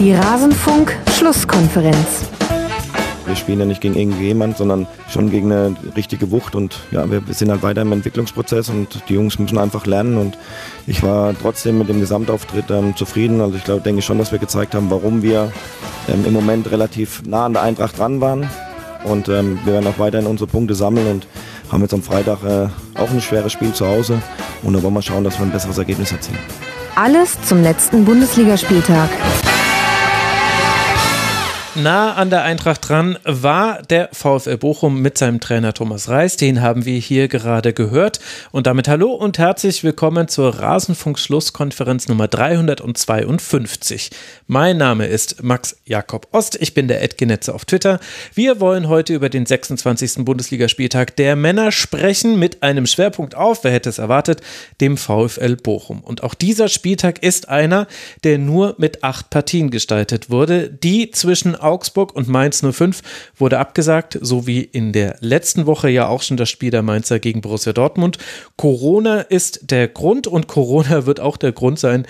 Die Rasenfunk-Schlusskonferenz. Wir spielen ja nicht gegen irgendjemand, sondern schon gegen eine richtige Wucht und ja, wir sind halt weiter im Entwicklungsprozess und die Jungs müssen einfach lernen und ich war trotzdem mit dem Gesamtauftritt ähm, zufrieden. Also ich glaube, denke schon, dass wir gezeigt haben, warum wir ähm, im Moment relativ nah an der Eintracht dran waren und ähm, wir werden auch weiterhin unsere Punkte sammeln und haben jetzt am Freitag äh, auch ein schweres Spiel zu Hause und da wollen wir schauen, dass wir ein besseres Ergebnis erzielen. Alles zum letzten Bundesligaspieltag. Nah an der Eintracht dran war der VfL Bochum mit seinem Trainer Thomas Reis. Den haben wir hier gerade gehört. Und damit hallo und herzlich willkommen zur Rasenfunk-Schlusskonferenz Nummer 352. Mein Name ist Max Jakob Ost. Ich bin der Edgenetze auf Twitter. Wir wollen heute über den 26. Bundesligaspieltag der Männer sprechen mit einem Schwerpunkt auf, wer hätte es erwartet, dem VfL Bochum. Und auch dieser Spieltag ist einer, der nur mit acht Partien gestaltet wurde, die zwischen Augsburg und Mainz 05 wurde abgesagt, so wie in der letzten Woche ja auch schon das Spiel der Mainzer gegen Borussia Dortmund. Corona ist der Grund und Corona wird auch der Grund sein,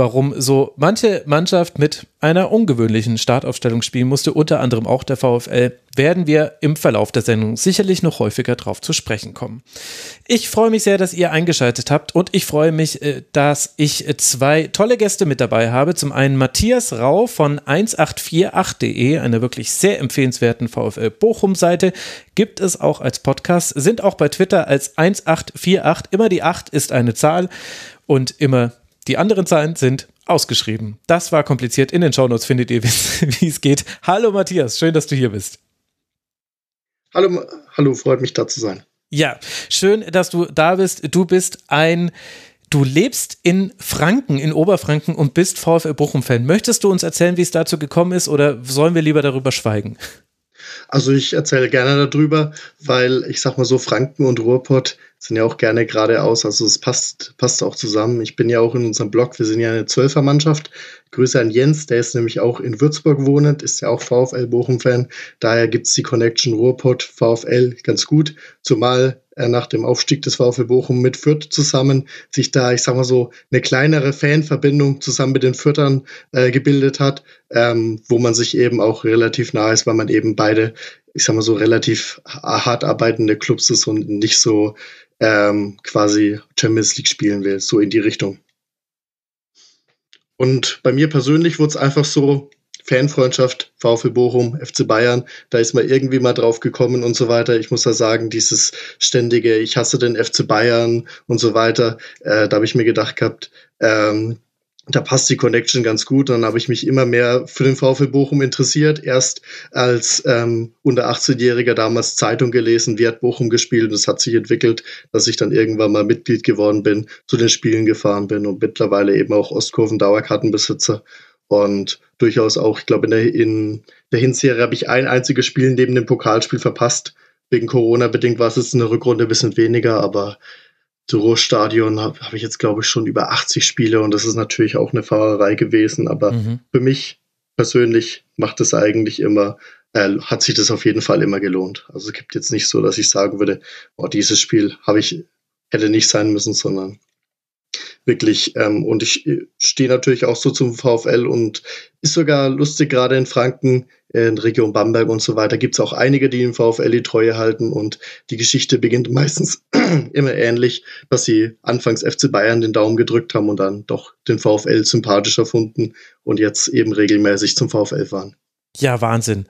warum so manche Mannschaft mit einer ungewöhnlichen Startaufstellung spielen musste, unter anderem auch der VfL, werden wir im Verlauf der Sendung sicherlich noch häufiger drauf zu sprechen kommen. Ich freue mich sehr, dass ihr eingeschaltet habt und ich freue mich, äh, dass ich zwei tolle Gäste mit dabei habe. Zum einen Matthias Rau von 1848.de, einer wirklich sehr empfehlenswerten VfL Bochum-Seite, gibt es auch als Podcast, sind auch bei Twitter als 1848. Immer die 8 ist eine Zahl und immer die anderen Zahlen sind ausgeschrieben. Das war kompliziert. In den Shownotes findet ihr, wie es geht. Hallo Matthias, schön, dass du hier bist. Hallo, hallo, freut mich da zu sein. Ja, schön, dass du da bist. Du bist ein Du lebst in Franken, in Oberfranken und bist VfL Bochum-Fan. Möchtest du uns erzählen, wie es dazu gekommen ist oder sollen wir lieber darüber schweigen? Also ich erzähle gerne darüber, weil ich sag mal so, Franken und Ruhrpott sind ja auch gerne geradeaus. Also es passt, passt auch zusammen. Ich bin ja auch in unserem Blog, wir sind ja eine Zwölfermannschaft. Grüße an Jens, der ist nämlich auch in Würzburg wohnend, ist ja auch VfL Bochum-Fan. Daher gibt's die Connection Ruhrpott, VfL ganz gut. Zumal nach dem Aufstieg des VfL Bochum mit Fürth zusammen sich da, ich sag mal so, eine kleinere Fanverbindung zusammen mit den Fürtern äh, gebildet hat, ähm, wo man sich eben auch relativ nah ist, weil man eben beide, ich sag mal so, relativ hart arbeitende Clubs ist und nicht so ähm, quasi Champions League spielen will, so in die Richtung. Und bei mir persönlich wurde es einfach so, Fanfreundschaft, VfL Bochum, FC Bayern, da ist man irgendwie mal drauf gekommen und so weiter. Ich muss da sagen, dieses ständige, ich hasse den FC Bayern und so weiter, äh, da habe ich mir gedacht gehabt, ähm, da passt die Connection ganz gut. Dann habe ich mich immer mehr für den VfL Bochum interessiert. Erst als ähm, unter 18-Jähriger damals Zeitung gelesen, wie hat Bochum gespielt. Und es hat sich entwickelt, dass ich dann irgendwann mal Mitglied geworden bin, zu den Spielen gefahren bin und mittlerweile eben auch Ostkurven Dauerkartenbesitzer. Und durchaus auch, ich glaube, in der, in der Hinserie habe ich ein einziges Spiel neben dem Pokalspiel verpasst. Wegen Corona bedingt war es jetzt in der Rückrunde ein bisschen weniger, aber Ruhrstadion habe hab ich jetzt, glaube ich, schon über 80 Spiele und das ist natürlich auch eine Fahrerei gewesen. Aber mhm. für mich persönlich macht es eigentlich immer, äh, hat sich das auf jeden Fall immer gelohnt. Also es gibt jetzt nicht so, dass ich sagen würde, oh, dieses Spiel habe ich, hätte nicht sein müssen, sondern wirklich. Ähm, und ich äh, stehe natürlich auch so zum VfL und ist sogar lustig, gerade in Franken, in Region Bamberg und so weiter, gibt es auch einige, die dem VfL die Treue halten und die Geschichte beginnt meistens immer ähnlich, dass sie anfangs FC Bayern den Daumen gedrückt haben und dann doch den VfL sympathischer funden und jetzt eben regelmäßig zum VfL fahren. Ja, Wahnsinn.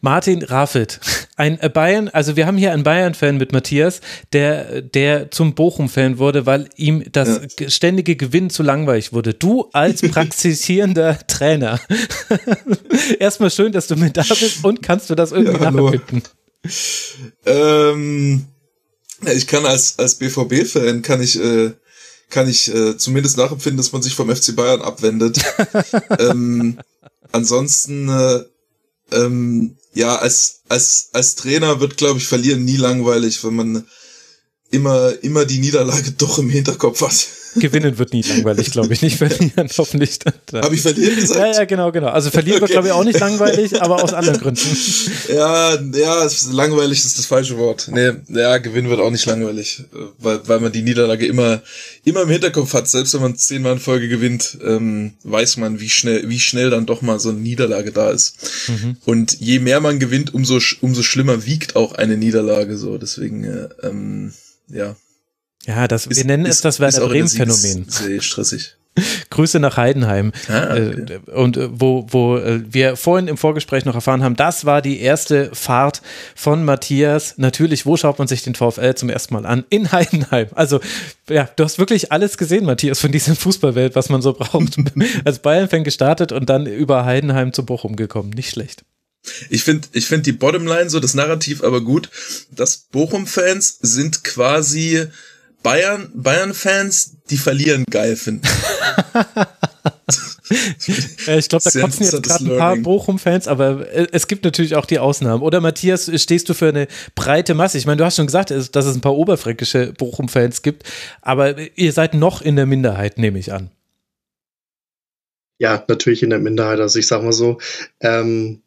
Martin Raffelt, ein Bayern, also wir haben hier einen Bayern-Fan mit Matthias, der, der zum Bochum-Fan wurde, weil ihm das ja. ständige Gewinnen zu langweilig wurde. Du als praxisierender Trainer. Erstmal schön, dass du mit da bist und kannst du das irgendwie ja, nachempfinden? Ähm, ich kann als, als BVB-Fan kann ich, äh, kann ich äh, zumindest nachempfinden, dass man sich vom FC Bayern abwendet. ähm, ansonsten äh, ähm, ja, als, als, als Trainer wird, glaube ich, verlieren nie langweilig, wenn man immer, immer die Niederlage doch im Hinterkopf hat. Gewinnen wird nie langweilig, glaube ich. Nicht verlieren, hoffentlich. Habe ich verlieren gesagt? Ja, ja, genau, genau. Also verlieren okay. wird, glaube ich, auch nicht langweilig, aber aus anderen Gründen. Ja, ja, langweilig ist das falsche Wort. Nee, ja, Gewinn wird auch nicht langweilig, weil, weil man die Niederlage immer, immer im Hinterkopf hat. Selbst wenn man zehnmal in Folge gewinnt, ähm, weiß man, wie schnell, wie schnell dann doch mal so eine Niederlage da ist. Mhm. Und je mehr man gewinnt, umso, umso schlimmer wiegt auch eine Niederlage so. Deswegen, äh, ähm, ja. Ja, das, ist, wir nennen ist, es das Werder Bremen-Phänomen. Sehr stressig. Grüße nach Heidenheim. Ah, okay. Äh, und äh, wo, wo äh, wir vorhin im Vorgespräch noch erfahren haben, das war die erste Fahrt von Matthias. Natürlich, wo schaut man sich den VfL zum ersten Mal an? In Heidenheim. Also, ja, du hast wirklich alles gesehen, Matthias, von dieser Fußballwelt, was man so braucht. Als Bayern-Fan gestartet und dann über Heidenheim zu Bochum gekommen. Nicht schlecht. Ich finde ich finde die Bottomline, so das Narrativ aber gut, dass Bochum-Fans sind quasi Bayern, Bayern-Fans, die verlieren geil finden. ich glaube, da kotzen jetzt gerade ein paar Bochum-Fans, aber es gibt natürlich auch die Ausnahmen. Oder Matthias, stehst du für eine breite Masse? Ich meine, du hast schon gesagt, dass es ein paar oberfränkische Bochum-Fans gibt, aber ihr seid noch in der Minderheit, nehme ich an. Ja, natürlich in der Minderheit. Also ich sag mal so, ähm,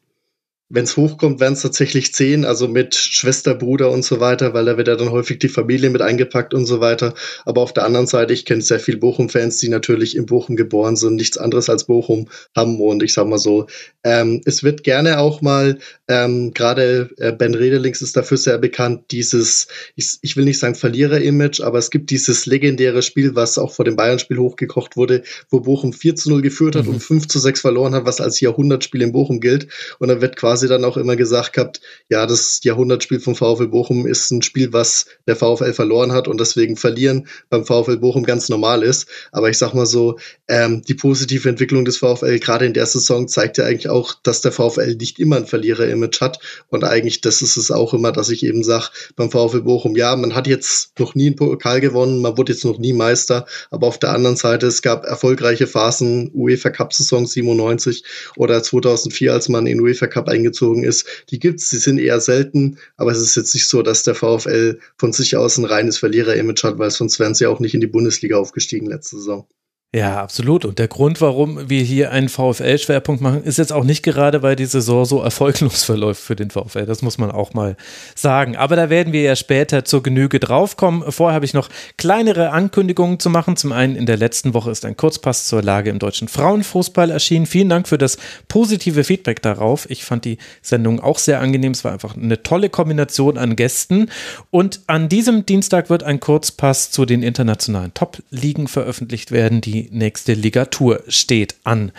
wenn es hochkommt, werden es tatsächlich zehn, also mit Schwester, Bruder und so weiter, weil da wird ja dann häufig die Familie mit eingepackt und so weiter. Aber auf der anderen Seite, ich kenne sehr viel Bochum-Fans, die natürlich in Bochum geboren sind, nichts anderes als Bochum haben. Und ich sag mal so, ähm, es wird gerne auch mal, ähm, gerade äh, Ben Redelings ist dafür sehr bekannt, dieses, ich, ich will nicht sagen Verlierer-Image, aber es gibt dieses legendäre Spiel, was auch vor dem Bayern-Spiel hochgekocht wurde, wo Bochum 4 zu 0 geführt hat mhm. und 5 zu 6 verloren hat, was als Jahrhundertspiel in Bochum gilt. Und dann wird quasi quasi dann auch immer gesagt gehabt, ja, das Jahrhundertspiel vom VfL Bochum ist ein Spiel, was der VfL verloren hat und deswegen verlieren beim VfL Bochum ganz normal ist. Aber ich sag mal so, ähm, die positive Entwicklung des VfL gerade in der Saison zeigt ja eigentlich auch, dass der VfL nicht immer ein Verlierer-Image hat. Und eigentlich, das ist es auch immer, dass ich eben sage, beim VfL Bochum, ja, man hat jetzt noch nie einen Pokal gewonnen, man wurde jetzt noch nie Meister, aber auf der anderen Seite, es gab erfolgreiche Phasen, UEFA Cup Saison 97 oder 2004, als man in UEFA Cup eingezogen eingezogen ist. Die gibt's, die sind eher selten, aber es ist jetzt nicht so, dass der VfL von sich aus ein reines Verlierer-Image hat, weil sonst wären sie auch nicht in die Bundesliga aufgestiegen letzte Saison. Ja, absolut. Und der Grund, warum wir hier einen VfL-Schwerpunkt machen, ist jetzt auch nicht gerade, weil die Saison so erfolglos verläuft für den VfL. Das muss man auch mal sagen. Aber da werden wir ja später zur Genüge draufkommen. Vorher habe ich noch kleinere Ankündigungen zu machen. Zum einen, in der letzten Woche ist ein Kurzpass zur Lage im deutschen Frauenfußball erschienen. Vielen Dank für das positive Feedback darauf. Ich fand die Sendung auch sehr angenehm. Es war einfach eine tolle Kombination an Gästen. Und an diesem Dienstag wird ein Kurzpass zu den internationalen Top-Ligen veröffentlicht werden, die nächste Ligatur steht an.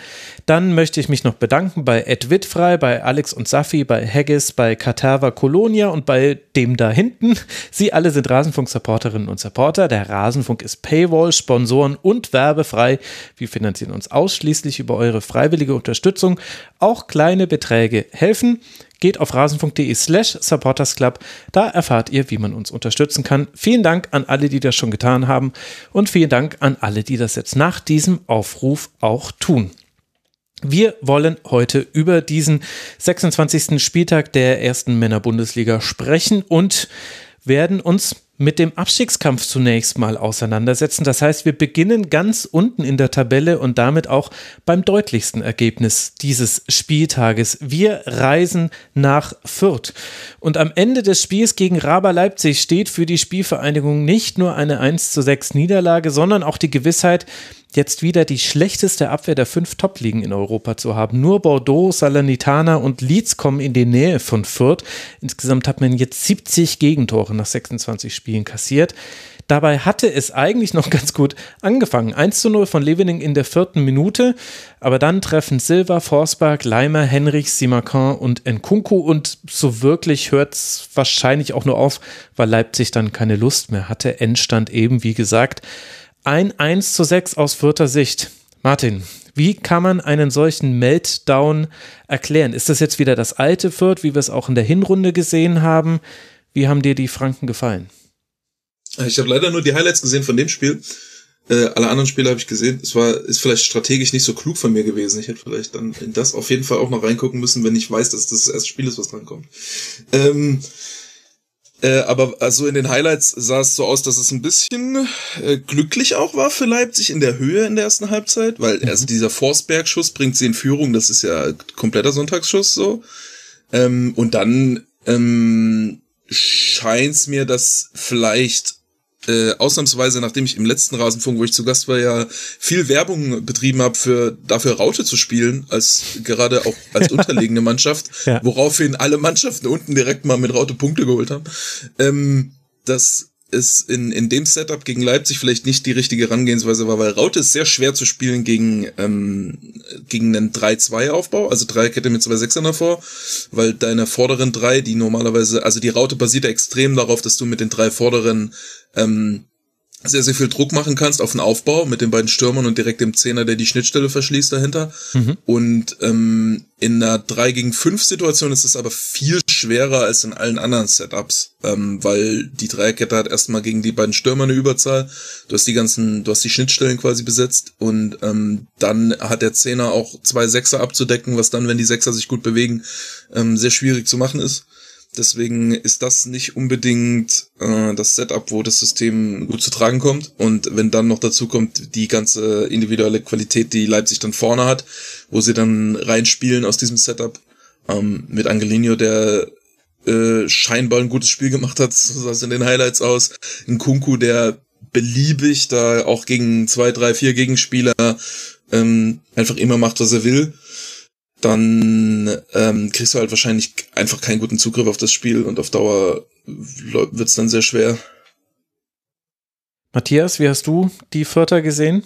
Dann möchte ich mich noch bedanken bei Ed Wittfrei, bei Alex und Safi, bei Haggis, bei Katava Colonia und bei dem da hinten. Sie alle sind Rasenfunk-Supporterinnen und Supporter. Der Rasenfunk ist Paywall, Sponsoren und werbefrei. Wir finanzieren uns ausschließlich über eure freiwillige Unterstützung. Auch kleine Beträge helfen. Geht auf rasenfunk.de slash supportersclub. Da erfahrt ihr, wie man uns unterstützen kann. Vielen Dank an alle, die das schon getan haben und vielen Dank an alle, die das jetzt nach diesem Aufruf auch tun. Wir wollen heute über diesen 26. Spieltag der ersten Männer-Bundesliga sprechen und werden uns mit dem Abstiegskampf zunächst mal auseinandersetzen. Das heißt, wir beginnen ganz unten in der Tabelle und damit auch beim deutlichsten Ergebnis dieses Spieltages. Wir reisen nach Fürth. Und am Ende des Spiels gegen Raber Leipzig steht für die Spielvereinigung nicht nur eine 1 zu 6 Niederlage, sondern auch die Gewissheit, jetzt wieder die schlechteste Abwehr der fünf Top-Ligen in Europa zu haben. Nur Bordeaux, Salernitana und Leeds kommen in die Nähe von Fürth. Insgesamt hat man jetzt 70 Gegentore nach 26 Spielen kassiert. Dabei hatte es eigentlich noch ganz gut angefangen. 1 zu 0 von Levening in der vierten Minute, aber dann treffen Silva, Forsberg, Leimer, Henrich, Simakan und Nkunku und so wirklich hört es wahrscheinlich auch nur auf, weil Leipzig dann keine Lust mehr hatte. Endstand eben, wie gesagt, ein 1 zu 6 aus vierter Sicht. Martin, wie kann man einen solchen Meltdown erklären? Ist das jetzt wieder das alte Fürth, wie wir es auch in der Hinrunde gesehen haben? Wie haben dir die Franken gefallen? Ich habe leider nur die Highlights gesehen von dem Spiel. Äh, alle anderen Spiele habe ich gesehen. Es war ist vielleicht strategisch nicht so klug von mir gewesen. Ich hätte vielleicht dann in das auf jeden Fall auch noch reingucken müssen, wenn ich weiß, dass das das erste Spiel ist, was drankommt. Ähm, Äh, aber also in den Highlights sah es so aus, dass es ein bisschen äh, glücklich auch war für Leipzig in der Höhe in der ersten Halbzeit, weil mhm. also dieser Forsberg-Schuss bringt sie in Führung, das ist ja kompletter Sonntagsschuss so. Ähm, und dann ähm, scheint mir, dass vielleicht äh, ausnahmsweise, nachdem ich im letzten Rasenfunk, wo ich zu Gast war, ja viel Werbung betrieben habe, für dafür Raute zu spielen, als gerade auch als unterlegene Mannschaft, ja. woraufhin alle Mannschaften unten direkt mal mit Raute Punkte geholt haben. Ähm, das es in, in dem Setup gegen Leipzig vielleicht nicht die richtige Herangehensweise war, weil Raute ist sehr schwer zu spielen gegen, ähm, gegen einen 3-2-Aufbau, also Dreierkette mit zwei Sechsern davor, weil deine vorderen drei, die normalerweise, also die Raute basiert extrem darauf, dass du mit den drei vorderen ähm, sehr, sehr viel Druck machen kannst auf den Aufbau mit den beiden Stürmern und direkt dem Zehner, der die Schnittstelle verschließt dahinter. Mhm. Und ähm, in einer 3 gegen 5 Situation ist es aber viel schwerer als in allen anderen Setups, ähm, weil die Dreierkette hat erstmal gegen die beiden Stürmer eine Überzahl. Du hast die ganzen, du hast die Schnittstellen quasi besetzt und ähm, dann hat der Zehner auch zwei Sechser abzudecken, was dann, wenn die Sechser sich gut bewegen, ähm, sehr schwierig zu machen ist. Deswegen ist das nicht unbedingt äh, das Setup, wo das System gut zu tragen kommt. Und wenn dann noch dazu kommt die ganze individuelle Qualität, die Leipzig dann vorne hat, wo sie dann reinspielen aus diesem Setup, ähm, mit Angelino, der äh, scheinbar ein gutes Spiel gemacht hat, so sah es in den Highlights aus. Ein Kunku, der beliebig da auch gegen zwei, drei, vier Gegenspieler ähm, einfach immer macht, was er will dann ähm, kriegst du halt wahrscheinlich einfach keinen guten Zugriff auf das Spiel und auf Dauer wird es dann sehr schwer. Matthias, wie hast du die Vierter gesehen?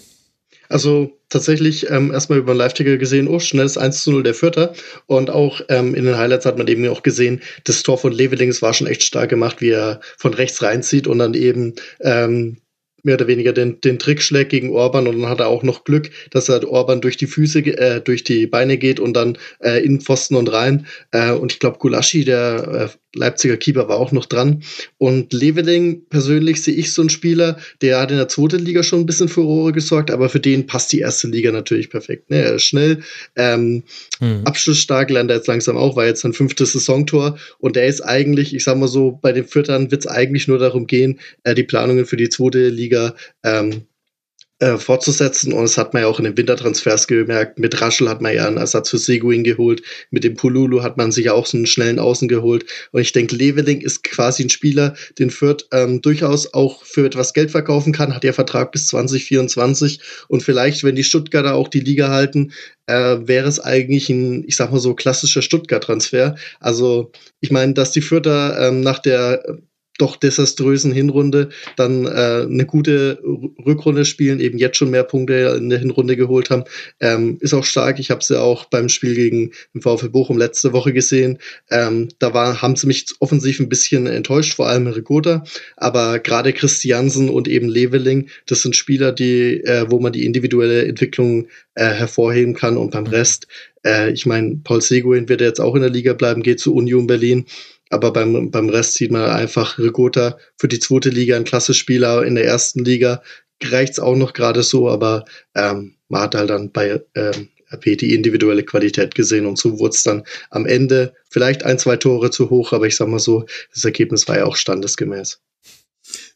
Also tatsächlich ähm, erstmal über den Live-Ticker gesehen, oh, schnelles 1 zu 0 der Vierter. Und auch ähm, in den Highlights hat man eben auch gesehen, das Tor von Levelings war schon echt stark gemacht, wie er von rechts reinzieht und dann eben ähm, mehr oder weniger den, den Trick schlägt gegen Orban und dann hat er auch noch Glück, dass er Orban durch die Füße, äh, durch die Beine geht und dann äh, in Pfosten und rein. Äh, und ich glaube, Gulaschi, der äh, Leipziger Keeper, war auch noch dran. Und Leveling persönlich sehe ich so einen Spieler, der hat in der zweiten Liga schon ein bisschen für Furore gesorgt, aber für den passt die erste Liga natürlich perfekt. Ne? Er ist schnell, ähm, mhm. abschlussstark, lernt er jetzt langsam auch, war jetzt sein fünftes Saisontor und der ist eigentlich, ich sag mal so, bei den Viertern wird es eigentlich nur darum gehen, äh, die Planungen für die zweite Liga Liga ähm, äh, fortzusetzen. Und das hat man ja auch in den Wintertransfers gemerkt. Mit Raschel hat man ja einen Ersatz für Seguin geholt. Mit dem Pululu hat man sich ja auch so einen schnellen Außen geholt. Und ich denke, Leveling ist quasi ein Spieler, den Fürth ähm, durchaus auch für etwas Geld verkaufen kann. Hat ja Vertrag bis 2024. Und vielleicht, wenn die Stuttgarter auch die Liga halten, äh, wäre es eigentlich ein, ich sag mal so, klassischer Stuttgart-Transfer. Also, ich meine, dass die Fürther ähm, nach der doch desaströsen Hinrunde dann äh, eine gute Rückrunde spielen, eben jetzt schon mehr Punkte in der Hinrunde geholt haben, ähm, ist auch stark. Ich habe sie auch beim Spiel gegen den VfL Bochum letzte Woche gesehen. Ähm, da war, haben sie mich offensiv ein bisschen enttäuscht, vor allem Rigoda, aber gerade Christiansen und eben Leveling, das sind Spieler, die, äh, wo man die individuelle Entwicklung äh, hervorheben kann und beim Rest, äh, ich meine, Paul Seguin wird jetzt auch in der Liga bleiben, geht zu Union Berlin. Aber beim, beim Rest sieht man einfach Rigota für die zweite Liga ein klasse Spieler. In der ersten Liga reicht's auch noch gerade so, aber ähm, man hat halt dann bei ähm, RP die individuelle Qualität gesehen und so wurde es dann am Ende vielleicht ein, zwei Tore zu hoch, aber ich sag mal so, das Ergebnis war ja auch standesgemäß.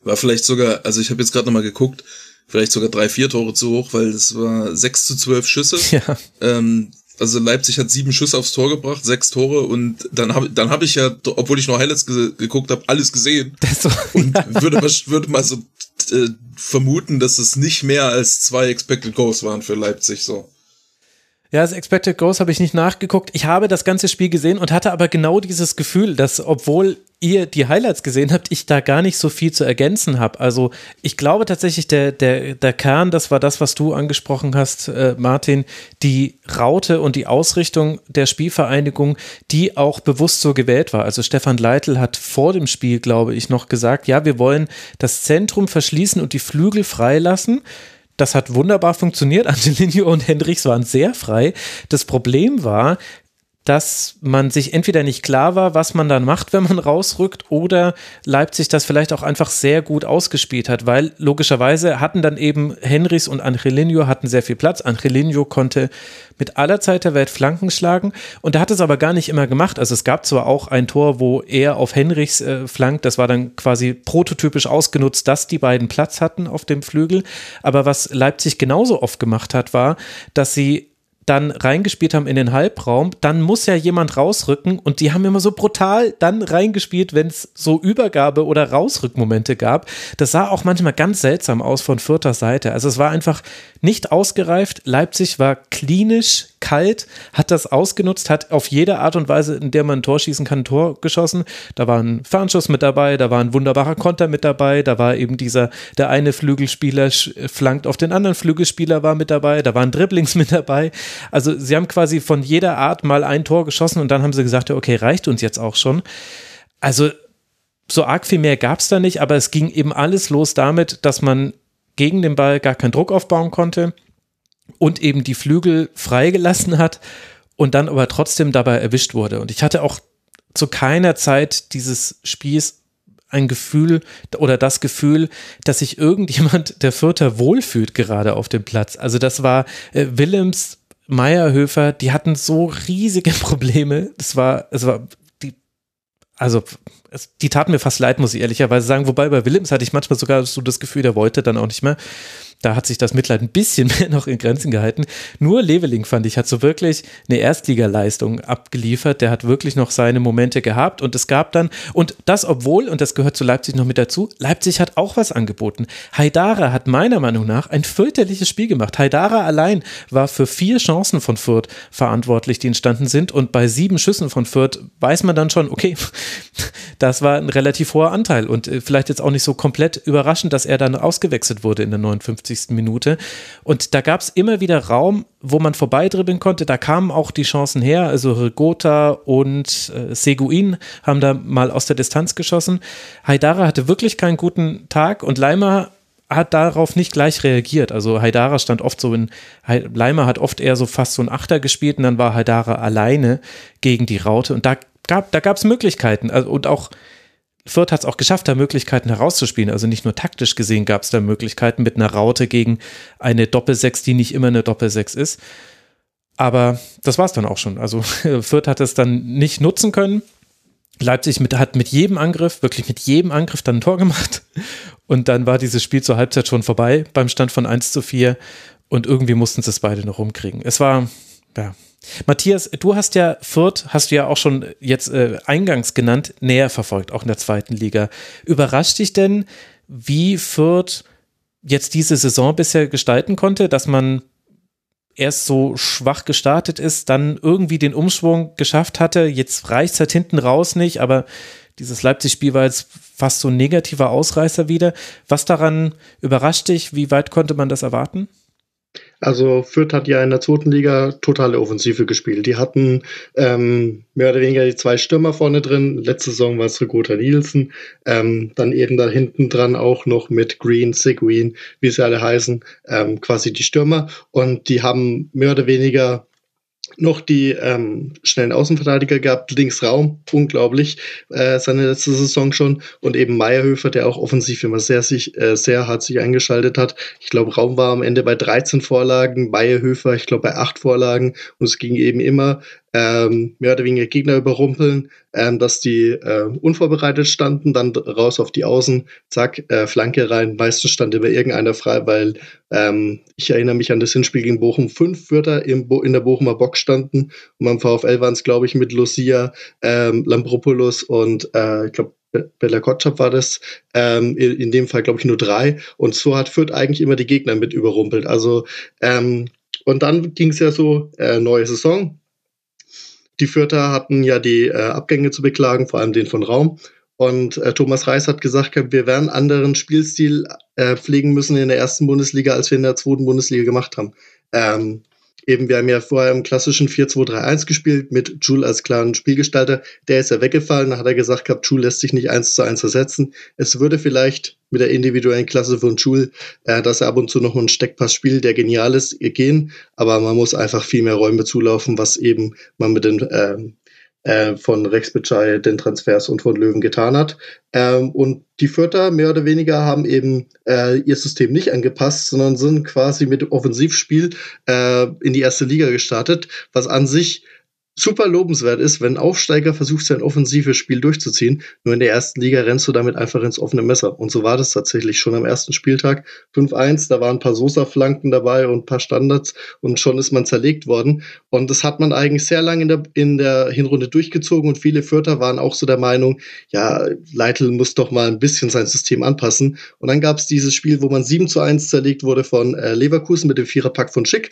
War vielleicht sogar, also ich habe jetzt gerade nochmal geguckt, vielleicht sogar drei, vier Tore zu hoch, weil es war sechs zu zwölf Schüsse. Ja. Ähm, also Leipzig hat sieben Schüsse aufs Tor gebracht, sechs Tore und dann habe dann hab ich ja, obwohl ich noch Highlights ge geguckt habe, alles gesehen. So, und ja. würde, mal, würde mal so äh, vermuten, dass es nicht mehr als zwei Expected Goals waren für Leipzig so. Ja, das Expected Goals habe ich nicht nachgeguckt. Ich habe das ganze Spiel gesehen und hatte aber genau dieses Gefühl, dass obwohl ihr die Highlights gesehen habt, ich da gar nicht so viel zu ergänzen habe. Also ich glaube tatsächlich, der, der, der Kern, das war das, was du angesprochen hast, äh, Martin, die Raute und die Ausrichtung der Spielvereinigung, die auch bewusst so gewählt war. Also Stefan Leitl hat vor dem Spiel, glaube ich, noch gesagt, ja, wir wollen das Zentrum verschließen und die Flügel freilassen. Das hat wunderbar funktioniert. Angelino und Hendricks waren sehr frei. Das Problem war, dass man sich entweder nicht klar war, was man dann macht, wenn man rausrückt, oder Leipzig das vielleicht auch einfach sehr gut ausgespielt hat, weil logischerweise hatten dann eben Henrys und Angelino hatten sehr viel Platz. Angelino konnte mit aller Zeit der Welt Flanken schlagen und er hat es aber gar nicht immer gemacht. Also es gab zwar auch ein Tor, wo er auf Henrichs äh, flankt, das war dann quasi prototypisch ausgenutzt, dass die beiden Platz hatten auf dem Flügel, aber was Leipzig genauso oft gemacht hat, war, dass sie dann reingespielt haben in den Halbraum, dann muss ja jemand rausrücken und die haben immer so brutal dann reingespielt, wenn es so Übergabe- oder Rausrückmomente gab. Das sah auch manchmal ganz seltsam aus von vierter Seite. Also es war einfach nicht ausgereift. Leipzig war klinisch kalt, hat das ausgenutzt, hat auf jede Art und Weise, in der man ein Tor schießen kann, ein Tor geschossen. Da war ein Fernschuss mit dabei, da war ein wunderbarer Konter mit dabei, da war eben dieser, der eine Flügelspieler flankt auf den anderen Flügelspieler war mit dabei, da waren Dribblings mit dabei. Also sie haben quasi von jeder Art mal ein Tor geschossen und dann haben sie gesagt, okay, reicht uns jetzt auch schon. Also so arg viel mehr gab es da nicht, aber es ging eben alles los damit, dass man gegen den Ball gar keinen Druck aufbauen konnte und eben die Flügel freigelassen hat und dann aber trotzdem dabei erwischt wurde. Und ich hatte auch zu keiner Zeit dieses Spiels ein Gefühl oder das Gefühl, dass sich irgendjemand der Vierter wohlfühlt gerade auf dem Platz. Also das war äh, Willems, Meierhöfer, die hatten so riesige Probleme. Das war, es war die, also die taten mir fast leid, muss ich ehrlicherweise sagen. Wobei bei Willems hatte ich manchmal sogar so das Gefühl, der wollte dann auch nicht mehr. Da hat sich das Mitleid ein bisschen mehr noch in Grenzen gehalten. Nur Leveling fand ich, hat so wirklich eine Erstligaleistung abgeliefert. Der hat wirklich noch seine Momente gehabt und es gab dann, und das obwohl, und das gehört zu Leipzig noch mit dazu, Leipzig hat auch was angeboten. Haidara hat meiner Meinung nach ein fürchterliches Spiel gemacht. Haidara allein war für vier Chancen von Fürth verantwortlich, die entstanden sind und bei sieben Schüssen von Fürth weiß man dann schon, okay, das war ein relativ hoher Anteil und äh, vielleicht jetzt auch nicht so komplett überraschend, dass er dann ausgewechselt wurde in der 59. Minute. Und da gab es immer wieder Raum, wo man vorbeidribbeln konnte. Da kamen auch die Chancen her. Also Rigota und äh, Seguin haben da mal aus der Distanz geschossen. Haidara hatte wirklich keinen guten Tag und Leimer hat darauf nicht gleich reagiert. Also Haidara stand oft so in, Leimer hat oft eher so fast so ein Achter gespielt und dann war Haidara alleine gegen die Raute und da gab, da es Möglichkeiten also, und auch Fürth hat es auch geschafft, da Möglichkeiten herauszuspielen. Also nicht nur taktisch gesehen gab es da Möglichkeiten mit einer Raute gegen eine Doppelsechs, die nicht immer eine Doppelsechs ist. Aber das war es dann auch schon. Also Fürth hat es dann nicht nutzen können. Leipzig mit, hat mit jedem Angriff, wirklich mit jedem Angriff dann ein Tor gemacht. Und dann war dieses Spiel zur Halbzeit schon vorbei beim Stand von 1 zu 4. Und irgendwie mussten sie es beide noch rumkriegen. Es war, ja, Matthias, du hast ja Fürth, hast du ja auch schon jetzt äh, eingangs genannt, näher verfolgt, auch in der zweiten Liga. Überrascht dich denn, wie Fürth jetzt diese Saison bisher gestalten konnte, dass man erst so schwach gestartet ist, dann irgendwie den Umschwung geschafft hatte. Jetzt reicht es halt hinten raus nicht, aber dieses Leipzig-Spiel war jetzt fast so ein negativer Ausreißer wieder. Was daran überrascht dich? Wie weit konnte man das erwarten? Also Fürth hat ja in der zweiten Liga totale Offensive gespielt. Die hatten ähm, mehr oder weniger die zwei Stürmer vorne drin. Letzte Saison war es Rigota Nielsen. Ähm, dann eben da hinten dran auch noch mit Green, Seguin, wie sie alle heißen, ähm, quasi die Stürmer. Und die haben mehr oder weniger noch die ähm, schnellen Außenverteidiger gehabt, Linksraum, unglaublich, äh, seine letzte Saison schon. Und eben Meierhöfer, der auch offensiv immer sehr sich äh, sehr hart sich eingeschaltet hat. Ich glaube, Raum war am Ende bei 13 Vorlagen, Meierhöfer, ich glaube bei 8 Vorlagen. Und es ging eben immer ähm, mehr oder weniger Gegner überrumpeln, ähm, dass die äh, unvorbereitet standen, dann raus auf die Außen, zack, äh, Flanke rein. Meistens stand immer irgendeiner frei, weil ähm, ich erinnere mich an das Hinspiel gegen Bochum, fünf Wörter im Bo in der Bochumer Box standen und beim VfL waren es, glaube ich, mit Lucia, ähm, Lambropoulos und äh, ich glaube Bella Kotschap war das, ähm, in dem Fall glaube ich nur drei. Und so hat Fürth eigentlich immer die Gegner mit überrumpelt. Also ähm, und dann ging es ja so, äh, neue Saison, die Fürther hatten ja die äh, Abgänge zu beklagen, vor allem den von Raum. Und äh, Thomas Reis hat gesagt, wir werden anderen Spielstil äh, pflegen müssen in der ersten Bundesliga, als wir in der zweiten Bundesliga gemacht haben. Ähm, eben, wir haben ja vorher im klassischen 4-2-3-1 gespielt mit Jule als klaren Spielgestalter. Der ist ja weggefallen. Da hat er gesagt gehabt, Jule lässt sich nicht eins zu eins ersetzen. Es würde vielleicht mit der individuellen Klasse von Schul, äh, dass er ab und zu noch einen Steckpass spielt, der genial ist, gehen. Aber man muss einfach viel mehr Räume zulaufen, was eben man mit den äh, äh, von Rex Bitschei, den Transfers und von Löwen getan hat. Ähm, und die Vierter mehr oder weniger haben eben äh, ihr System nicht angepasst, sondern sind quasi mit Offensivspiel äh, in die erste Liga gestartet, was an sich super lobenswert ist, wenn ein Aufsteiger versucht, sein offensives Spiel durchzuziehen. Nur in der ersten Liga rennst du damit einfach ins offene Messer. Und so war das tatsächlich schon am ersten Spieltag. 5-1, da waren ein paar Sosa-Flanken dabei und ein paar Standards und schon ist man zerlegt worden. Und das hat man eigentlich sehr lange in der, in der Hinrunde durchgezogen und viele Vierter waren auch so der Meinung, ja, Leitl muss doch mal ein bisschen sein System anpassen. Und dann gab es dieses Spiel, wo man 7 zu 1 zerlegt wurde von äh, Leverkusen mit dem Viererpack von Schick.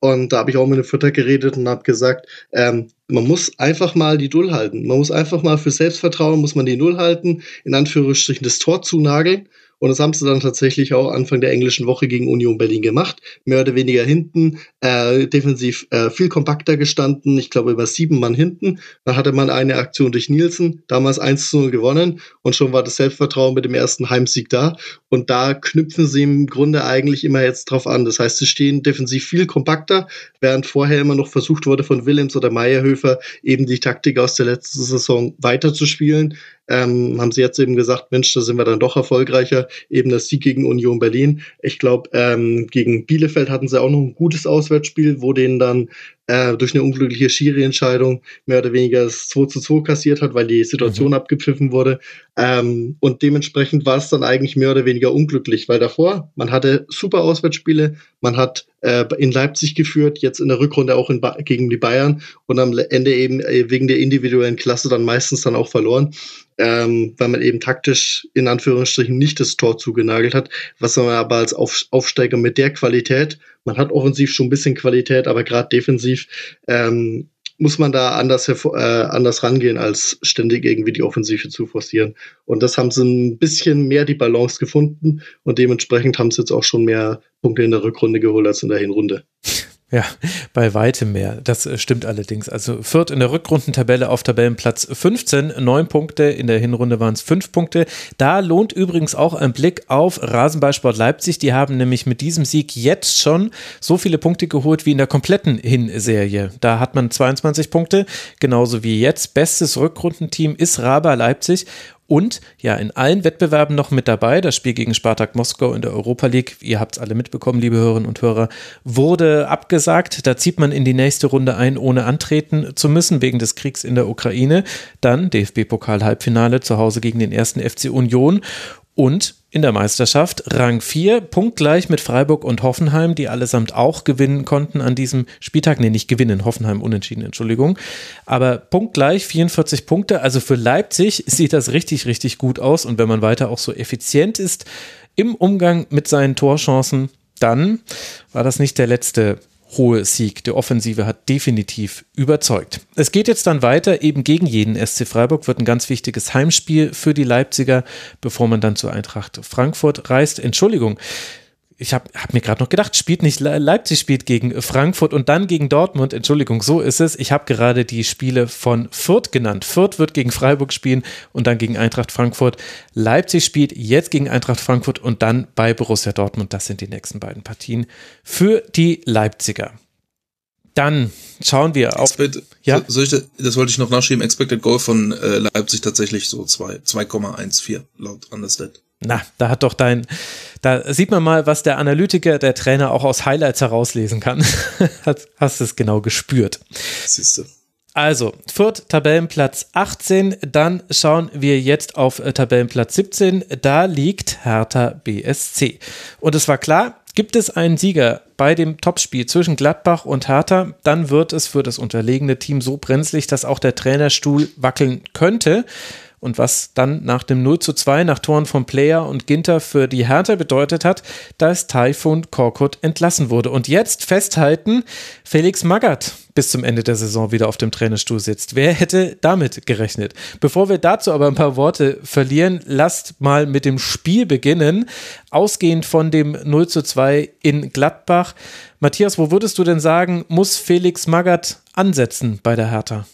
Und da habe ich auch mit einem Fütter geredet und habe gesagt, ähm, man muss einfach mal die Null halten. Man muss einfach mal für Selbstvertrauen, muss man die Null halten, in Anführungsstrichen das Tor zunageln und das haben sie dann tatsächlich auch Anfang der englischen Woche gegen Union Berlin gemacht. Mehr oder weniger hinten, äh, defensiv äh, viel kompakter gestanden. Ich glaube über sieben Mann hinten. Dann hatte man eine Aktion durch Nielsen, damals 1 zu 0 gewonnen und schon war das Selbstvertrauen mit dem ersten Heimsieg da. Und da knüpfen sie im Grunde eigentlich immer jetzt drauf an. Das heißt, sie stehen defensiv viel kompakter, während vorher immer noch versucht wurde von Willems oder Meyerhöfer eben die Taktik aus der letzten Saison weiterzuspielen ähm, haben sie jetzt eben gesagt, Mensch, da sind wir dann doch erfolgreicher. Eben das Sieg gegen Union Berlin. Ich glaube, ähm, gegen Bielefeld hatten sie auch noch ein gutes Auswärtsspiel, wo denen dann äh, durch eine unglückliche Schiri-Entscheidung mehr oder weniger das 2 zu 2 kassiert hat, weil die Situation mhm. abgepfiffen wurde. Ähm, und dementsprechend war es dann eigentlich mehr oder weniger unglücklich, weil davor, man hatte super Auswärtsspiele, man hat äh, in Leipzig geführt, jetzt in der Rückrunde auch in gegen die Bayern und am Ende eben äh, wegen der individuellen Klasse dann meistens dann auch verloren ähm, weil man eben taktisch in Anführungsstrichen nicht das Tor zugenagelt hat, was man aber als Auf Aufsteiger mit der Qualität, man hat offensiv schon ein bisschen Qualität, aber gerade defensiv ähm, muss man da anders, äh, anders rangehen, als ständig irgendwie die Offensive zu forcieren. Und das haben sie ein bisschen mehr die Balance gefunden und dementsprechend haben sie jetzt auch schon mehr Punkte in der Rückrunde geholt als in der Hinrunde. Ja, bei weitem mehr. Das äh, stimmt allerdings. Also Fürth in der Rückrundentabelle auf Tabellenplatz 15, neun Punkte. In der Hinrunde waren es fünf Punkte. Da lohnt übrigens auch ein Blick auf Rasenballsport Leipzig. Die haben nämlich mit diesem Sieg jetzt schon so viele Punkte geholt wie in der kompletten Hinserie. Da hat man 22 Punkte, genauso wie jetzt. Bestes Rückrundenteam ist Raba Leipzig und ja, in allen Wettbewerben noch mit dabei. Das Spiel gegen Spartak Moskau in der Europa League, ihr habt es alle mitbekommen, liebe Hörerinnen und Hörer, wurde abgesagt. Da zieht man in die nächste Runde ein, ohne antreten zu müssen, wegen des Kriegs in der Ukraine. Dann DFB-Pokal-Halbfinale zu Hause gegen den ersten FC Union. Und in der Meisterschaft. Rang 4, punktgleich mit Freiburg und Hoffenheim, die allesamt auch gewinnen konnten an diesem Spieltag. Nee, nicht gewinnen, Hoffenheim unentschieden, Entschuldigung. Aber punktgleich, 44 Punkte. Also für Leipzig sieht das richtig, richtig gut aus. Und wenn man weiter auch so effizient ist im Umgang mit seinen Torchancen, dann war das nicht der letzte hohe Sieg. Der Offensive hat definitiv überzeugt. Es geht jetzt dann weiter, eben gegen jeden SC Freiburg wird ein ganz wichtiges Heimspiel für die Leipziger, bevor man dann zur Eintracht Frankfurt reist. Entschuldigung, ich habe hab mir gerade noch gedacht, spielt nicht Leipzig spielt gegen Frankfurt und dann gegen Dortmund. Entschuldigung, so ist es. Ich habe gerade die Spiele von Fürth genannt. Fürth wird gegen Freiburg spielen und dann gegen Eintracht Frankfurt. Leipzig spielt jetzt gegen Eintracht Frankfurt und dann bei Borussia Dortmund. Das sind die nächsten beiden Partien für die Leipziger. Dann schauen wir auf. Expect, ja? Ich, das wollte ich noch nachschieben. Expected Goal von äh, Leipzig tatsächlich so 2,14 laut Understat. Na, da hat doch dein, da sieht man mal, was der Analytiker, der Trainer auch aus Highlights herauslesen kann. Hast du es genau gespürt. Siehst du. Also, Fürth Tabellenplatz 18, dann schauen wir jetzt auf äh, Tabellenplatz 17, da liegt Hertha BSC. Und es war klar, gibt es einen Sieger bei dem Topspiel zwischen Gladbach und Hertha, dann wird es für das unterlegene Team so brenzlig, dass auch der Trainerstuhl wackeln könnte. Und was dann nach dem 0 zu 2 nach Toren von Player und Ginter für die Hertha bedeutet hat, dass Taifun Korkut entlassen wurde. Und jetzt festhalten, Felix Magath bis zum Ende der Saison wieder auf dem Trainerstuhl sitzt. Wer hätte damit gerechnet? Bevor wir dazu aber ein paar Worte verlieren, lasst mal mit dem Spiel beginnen. Ausgehend von dem 0 zu 2 in Gladbach. Matthias, wo würdest du denn sagen, muss Felix Magath ansetzen bei der Hertha?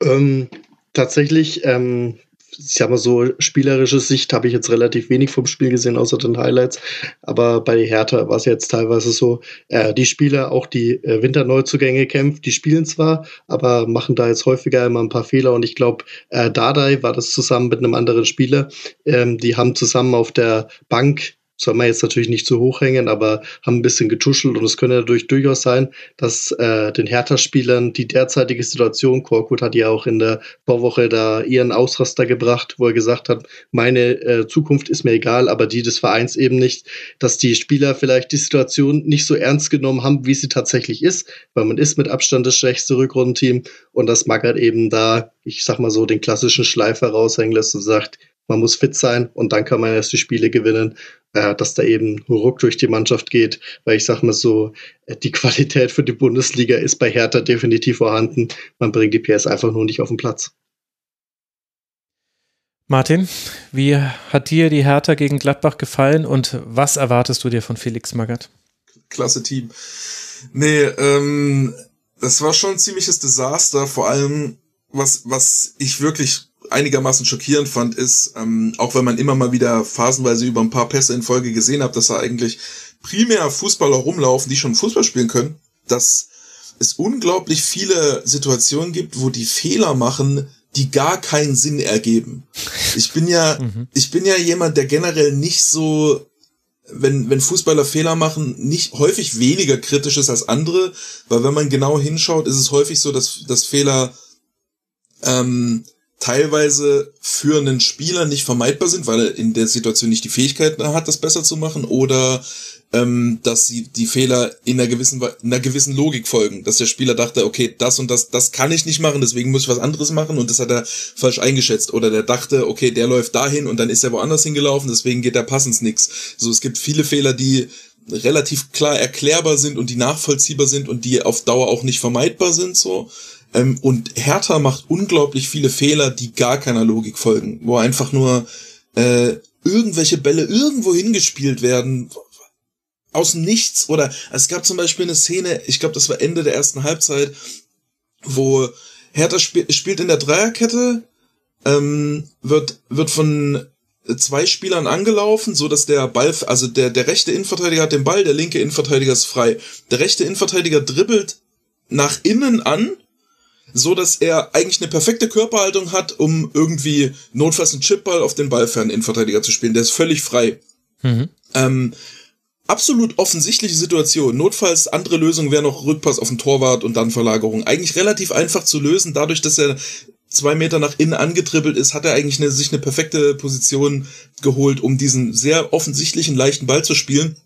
Ähm, tatsächlich ähm, ich sag mal so, spielerische Sicht habe ich jetzt relativ wenig vom Spiel gesehen, außer den Highlights. Aber bei Hertha war es jetzt teilweise so, äh, die Spieler, auch die äh, Winterneuzugänge kämpfen, die spielen zwar, aber machen da jetzt häufiger immer ein paar Fehler. Und ich glaube, äh, Dardai war das zusammen mit einem anderen Spieler. Ähm, die haben zusammen auf der Bank soll man jetzt natürlich nicht zu hoch hängen, aber haben ein bisschen getuschelt und es könnte natürlich durchaus sein, dass äh, den Hertha-Spielern die derzeitige Situation, Korkut hat ja auch in der Vorwoche da ihren Ausraster gebracht, wo er gesagt hat, meine äh, Zukunft ist mir egal, aber die des Vereins eben nicht, dass die Spieler vielleicht die Situation nicht so ernst genommen haben, wie sie tatsächlich ist, weil man ist mit Abstand das schwächste Rückrundenteam und das Magath eben da, ich sag mal so, den klassischen Schleifer raushängen lässt und sagt, man muss fit sein und dann kann man erst die Spiele gewinnen äh, dass da eben Ruck durch die Mannschaft geht, weil ich sag mal so, äh, die Qualität für die Bundesliga ist bei Hertha definitiv vorhanden. Man bringt die PS einfach nur nicht auf den Platz. Martin, wie hat dir die Hertha gegen Gladbach gefallen und was erwartest du dir von Felix Magath? Klasse Team. Nee, ähm, das war schon ein ziemliches Desaster, vor allem was, was ich wirklich einigermaßen schockierend fand, ist, ähm, auch wenn man immer mal wieder phasenweise über ein paar Pässe in Folge gesehen hat, dass da eigentlich primär Fußballer rumlaufen, die schon Fußball spielen können, dass es unglaublich viele Situationen gibt, wo die Fehler machen, die gar keinen Sinn ergeben. Ich bin ja, mhm. ich bin ja jemand, der generell nicht so, wenn, wenn Fußballer Fehler machen, nicht häufig weniger kritisch ist als andere, weil wenn man genau hinschaut, ist es häufig so, dass, dass Fehler ähm, teilweise für einen Spieler nicht vermeidbar sind, weil er in der Situation nicht die Fähigkeiten hat, das besser zu machen, oder ähm, dass sie die Fehler in einer gewissen in einer gewissen Logik folgen, dass der Spieler dachte, okay, das und das, das kann ich nicht machen, deswegen muss ich was anderes machen und das hat er falsch eingeschätzt, oder der dachte, okay, der läuft dahin und dann ist er woanders hingelaufen, deswegen geht der passens nix. So, es gibt viele Fehler, die relativ klar erklärbar sind und die nachvollziehbar sind und die auf Dauer auch nicht vermeidbar sind, so. Ähm, und Hertha macht unglaublich viele Fehler, die gar keiner Logik folgen, wo einfach nur äh, irgendwelche Bälle irgendwo hingespielt werden, aus Nichts. Oder es gab zum Beispiel eine Szene, ich glaube, das war Ende der ersten Halbzeit, wo Hertha sp spielt in der Dreierkette, ähm, wird, wird von zwei Spielern angelaufen, so dass der Ball, also der, der rechte Innenverteidiger hat den Ball, der linke Innenverteidiger ist frei. Der rechte Innenverteidiger dribbelt nach innen an so dass er eigentlich eine perfekte Körperhaltung hat, um irgendwie notfalls einen Chipball auf den ballfernen Innenverteidiger zu spielen. Der ist völlig frei. Mhm. Ähm, absolut offensichtliche Situation. Notfalls andere Lösung wäre noch Rückpass auf den Torwart und dann Verlagerung. Eigentlich relativ einfach zu lösen, dadurch, dass er zwei Meter nach innen angetribbelt ist, hat er eigentlich eine, sich eine perfekte Position geholt, um diesen sehr offensichtlichen leichten Ball zu spielen.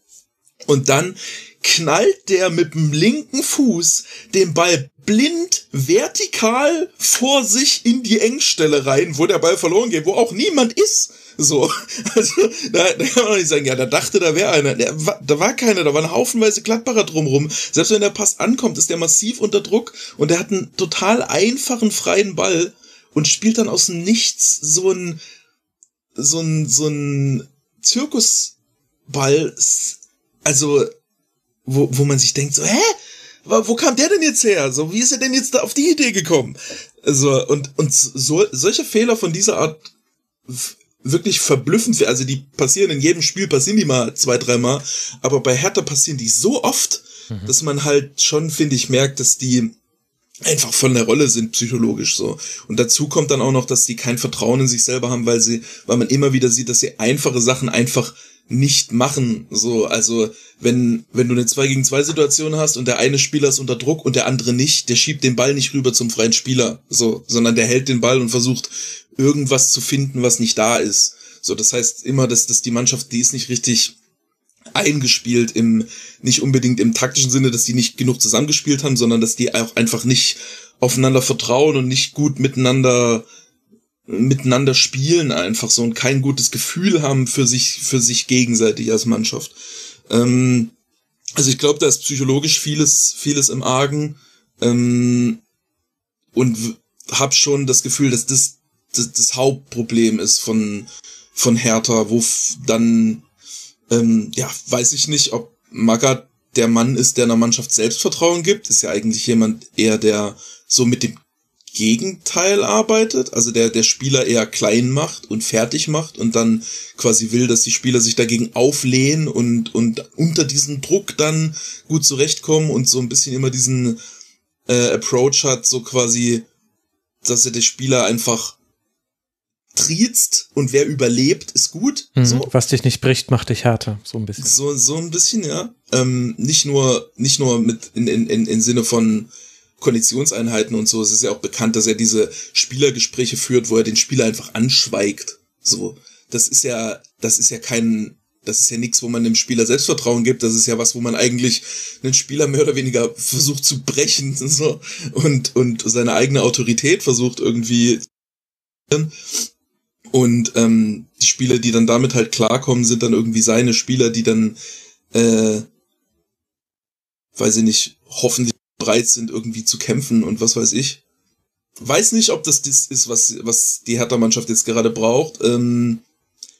Und dann knallt der mit dem linken Fuß den Ball blind vertikal vor sich in die Engstelle rein, wo der Ball verloren geht, wo auch niemand ist. So, also da, da kann man nicht sagen, ja, da dachte, da wäre einer. Der, da war keiner, da waren haufenweise Glattbarer drumrum. Selbst wenn der Pass ankommt, ist der massiv unter Druck und der hat einen total einfachen, freien Ball und spielt dann aus dem Nichts so ein, so ein, so ein Zirkusball. Also, wo, wo man sich denkt, so, hä? Wo kam der denn jetzt her? So, wie ist er denn jetzt da auf die Idee gekommen? Also, und, und so, solche Fehler von dieser Art wirklich verblüffend, also die passieren in jedem Spiel, passieren die mal zwei, dreimal, aber bei Hertha passieren die so oft, mhm. dass man halt schon, finde ich, merkt, dass die einfach von der Rolle sind psychologisch so. Und dazu kommt dann auch noch, dass die kein Vertrauen in sich selber haben, weil sie, weil man immer wieder sieht, dass sie einfache Sachen einfach nicht machen. So, also wenn, wenn du eine 2 gegen 2 Situation hast und der eine Spieler ist unter Druck und der andere nicht, der schiebt den Ball nicht rüber zum freien Spieler, so, sondern der hält den Ball und versucht irgendwas zu finden, was nicht da ist. So, das heißt immer, dass, dass die Mannschaft, die ist nicht richtig eingespielt im, nicht unbedingt im taktischen Sinne, dass die nicht genug zusammengespielt haben, sondern dass die auch einfach nicht aufeinander vertrauen und nicht gut miteinander miteinander spielen einfach so und kein gutes Gefühl haben für sich, für sich gegenseitig als Mannschaft. Ähm, also ich glaube, da ist psychologisch vieles, vieles im Argen ähm, und habe schon das Gefühl, dass das, das das Hauptproblem ist von von Hertha, wo dann ähm, ja weiß ich nicht, ob Magath der Mann ist, der einer Mannschaft Selbstvertrauen gibt. Ist ja eigentlich jemand eher, der so mit dem Gegenteil arbeitet, also der der Spieler eher klein macht und fertig macht und dann quasi will, dass die Spieler sich dagegen auflehnen und und unter diesen Druck dann gut zurechtkommen und so ein bisschen immer diesen äh, Approach hat, so quasi, dass er der Spieler einfach triezt und wer überlebt, ist gut. Mhm, so. Was dich nicht bricht, macht dich härter, so ein bisschen. So, so ein bisschen, ja. Ähm, nicht nur, nicht nur mit in, in, in, in Sinne von Konditionseinheiten und so. Es ist ja auch bekannt, dass er diese Spielergespräche führt, wo er den Spieler einfach anschweigt. So, das ist ja, das ist ja kein, das ist ja nichts, wo man dem Spieler Selbstvertrauen gibt. Das ist ja was, wo man eigentlich einen Spieler mehr oder weniger versucht zu brechen so und und seine eigene Autorität versucht irgendwie. Und ähm, die Spieler, die dann damit halt klarkommen, sind dann irgendwie seine Spieler, die dann, äh, weiß ich nicht, hoffentlich bereit sind, irgendwie zu kämpfen und was weiß ich. Weiß nicht, ob das das ist, was, was die Hertha-Mannschaft jetzt gerade braucht. Ähm,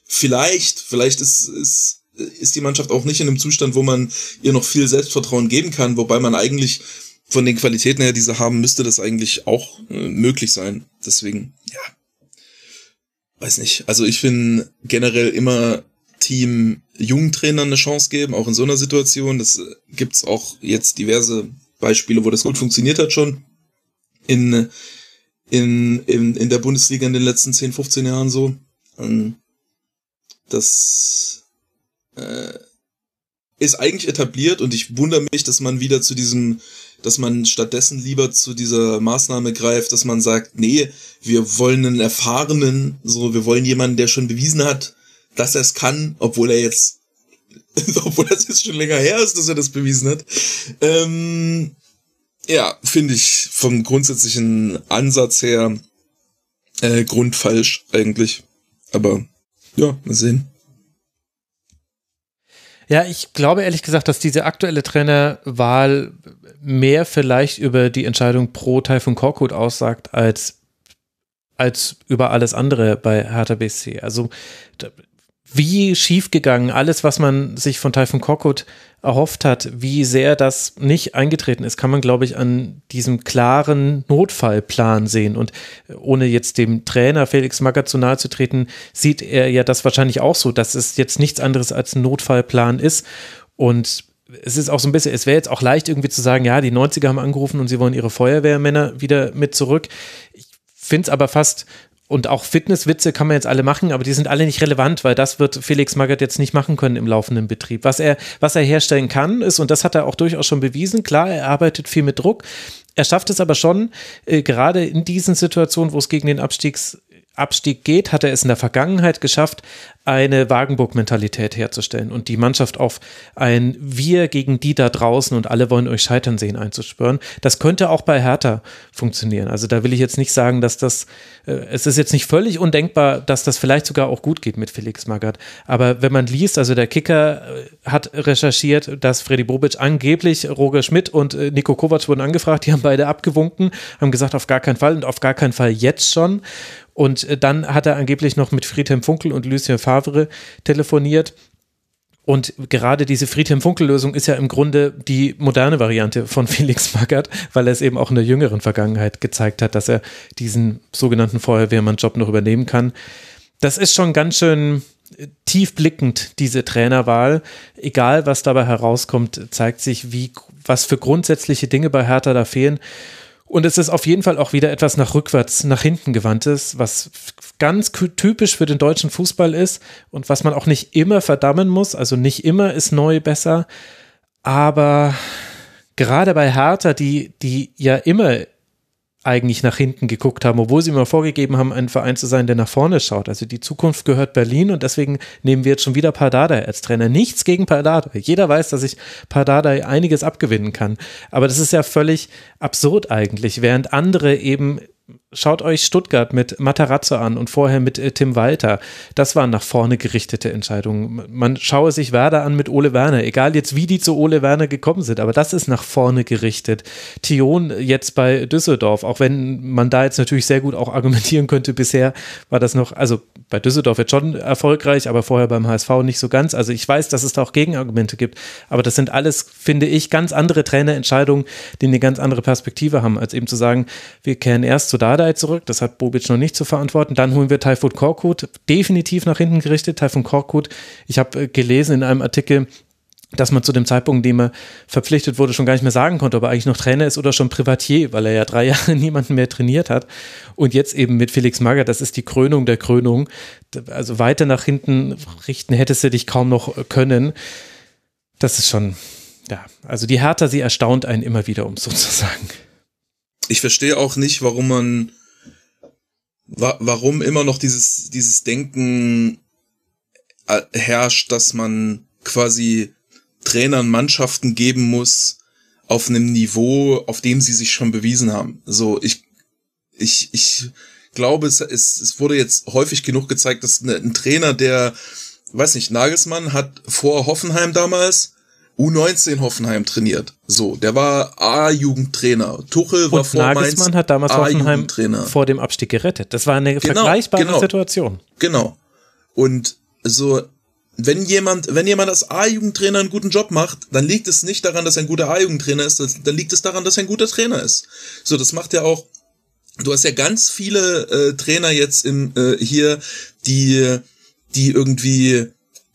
vielleicht, vielleicht ist, ist, ist die Mannschaft auch nicht in einem Zustand, wo man ihr noch viel Selbstvertrauen geben kann, wobei man eigentlich von den Qualitäten her, die sie haben, müsste das eigentlich auch äh, möglich sein. Deswegen, ja. Weiß nicht. Also ich finde generell immer Team jungen Trainern eine Chance geben, auch in so einer Situation. Das äh, gibt's auch jetzt diverse Beispiele, wo das gut funktioniert hat schon. In, in, in, in der Bundesliga in den letzten 10, 15 Jahren so. Ähm, das äh, ist eigentlich etabliert und ich wundere mich, dass man wieder zu diesem, dass man stattdessen lieber zu dieser Maßnahme greift, dass man sagt, nee, wir wollen einen erfahrenen, so, wir wollen jemanden, der schon bewiesen hat, dass er es kann, obwohl er jetzt, obwohl das jetzt schon länger her ist, dass er das bewiesen hat. Ähm, ja, finde ich vom grundsätzlichen Ansatz her äh, grundfalsch eigentlich. Aber ja, mal sehen. Ja, ich glaube ehrlich gesagt, dass diese aktuelle Trainerwahl mehr vielleicht über die Entscheidung pro Taifun Korkut aussagt, als, als über alles andere bei Hertha BSC. Also wie schiefgegangen, alles, was man sich von Taifun Korkut erhofft hat, wie sehr das nicht eingetreten ist, kann man, glaube ich, an diesem klaren Notfallplan sehen. Und ohne jetzt dem Trainer Felix Magath zu nahe zu treten, sieht er ja das wahrscheinlich auch so, dass es jetzt nichts anderes als ein Notfallplan ist. Und es ist auch so ein bisschen, es wäre jetzt auch leicht irgendwie zu sagen, ja, die 90er haben angerufen und sie wollen ihre Feuerwehrmänner wieder mit zurück. Ich finde es aber fast und auch Fitnesswitze kann man jetzt alle machen, aber die sind alle nicht relevant, weil das wird Felix Magath jetzt nicht machen können im laufenden Betrieb. Was er, was er herstellen kann, ist, und das hat er auch durchaus schon bewiesen, klar, er arbeitet viel mit Druck. Er schafft es aber schon, äh, gerade in diesen Situationen, wo es gegen den Abstiegs, Abstieg geht, hat er es in der Vergangenheit geschafft, eine Wagenburg-Mentalität herzustellen und die Mannschaft auf ein Wir gegen die da draußen und alle wollen euch scheitern sehen einzuspüren. Das könnte auch bei Hertha funktionieren. Also da will ich jetzt nicht sagen, dass das, äh, es ist jetzt nicht völlig undenkbar, dass das vielleicht sogar auch gut geht mit Felix Magath. Aber wenn man liest, also der Kicker äh, hat recherchiert, dass Freddy Bobic angeblich Roger Schmidt und äh, Nico Kovac wurden angefragt, die haben beide abgewunken, haben gesagt, auf gar keinen Fall und auf gar keinen Fall jetzt schon. Und äh, dann hat er angeblich noch mit Friedhelm Funkel und Lucien Favre telefoniert. Und gerade diese Friedhelm Funkel-Lösung ist ja im Grunde die moderne Variante von Felix Magath, weil er es eben auch in der jüngeren Vergangenheit gezeigt hat, dass er diesen sogenannten Feuerwehrmann-Job noch übernehmen kann. Das ist schon ganz schön äh, tiefblickend, diese Trainerwahl. Egal, was dabei herauskommt, zeigt sich, wie, was für grundsätzliche Dinge bei Hertha da fehlen. Und es ist auf jeden Fall auch wieder etwas nach rückwärts, nach hinten gewandtes, was ganz typisch für den deutschen Fußball ist und was man auch nicht immer verdammen muss. Also nicht immer ist neu besser. Aber gerade bei Hertha, die, die ja immer eigentlich nach hinten geguckt haben, obwohl sie immer vorgegeben haben, ein Verein zu sein, der nach vorne schaut. Also die Zukunft gehört Berlin und deswegen nehmen wir jetzt schon wieder Pardada als Trainer. Nichts gegen Pardada. Jeder weiß, dass ich Pardada einiges abgewinnen kann. Aber das ist ja völlig absurd eigentlich, während andere eben schaut euch Stuttgart mit Matarazzo an und vorher mit äh, Tim Walter. Das waren nach vorne gerichtete Entscheidungen. Man schaue sich Werder an mit Ole Werner, egal jetzt wie die zu Ole Werner gekommen sind, aber das ist nach vorne gerichtet. Thion jetzt bei Düsseldorf, auch wenn man da jetzt natürlich sehr gut auch argumentieren könnte, bisher war das noch, also bei Düsseldorf jetzt schon erfolgreich, aber vorher beim HSV nicht so ganz. Also ich weiß, dass es da auch Gegenargumente gibt, aber das sind alles, finde ich, ganz andere Trainerentscheidungen, die eine ganz andere Perspektive haben, als eben zu sagen, wir kehren erst zu Dardai zurück, das hat Bobic noch nicht zu verantworten, dann holen wir Taifun Korkut, definitiv nach hinten gerichtet, Taifun Korkut, ich habe äh, gelesen in einem Artikel, dass man zu dem Zeitpunkt, in dem er verpflichtet wurde, schon gar nicht mehr sagen konnte, ob er eigentlich noch Trainer ist oder schon Privatier, weil er ja drei Jahre niemanden mehr trainiert hat. Und jetzt eben mit Felix Magath, das ist die Krönung der Krönung. Also weiter nach hinten richten hättest du dich kaum noch können. Das ist schon, ja, also die Hertha, sie erstaunt einen immer wieder, um es so zu sagen. Ich verstehe auch nicht, warum man, wa warum immer noch dieses, dieses Denken äh, herrscht, dass man quasi Trainern Mannschaften geben muss auf einem Niveau, auf dem sie sich schon bewiesen haben. So, ich, ich, ich glaube, es, es, es wurde jetzt häufig genug gezeigt, dass ein Trainer, der, weiß nicht, Nagelsmann hat vor Hoffenheim damals U19 Hoffenheim trainiert. So, der war A-Jugendtrainer. Tuchel war Und vor Nagelsmann Mainz hat damals Hoffenheim vor dem Abstieg gerettet. Das war eine Genau, vergleichbare genau. Situation. Genau. Und so, wenn jemand, wenn jemand als A-Jugendtrainer einen guten Job macht, dann liegt es nicht daran, dass er ein guter A-Jugendtrainer ist, dann liegt es daran, dass er ein guter Trainer ist. So, das macht ja auch, du hast ja ganz viele äh, Trainer jetzt im, äh, hier, die, die irgendwie,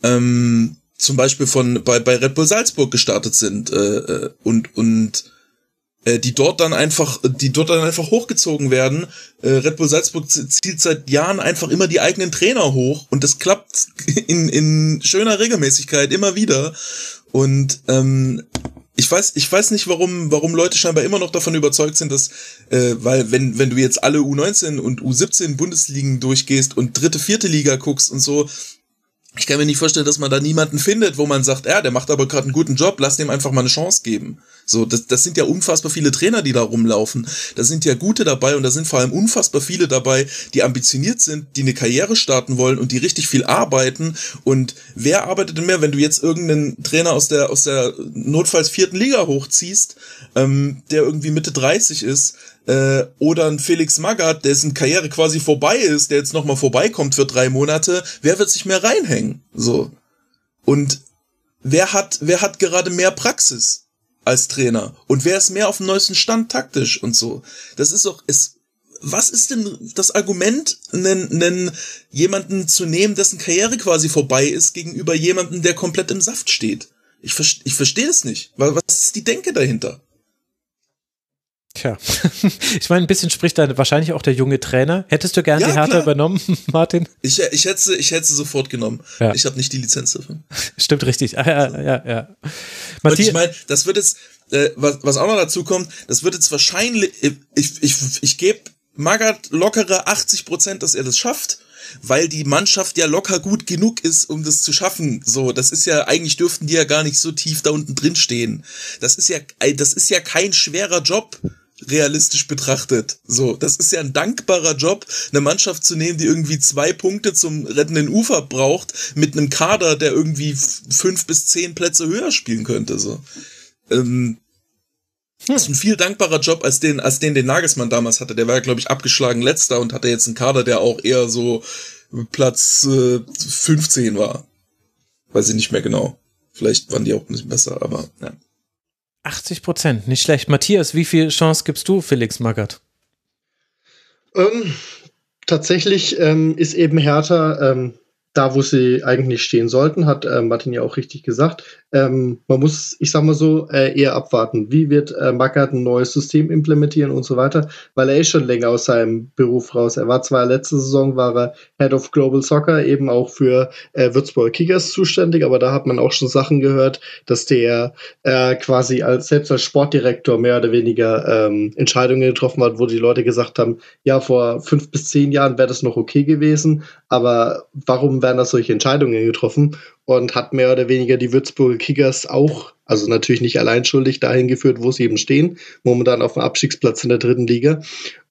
ähm, zum Beispiel von, bei, bei Red Bull Salzburg gestartet sind, äh, äh, und, und, äh, die dort dann einfach, die dort dann einfach hochgezogen werden. Äh, Red Bull Salzburg zielt seit Jahren einfach immer die eigenen Trainer hoch und das klappt in, in schöner Regelmäßigkeit immer wieder. Und ähm, ich weiß, ich weiß nicht, warum, warum Leute scheinbar immer noch davon überzeugt sind, dass, äh, weil wenn, wenn du jetzt alle U19 und U17 Bundesligen durchgehst und dritte, vierte Liga guckst und so, ich kann mir nicht vorstellen, dass man da niemanden findet, wo man sagt, ja, der macht aber gerade einen guten Job, lass dem einfach mal eine Chance geben. So, das, das sind ja unfassbar viele Trainer, die da rumlaufen. Da sind ja gute dabei und da sind vor allem unfassbar viele dabei, die ambitioniert sind, die eine Karriere starten wollen und die richtig viel arbeiten. Und wer arbeitet denn mehr, wenn du jetzt irgendeinen Trainer aus der, aus der notfalls vierten Liga hochziehst, ähm, der irgendwie Mitte 30 ist, äh, oder ein Felix Magath, dessen Karriere quasi vorbei ist, der jetzt nochmal vorbeikommt für drei Monate, wer wird sich mehr reinhängen? So. Und wer hat, wer hat gerade mehr Praxis als Trainer? Und wer ist mehr auf dem neuesten Stand taktisch und so? Das ist doch, es, was ist denn das Argument, einen, einen jemanden zu nehmen, dessen Karriere quasi vorbei ist, gegenüber jemanden, der komplett im Saft steht? Ich, verste- ich verstehe das nicht. Wa- Was ist die Denke dahinter? Tja, ich meine, ein bisschen spricht da wahrscheinlich auch der junge Trainer. Hättest du gern Ja, die Hertha klar. übernommen, Martin? Ich, ich hätte sie, ich hätte sie sofort genommen. Ja. Ich habe nicht die Lizenz dafür. Stimmt richtig. Ah, ja, ja, ja. Und Matthias, ich meine, das wird jetzt, äh, was, was auch noch dazu kommt, das wird jetzt wahrscheinlich, ich, ich, ich gebe Magath lockere 80 Prozent, dass er das schafft, weil die Mannschaft ja locker gut genug ist, um das zu schaffen. So, das ist ja, eigentlich dürften die ja gar nicht so tief da unten drin stehen. Das ist ja, ey, das ist ja kein schwerer Job realistisch betrachtet. So, das ist ja ein dankbarer Job, eine Mannschaft zu nehmen, die irgendwie zwei Punkte zum rettenden Ufer braucht, mit einem Kader, der irgendwie fünf bis zehn Plätze höher spielen könnte. So. Ähm, das ist ein viel dankbarer Job als den, als den, den Nagelsmann damals hatte. Der war, glaube ich, abgeschlagen letzter und hatte jetzt einen Kader, der auch eher so Platz äh, 15 war. Weiß ich nicht mehr genau. Vielleicht waren die auch ein bisschen besser, aber ja. 80 Prozent, nicht schlecht. Matthias, wie viel Chance gibst du Felix Magath? Ähm, tatsächlich ähm, ist eben Hertha ähm, da, wo sie eigentlich stehen sollten, hat äh, Martin ja auch richtig gesagt. Ähm, man muss, ich sag mal so, äh, eher abwarten. Wie wird äh, Magath ein neues System implementieren und so weiter, weil er ist schon länger aus seinem Beruf raus. Er war zwar letzte Saison war er Head of Global Soccer eben auch für äh, Würzburger Kickers zuständig, aber da hat man auch schon Sachen gehört, dass der äh, quasi als selbst als Sportdirektor mehr oder weniger ähm, Entscheidungen getroffen hat, wo die Leute gesagt haben, ja, vor fünf bis zehn Jahren wäre das noch okay gewesen, aber warum werden da solche Entscheidungen getroffen und hat mehr oder weniger die Würzburger Kickers auch, also natürlich nicht allein schuldig, dahin geführt, wo sie eben stehen, momentan auf dem Abstiegsplatz in der dritten Liga.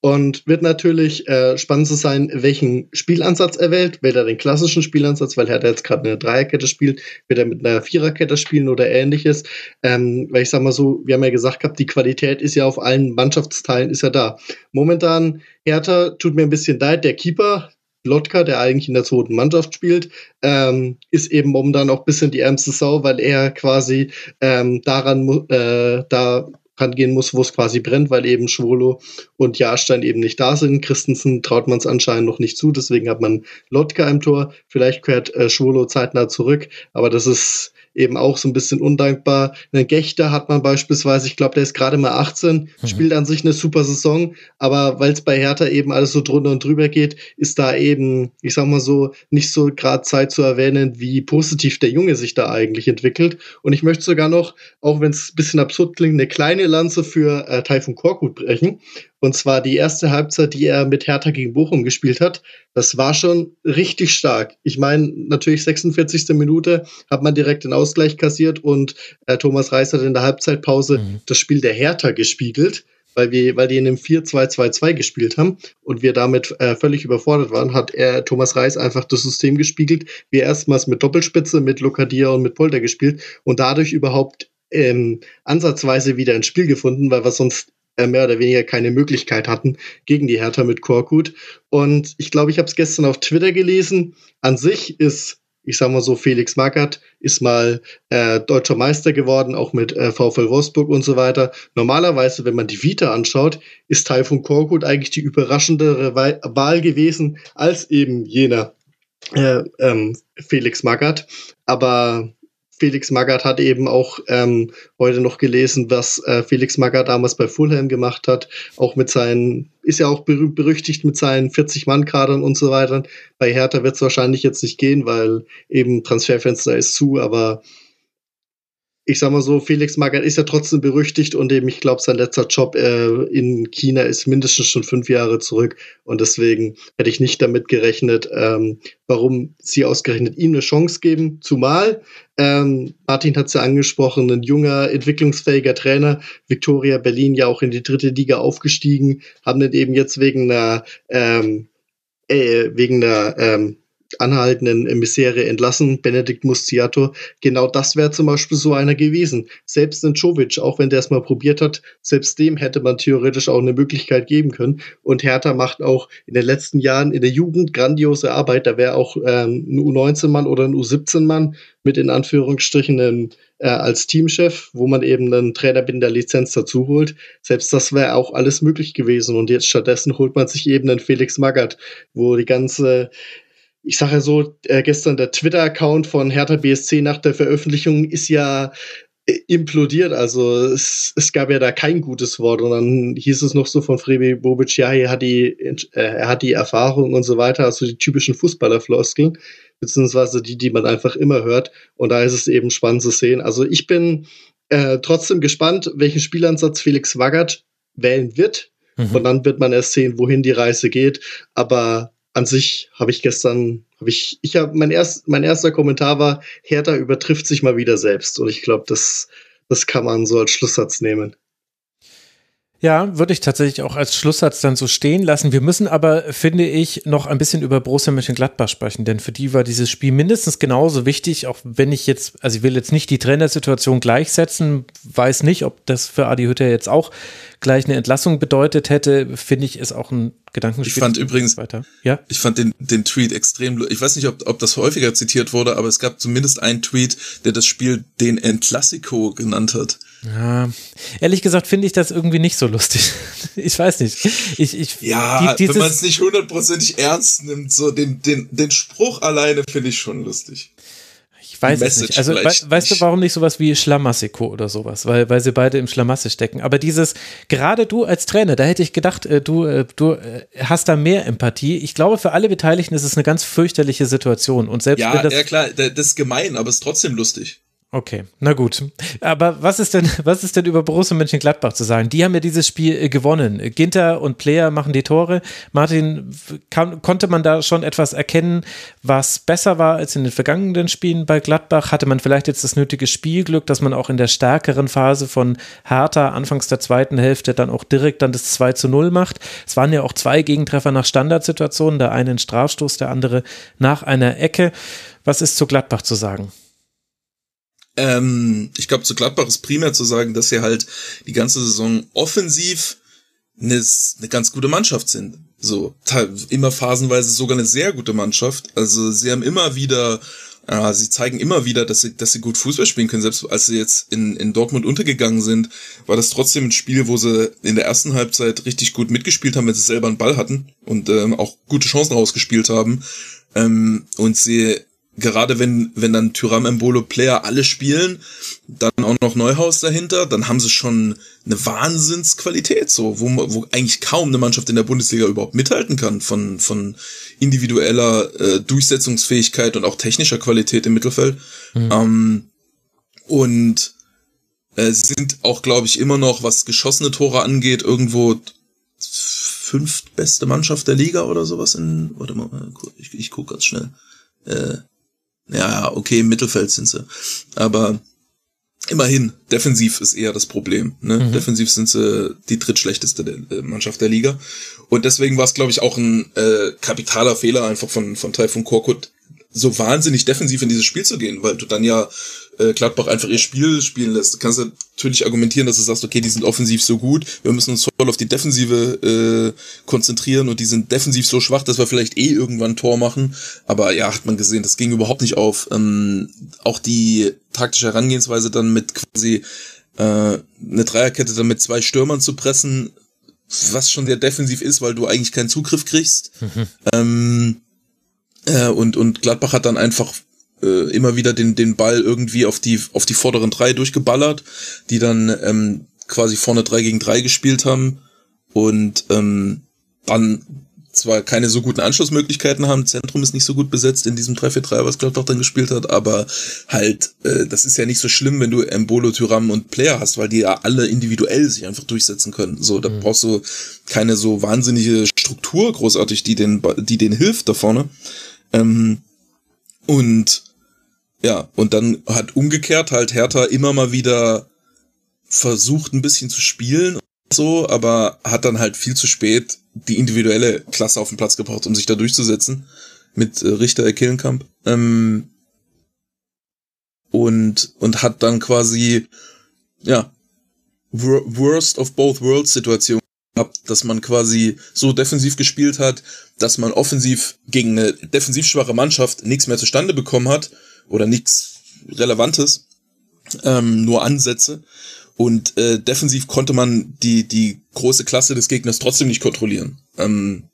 Und wird natürlich äh, spannend zu sein, welchen Spielansatz er wählt. Wählt er den klassischen Spielansatz, weil er jetzt gerade eine Dreierkette spielt, wird er mit einer Viererkette spielen oder ähnliches. Ähm, weil ich sag mal so, wir haben ja gesagt gehabt, die Qualität ist ja auf allen Mannschaftsteilen ist ja da. Momentan, Hertha tut mir ein bisschen leid, der Keeper, Lotka, der eigentlich in der zweiten Mannschaft spielt, ähm, ist eben momentan auch ein bisschen die ärmste Sau, weil er quasi ähm, daran äh, da rangehen muss, wo es quasi brennt, weil eben Schwolo und Jahrstein eben nicht da sind. Christensen traut man es anscheinend noch nicht zu, deswegen hat man Lotka im Tor. Vielleicht kehrt äh, Schwolo zeitnah zurück, aber das ist eben auch so ein bisschen undankbar. Einen Gechter hat man beispielsweise, ich glaube, der ist gerade mal 18, mhm. spielt an sich eine super Saison, aber weil es bei Hertha eben alles so drunter und drüber geht, ist da eben, ich sag mal so, nicht so gerade Zeit zu erwähnen, wie positiv der Junge sich da eigentlich entwickelt. Und ich möchte sogar noch, auch wenn es ein bisschen absurd klingt, eine kleine Lanze für äh, Taifun Korkut brechen. Und zwar die erste Halbzeit, die er mit Hertha gegen Bochum gespielt hat. Das war schon richtig stark. Ich meine, natürlich 46. Minute hat man direkt den Ausgleich kassiert und äh, Thomas Reis hat in der Halbzeitpause mhm. das Spiel der Hertha gespiegelt weil wir, weil die in einem 4-2-2-2 gespielt haben und wir damit äh, völlig überfordert waren, hat er Thomas Reis einfach das System gespiegelt. Wir erstmals mit Doppelspitze, mit Lokadia und mit Polter gespielt und dadurch überhaupt ähm, ansatzweise wieder ins Spiel gefunden, weil wir sonst äh, mehr oder weniger keine Möglichkeit hatten gegen die Hertha mit Korkut. Und ich glaube, ich habe es gestern auf Twitter gelesen. An sich ist, ich sag mal so, Felix Magath ist mal äh, deutscher Meister geworden, auch mit äh, VfL Wolfsburg und so weiter. Normalerweise, wenn man die Vita anschaut, ist Taifun Korkut eigentlich die überraschendere Wahl gewesen als eben jener äh, ähm, Felix Magath. Aber Felix Magath hat eben auch ähm, heute noch gelesen, was äh, Felix Magath damals bei Fulham gemacht hat, auch mit seinen, ist ja auch berühmt berüchtigt mit seinen 40-Mann-Kadern und so weiter. Bei Hertha wird es wahrscheinlich jetzt nicht gehen, weil eben Transferfenster ist zu, aber ich sag mal so, Felix Magath ist ja trotzdem berüchtigt und eben, ich glaube, sein letzter Job äh, in China ist mindestens schon fünf Jahre zurück. Und deswegen hätte ich nicht damit gerechnet, ähm, warum sie ausgerechnet ihm eine Chance geben. Zumal, ähm, Martin hat es ja angesprochen, ein junger, entwicklungsfähiger Trainer, Victoria Berlin ja auch in die dritte Liga aufgestiegen, haben den eben jetzt wegen einer ähm, äh, wegen einer ähm, anhaltenden Misere entlassen, Benedikt Mustiato. Genau das wäre zum Beispiel so einer gewesen. Selbst ein Jovic, auch wenn der es mal probiert hat, selbst dem hätte man theoretisch auch eine Möglichkeit geben können. Und Hertha macht auch in den letzten Jahren in der Jugend grandiose Arbeit. Da wäre auch ähm, ein U19-Mann oder ein U17-Mann mit in Anführungsstrichen einem, äh, als Teamchef, wo man eben einen Trainer mit der Lizenz dazu holt. Selbst das wäre auch alles möglich gewesen. Und jetzt stattdessen holt man sich eben einen Felix Magath, wo die ganze ich sage ja so, äh, gestern der Twitter-Account von Hertha BSC nach der Veröffentlichung ist ja äh, implodiert. Also es, es gab ja da kein gutes Wort. Und dann hieß es noch so von Frebi Bobic, ja, er hat die, äh, er hat die Erfahrung und so weiter, also die typischen Fußballerfloskeln, beziehungsweise die, die man einfach immer hört. Und da ist es eben spannend zu sehen. Also ich bin äh, trotzdem gespannt, welchen Spielansatz Felix Wagert wählen wird. Mhm. Und dann wird man erst sehen, wohin die Reise geht. Aber an sich habe ich gestern, habe ich, ich habe mein erst, mein erster Kommentar war, Hertha übertrifft sich mal wieder selbst und ich glaube, das, das kann man so als Schlusssatz nehmen. Ja, würde ich tatsächlich auch als Schlusssatz dann so stehen lassen. Wir müssen aber, finde ich, noch ein bisschen über Borussia Mönchengladbach sprechen, denn für die war dieses Spiel mindestens genauso wichtig, auch wenn ich jetzt, also ich will jetzt nicht die Trainersituation gleichsetzen, weiß nicht, ob das für Adi Hütter jetzt auch gleich eine Entlassung bedeutet hätte, finde ich, ist auch ein Gedankenspiel. Ich fand übrigens, weiter. Ja? ich fand den, den Tweet extrem, ich weiß nicht, ob, ob das häufiger zitiert wurde, aber es gab zumindest einen Tweet, der das Spiel den Entlassico genannt hat. Ja, ehrlich gesagt finde ich das irgendwie nicht so lustig. Ich weiß nicht. Ich, ich, ja, die, wenn man es nicht hundertprozentig ernst nimmt, so den, den, den Spruch alleine finde ich schon lustig weiß es nicht. Also we weißt du, warum nicht sowas wie Schlamassiko oder sowas? Weil, weil sie beide im Schlamasse stecken. Aber dieses, gerade du als Trainer, da hätte ich gedacht, äh, du, äh, du äh, hast da mehr Empathie. Ich glaube, für alle Beteiligten ist es eine ganz fürchterliche Situation. Und selbst ja, ja klar, das ist gemein, aber es ist trotzdem lustig. Okay, na gut. Aber was ist denn, was ist denn über Borussia Mönchengladbach zu sagen? Die haben ja dieses Spiel äh, gewonnen. Ginter und Player machen die Tore. Martin, kann, konnte man da schon etwas erkennen, was besser war als in den vergangenen Spielen bei Gladbach? Hatte man vielleicht jetzt das nötige Spielglück, dass man auch in der stärkeren Phase von Hertha anfangs der zweiten Hälfte dann auch direkt dann das 2 zu 0 macht? Es waren ja auch zwei Gegentreffer nach Standardsituationen, der eine in Strafstoß, der andere nach einer Ecke. Was ist zu Gladbach zu sagen? Ähm, ich glaube, zu Gladbach ist primär zu sagen, dass sie halt die ganze Saison offensiv eine, eine ganz gute Mannschaft sind. So, immer phasenweise sogar eine sehr gute Mannschaft. Also sie haben immer wieder, äh, sie zeigen immer wieder, dass sie, dass sie gut Fußball spielen können. Selbst als sie jetzt in, in Dortmund untergegangen sind, war das trotzdem ein Spiel, wo sie in der ersten Halbzeit richtig gut mitgespielt haben, wenn sie selber einen Ball hatten und ähm, auch gute Chancen rausgespielt haben. Ähm, und sie gerade wenn, wenn dann Tyram, Embolo, Player alle spielen, dann auch noch Neuhaus dahinter, dann haben sie schon eine Wahnsinnsqualität, so, wo, wo eigentlich kaum eine Mannschaft in der Bundesliga überhaupt mithalten kann, von, von individueller äh, Durchsetzungsfähigkeit und auch technischer Qualität im Mittelfeld. Mhm. Ähm, und äh, sind auch, glaube ich, immer noch, was geschossene Tore angeht, irgendwo fünftbeste Mannschaft der Liga oder sowas in, warte mal, ich, ich gucke ganz schnell. Äh, ja, okay, im Mittelfeld sind sie. Aber immerhin, defensiv ist eher das Problem. Ne? Mhm. Defensiv sind sie die drittschlechteste der, äh, Mannschaft der Liga. Und deswegen war es, glaube ich, auch ein äh, kapitaler Fehler einfach von, von Taifun Korkut, so wahnsinnig defensiv in dieses Spiel zu gehen, weil du dann ja äh, Gladbach einfach ihr Spiel spielen lässt. Du kannst natürlich argumentieren, dass du sagst, okay, die sind offensiv so gut, wir müssen uns voll auf die Defensive äh, konzentrieren und die sind defensiv so schwach, dass wir vielleicht eh irgendwann ein Tor machen. Aber ja, hat man gesehen, das ging überhaupt nicht auf. Ähm, auch die taktische Herangehensweise dann mit quasi äh, eine Dreierkette dann mit zwei Stürmern zu pressen, was schon sehr defensiv ist, weil du eigentlich keinen Zugriff kriegst. Mhm. Ähm, äh, und, und Gladbach hat dann einfach äh, immer wieder den, den Ball irgendwie auf die, auf die vorderen drei durchgeballert, die dann ähm, quasi vorne drei gegen drei gespielt haben und ähm, dann zwar keine so guten Anschlussmöglichkeiten haben, Zentrum ist nicht so gut besetzt in diesem 3-4-3, was Gladbach dann gespielt hat, aber halt, äh, das ist ja nicht so schlimm, wenn du Embolo, Tyram und Player hast, weil die ja alle individuell sich einfach durchsetzen können. So, da mhm. brauchst du keine so wahnsinnige Struktur großartig, die den, die denen hilft da vorne. Ähm, und ja, und dann hat umgekehrt halt Hertha immer mal wieder versucht, ein bisschen zu spielen und so, aber hat dann halt viel zu spät die individuelle Klasse auf den Platz gebraucht, um sich da durchzusetzen mit äh, Richter Killenkamp. Ähm, und, und hat dann quasi, ja, worst of both worlds Situation gehabt, dass man quasi so defensiv gespielt hat, dass man offensiv gegen eine defensiv schwache Mannschaft nichts mehr zustande bekommen hat oder nichts Relevantes, ähm, nur Ansätze. Und äh, defensiv konnte man die, die große Klasse des Gegners trotzdem nicht kontrollieren. Ähm,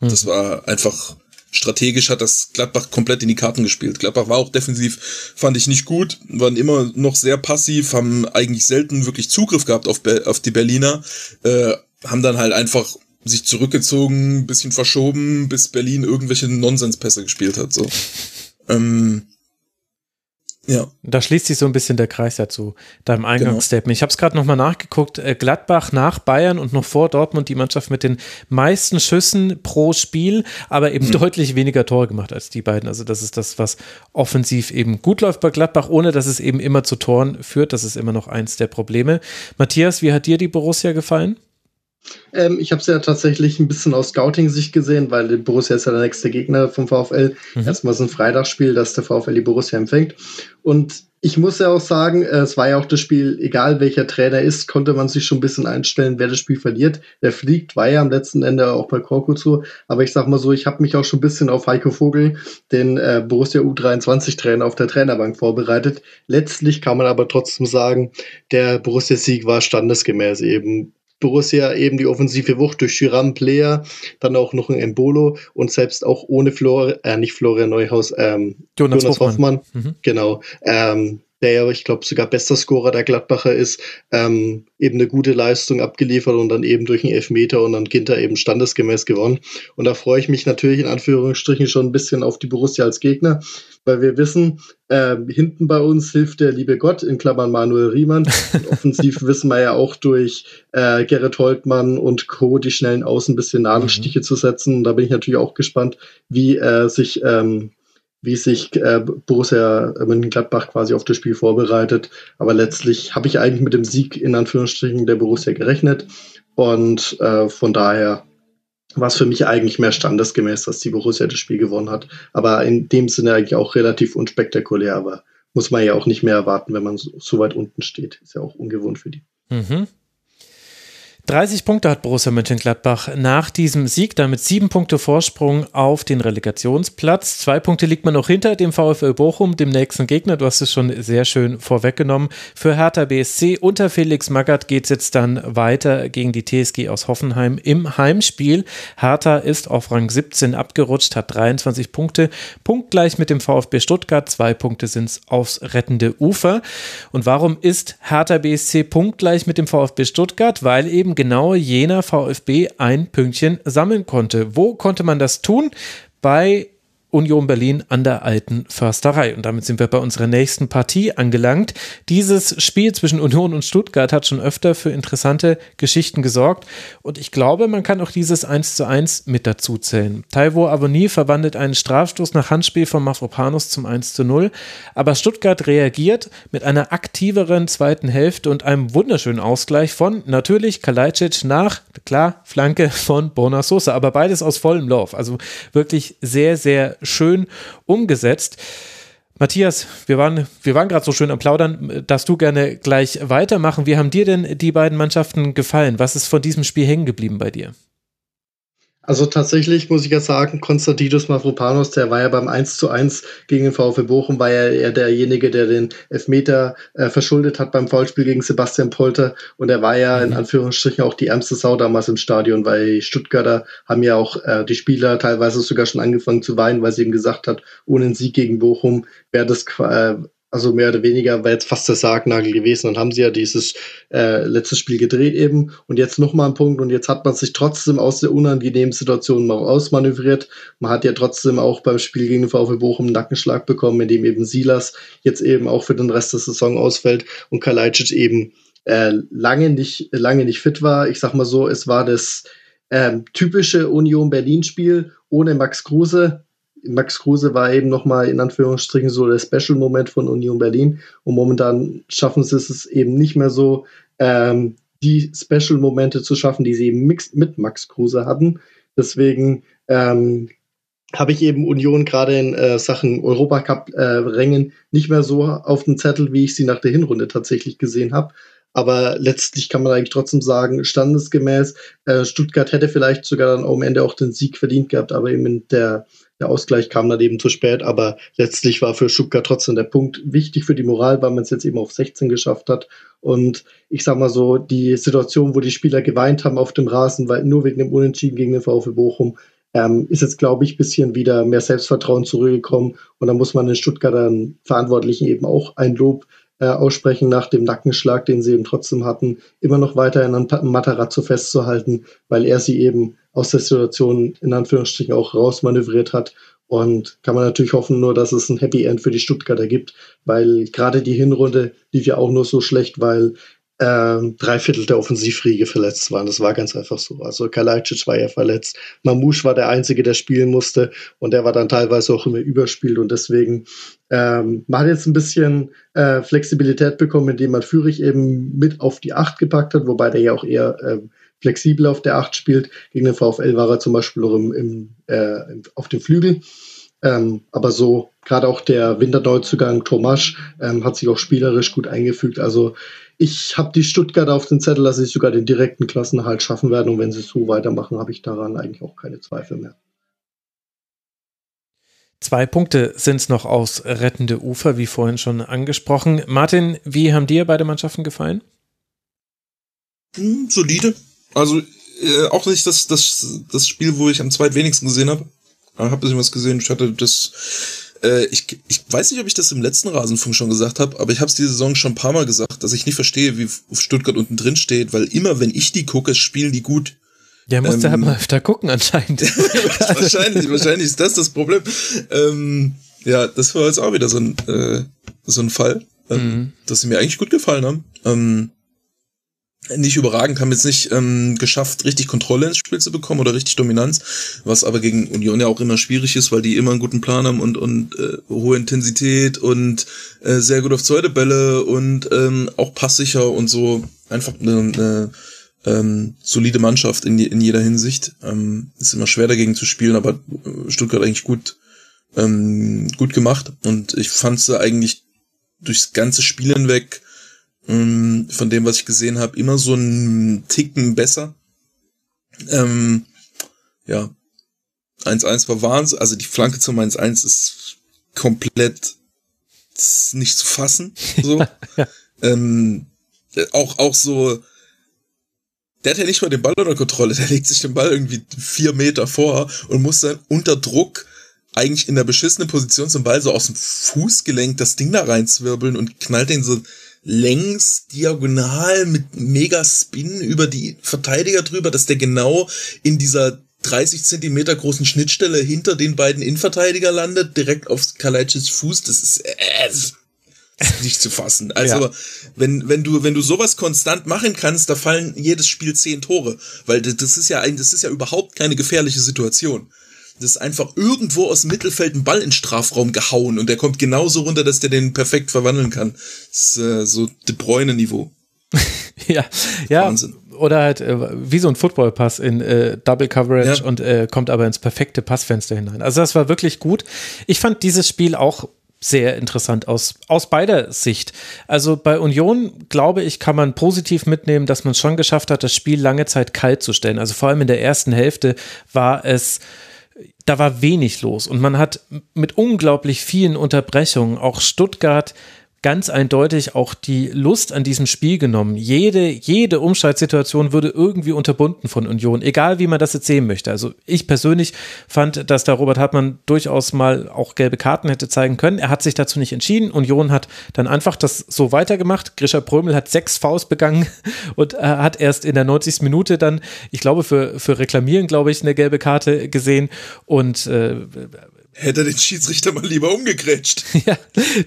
hm. Das war einfach strategisch hat das Gladbach komplett in die Karten gespielt. Gladbach war auch defensiv, fand ich nicht gut, waren immer noch sehr passiv, haben eigentlich selten wirklich Zugriff gehabt auf, Be auf die Berliner, äh, haben dann halt einfach sich zurückgezogen, bisschen verschoben, bis Berlin irgendwelche Nonsenspässe gespielt hat. So. ähm, ja. Da schließt sich so ein bisschen der Kreis dazu, deinem. Eingangsstatement. Genau. Ich habe es gerade nochmal nachgeguckt. Äh, Gladbach nach Bayern und noch vor Dortmund die Mannschaft mit den meisten Schüssen pro Spiel, aber eben mhm. deutlich weniger Tore gemacht als die beiden. Also das ist das, was offensiv eben gut läuft bei Gladbach, ohne dass es eben immer zu Toren führt. Das ist immer noch eins der Probleme. Matthias, wie hat dir die Borussia gefallen? Ähm, ich habe es ja tatsächlich ein bisschen aus Scouting-Sicht gesehen, weil Borussia ist ja der nächste Gegner vom VfL. Mhm. Erstmal ist ein Freitagsspiel, dass der VfL die Borussia empfängt. Und ich muss ja auch sagen, äh, es war ja auch das Spiel, egal welcher Trainer ist, konnte man sich schon ein bisschen einstellen, wer das Spiel verliert. Der fliegt, war ja am letzten Ende auch bei Korko zu. Aber ich sag mal so, ich habe mich auch schon ein bisschen auf Heiko Vogel, den äh, Borussia U23-Trainer, auf der Trainerbank vorbereitet. Letztlich kann man aber trotzdem sagen, der Borussia-Sieg war standesgemäß eben Borussia eben die offensive Wucht durch Schüram Player, dann auch noch ein Embolo und selbst auch ohne Flor, äh, nicht Florian Neuhaus, ähm, Jonas, Jonas Hoffmann, Hoffmann. Mhm. genau, ähm, der ja, ich glaube, sogar bester Scorer der Gladbacher ist, ähm, eben eine gute Leistung abgeliefert und dann eben durch einen Elfmeter und dann Ginter eben standesgemäß gewonnen. Und da freue ich mich natürlich in Anführungsstrichen schon ein bisschen auf die Borussia als Gegner, weil wir wissen, äh, hinten bei uns hilft der liebe Gott, in Klammern Manuel Riemann. Und offensiv wissen wir ja auch durch äh, Gerrit Holtmann und Co. die schnellen Außen ein bisschen Nadelstiche mhm. zu setzen. Und da bin ich natürlich auch gespannt, wie äh, sich ähm, wie sich äh, Borussia Mönchengladbach quasi auf das Spiel vorbereitet. Aber letztlich habe ich eigentlich mit dem Sieg in Anführungsstrichen der Borussia gerechnet. Und äh, von daher war es für mich eigentlich mehr standesgemäß, dass die Borussia das Spiel gewonnen hat. Aber in dem Sinne eigentlich auch relativ unspektakulär. Aber muss man ja auch nicht mehr erwarten, wenn man so, so weit unten steht. Ist ja auch ungewohnt für die. Mhm. 30 Punkte hat Borussia Mönchengladbach nach diesem Sieg, damit sieben Punkte Vorsprung auf den Relegationsplatz. Zwei Punkte liegt man noch hinter dem VfL Bochum, dem nächsten Gegner. Du hast es schon sehr schön vorweggenommen. Für Hertha BSC unter Felix Magath geht es jetzt dann weiter gegen die TSG aus Hoffenheim im Heimspiel. Hertha ist auf Rang 17 abgerutscht, hat 23 Punkte, punktgleich mit dem VfB Stuttgart. Zwei Punkte sind es aufs rettende Ufer. Und warum ist Hertha BSC punktgleich mit dem VfB Stuttgart? Weil eben genau jener VfB ein Pünktchen sammeln konnte. Wo konnte man das tun? Bei Union Berlin an der alten Försterei. Und damit sind wir bei unserer nächsten Partie angelangt. Dieses Spiel zwischen Union und Stuttgart hat schon öfter für interessante Geschichten gesorgt. Und ich glaube, man kann auch dieses 1 zu 1 mit dazu zählen. Taiwo Avoni verwandelt einen Strafstoß nach Handspiel von Mafropanos zum 1 zu 0. Aber Stuttgart reagiert mit einer aktiveren zweiten Hälfte und einem wunderschönen Ausgleich von natürlich Kalajdzic nach, klar, Flanke von Bona Sosa. Aber beides aus vollem Lauf. Also wirklich sehr, sehr schön umgesetzt. Matthias, wir waren, wir waren gerade so schön am Plaudern, dass du gerne gleich weitermachen. Wie haben dir denn die beiden Mannschaften gefallen? Was ist von diesem Spiel hängen geblieben bei dir? Also tatsächlich muss ich ja sagen, Konstantinos Mavropanos, der war ja beim 1 zu 1 gegen den VfB Bochum, war ja eher derjenige, der den Elfmeter äh, verschuldet hat beim Foulspiel gegen Sebastian Polter. Und er war ja in mhm. Anführungsstrichen auch die ärmste Sau damals im Stadion, weil Stuttgarter haben ja auch äh, die Spieler teilweise sogar schon angefangen zu weinen, weil sie ihm gesagt hat, ohne einen Sieg gegen Bochum wäre das äh, also mehr oder weniger war jetzt fast der Sargnagel gewesen. Dann haben sie ja dieses äh, letztes Spiel gedreht eben und jetzt nochmal ein Punkt und jetzt hat man sich trotzdem aus der unangenehmen Situation mal ausmanövriert. Man hat ja trotzdem auch beim Spiel gegen den VfB Bochum einen Nackenschlag bekommen, in dem eben Silas jetzt eben auch für den Rest der Saison ausfällt und Kalajdzic eben äh, lange nicht lange nicht fit war. Ich sag mal so, es war das ähm, typische Union Berlin Spiel ohne Max Kruse Max Kruse war eben nochmal in Anführungsstrichen so der Special-Moment von Union Berlin und momentan schaffen sie es eben nicht mehr so, ähm, die Special-Momente zu schaffen, die sie eben mit Max Kruse hatten. Deswegen ähm, habe ich eben Union gerade in äh, Sachen Europacup-Rängen äh, nicht mehr so auf dem Zettel, wie ich sie nach der Hinrunde tatsächlich gesehen habe. Aber letztlich kann man eigentlich trotzdem sagen, standesgemäß, äh, Stuttgart hätte vielleicht sogar dann am Ende auch den Sieg verdient gehabt, aber eben in der der Ausgleich kam dann eben zu spät, aber letztlich war für Stuttgart trotzdem der Punkt wichtig für die Moral, weil man es jetzt eben auf 16 geschafft hat. Und ich sag mal so, die Situation, wo die Spieler geweint haben auf dem Rasen, weil nur wegen dem Unentschieden gegen den VfB Bochum, ähm, ist jetzt, glaube ich, bisschen wieder mehr Selbstvertrauen zurückgekommen. Und da muss man den Stuttgartern Verantwortlichen eben auch ein Lob äh, aussprechen nach dem Nackenschlag, den sie eben trotzdem hatten, immer noch weiterhin an Matarazzo festzuhalten, weil er sie eben aus der Situation in Anführungsstrichen auch rausmanövriert hat. Und kann man natürlich hoffen nur, dass es ein Happy End für die Stuttgarter gibt, weil gerade die Hinrunde lief ja auch nur so schlecht, weil ähm, drei Viertel der Offensivriege verletzt waren. Das war ganz einfach so. Also Kalajdzic war ja verletzt. Mamouche war der Einzige, der spielen musste und der war dann teilweise auch immer überspielt und deswegen ähm, man hat jetzt ein bisschen äh, Flexibilität bekommen, indem man Führig eben mit auf die Acht gepackt hat, wobei der ja auch eher äh, flexibel auf der Acht spielt. Gegen den VfL war er zum Beispiel noch im, im, äh, auf dem Flügel. Ähm, aber so, gerade auch der Winterneuzugang Tomasch ähm, hat sich auch spielerisch gut eingefügt. Also ich habe die Stuttgarter auf den Zettel, dass sie sogar den direkten Klassenhalt schaffen werden. Und wenn sie so weitermachen, habe ich daran eigentlich auch keine Zweifel mehr. Zwei Punkte sind es noch aus rettende Ufer, wie vorhin schon angesprochen. Martin, wie haben dir beide Mannschaften gefallen? Hm, solide. Also äh, auch nicht das, das, das Spiel, wo ich am zweitwenigsten gesehen habe. Ich habe ein bisschen was gesehen. Ich hatte das Äh, ich, ich weiß nicht, ob ich das im letzten Rasenfunk schon gesagt habe, aber ich habe es diese Saison schon ein paar Mal gesagt, dass ich nicht verstehe, wie Stuttgart unten drin steht, weil immer, wenn ich die gucke, spielen die gut. Ja, musst ähm, du halt mal öfter gucken anscheinend. wahrscheinlich, wahrscheinlich ist das das Problem. Ähm, ja, das war jetzt auch wieder so ein, äh, so ein Fall, ähm, mhm. dass sie mir eigentlich gut gefallen haben. Ähm, nicht überragend, haben jetzt nicht ähm, geschafft, richtig Kontrolle ins Spiel zu bekommen oder richtig Dominanz, was aber gegen Union ja auch immer schwierig ist, weil die immer einen guten Plan haben und, und äh, hohe Intensität und äh, sehr gut auf zweite Bälle und ähm, auch passsicher und so einfach eine, eine ähm, solide Mannschaft in, in jeder Hinsicht. Ähm, ist immer schwer dagegen zu spielen, aber äh, Stuttgart eigentlich gut, ähm, gut gemacht und ich fand sie eigentlich durchs ganze Spiel hinweg ähm, von dem, was ich gesehen habe, immer so einen Ticken besser. Ähm, ja, 1-1 war Wahnsinn, also die Flanke zum 1-1 ist komplett nicht zu fassen. So. ähm, auch, auch so, der hat ja nicht mal den Ball unter Kontrolle, der legt sich den Ball irgendwie vier Meter vor und muss dann unter Druck eigentlich in der beschissenen Position zum Ball so aus dem Fußgelenk das Ding da reinzwirbeln und knallt den so längs diagonal mit mega Spin über die Verteidiger drüber, dass der genau in dieser 30 Zentimeter großen Schnittstelle hinter den beiden Innenverteidiger landet, direkt auf Kalajdzic Fuß. Das ist, äh, das ist nicht zu fassen. Also, ja. wenn, wenn du, wenn du sowas konstant machen kannst, da fallen jedes Spiel zehn Tore. Weil das ist ja ein, das ist ja überhaupt keine gefährliche Situation. Das ist einfach irgendwo aus dem Mittelfeld ein Ball in Strafraum gehauen und der kommt genauso runter, dass der den perfekt verwandeln kann. Das ist äh, so De Bruyne-Niveau. ja, ja. Wahnsinn. Oder halt äh, wie so ein Footballpass in äh, Double Coverage ja. und äh, kommt aber ins perfekte Passfenster hinein. Also das war wirklich gut. Ich fand dieses Spiel auch sehr interessant aus, aus beider Sicht. Also bei Union, glaube ich, kann man positiv mitnehmen, dass man es schon geschafft hat, das Spiel lange Zeit kalt zu stellen. Also vor allem in der ersten Hälfte war es da war wenig los. Und man hat mit unglaublich vielen Unterbrechungen auch Stuttgart ganz eindeutig auch die Lust an diesem Spiel genommen. Jede, jede Umschaltsituation würde irgendwie unterbunden von Union, egal wie man das jetzt sehen möchte. Also ich persönlich fand, dass da Robert Hartmann durchaus mal auch gelbe Karten hätte zeigen können. Er hat sich dazu nicht entschieden. Union hat dann einfach das so weitergemacht. Grisha Prömel hat sechs Faust begangen und äh, hat erst in der 90. Minute dann, ich glaube, für, für Reklamieren, glaube ich, eine gelbe Karte gesehen und äh, hätte den Schiedsrichter mal lieber umgegrätscht. ja,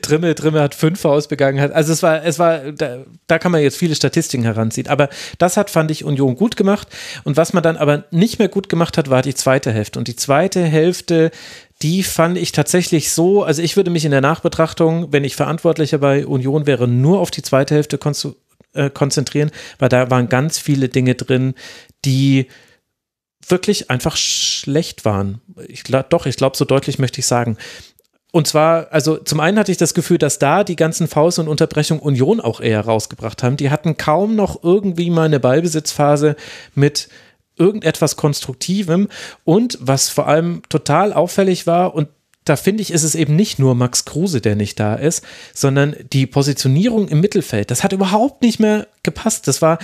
Trimmel, Trimmel hat fünf ausbegangen. Also es war, es war, da, da, kann man jetzt viele Statistiken heranziehen. Aber das hat, fand ich, Union gut gemacht. Und was man dann aber nicht mehr gut gemacht hat, war die zweite Hälfte. Und die zweite Hälfte, die fand ich tatsächlich so, also ich würde mich in der Nachbetrachtung, wenn ich Verantwortlicher bei Union wäre, nur auf die zweite Hälfte äh, konzentrieren, weil da waren ganz viele Dinge drin, die wirklich einfach schlecht waren. Ich glaube, doch, ich glaube, so deutlich möchte ich sagen. Und zwar, also zum einen hatte ich das Gefühl, dass da die ganzen Faust und Unterbrechung Union auch eher rausgebracht haben. Die hatten kaum noch irgendwie mal eine Ballbesitzphase mit irgendetwas Konstruktivem. Und was vor allem total auffällig war, und da finde ich, ist es eben nicht nur Max Kruse, der nicht da ist, sondern die Positionierung im Mittelfeld. Das hat überhaupt nicht mehr gepasst. Das war,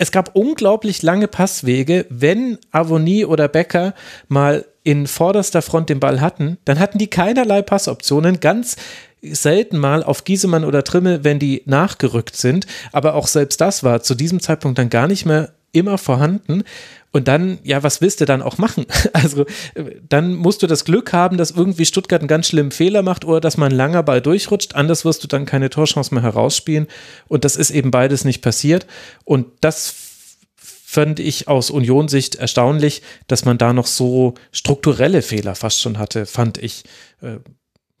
es gab unglaublich lange Passwege. Wenn Avonie oder Becker mal in vorderster Front den Ball hatten, dann hatten die keinerlei Passoptionen. Ganz selten mal auf Giesemann oder Trimmel, wenn die nachgerückt sind. Aber auch selbst das war zu diesem Zeitpunkt dann gar nicht mehr immer vorhanden. Und dann, ja, was willst du dann auch machen? Also, dann musst du das Glück haben, dass irgendwie Stuttgart einen ganz schlimmen Fehler macht oder dass man langer Ball durchrutscht. Anders wirst du dann keine Torchance mehr herausspielen. Und das ist eben beides nicht passiert. Und das fand ich aus Union-Sicht erstaunlich, dass man da noch so strukturelle Fehler fast schon hatte, fand ich.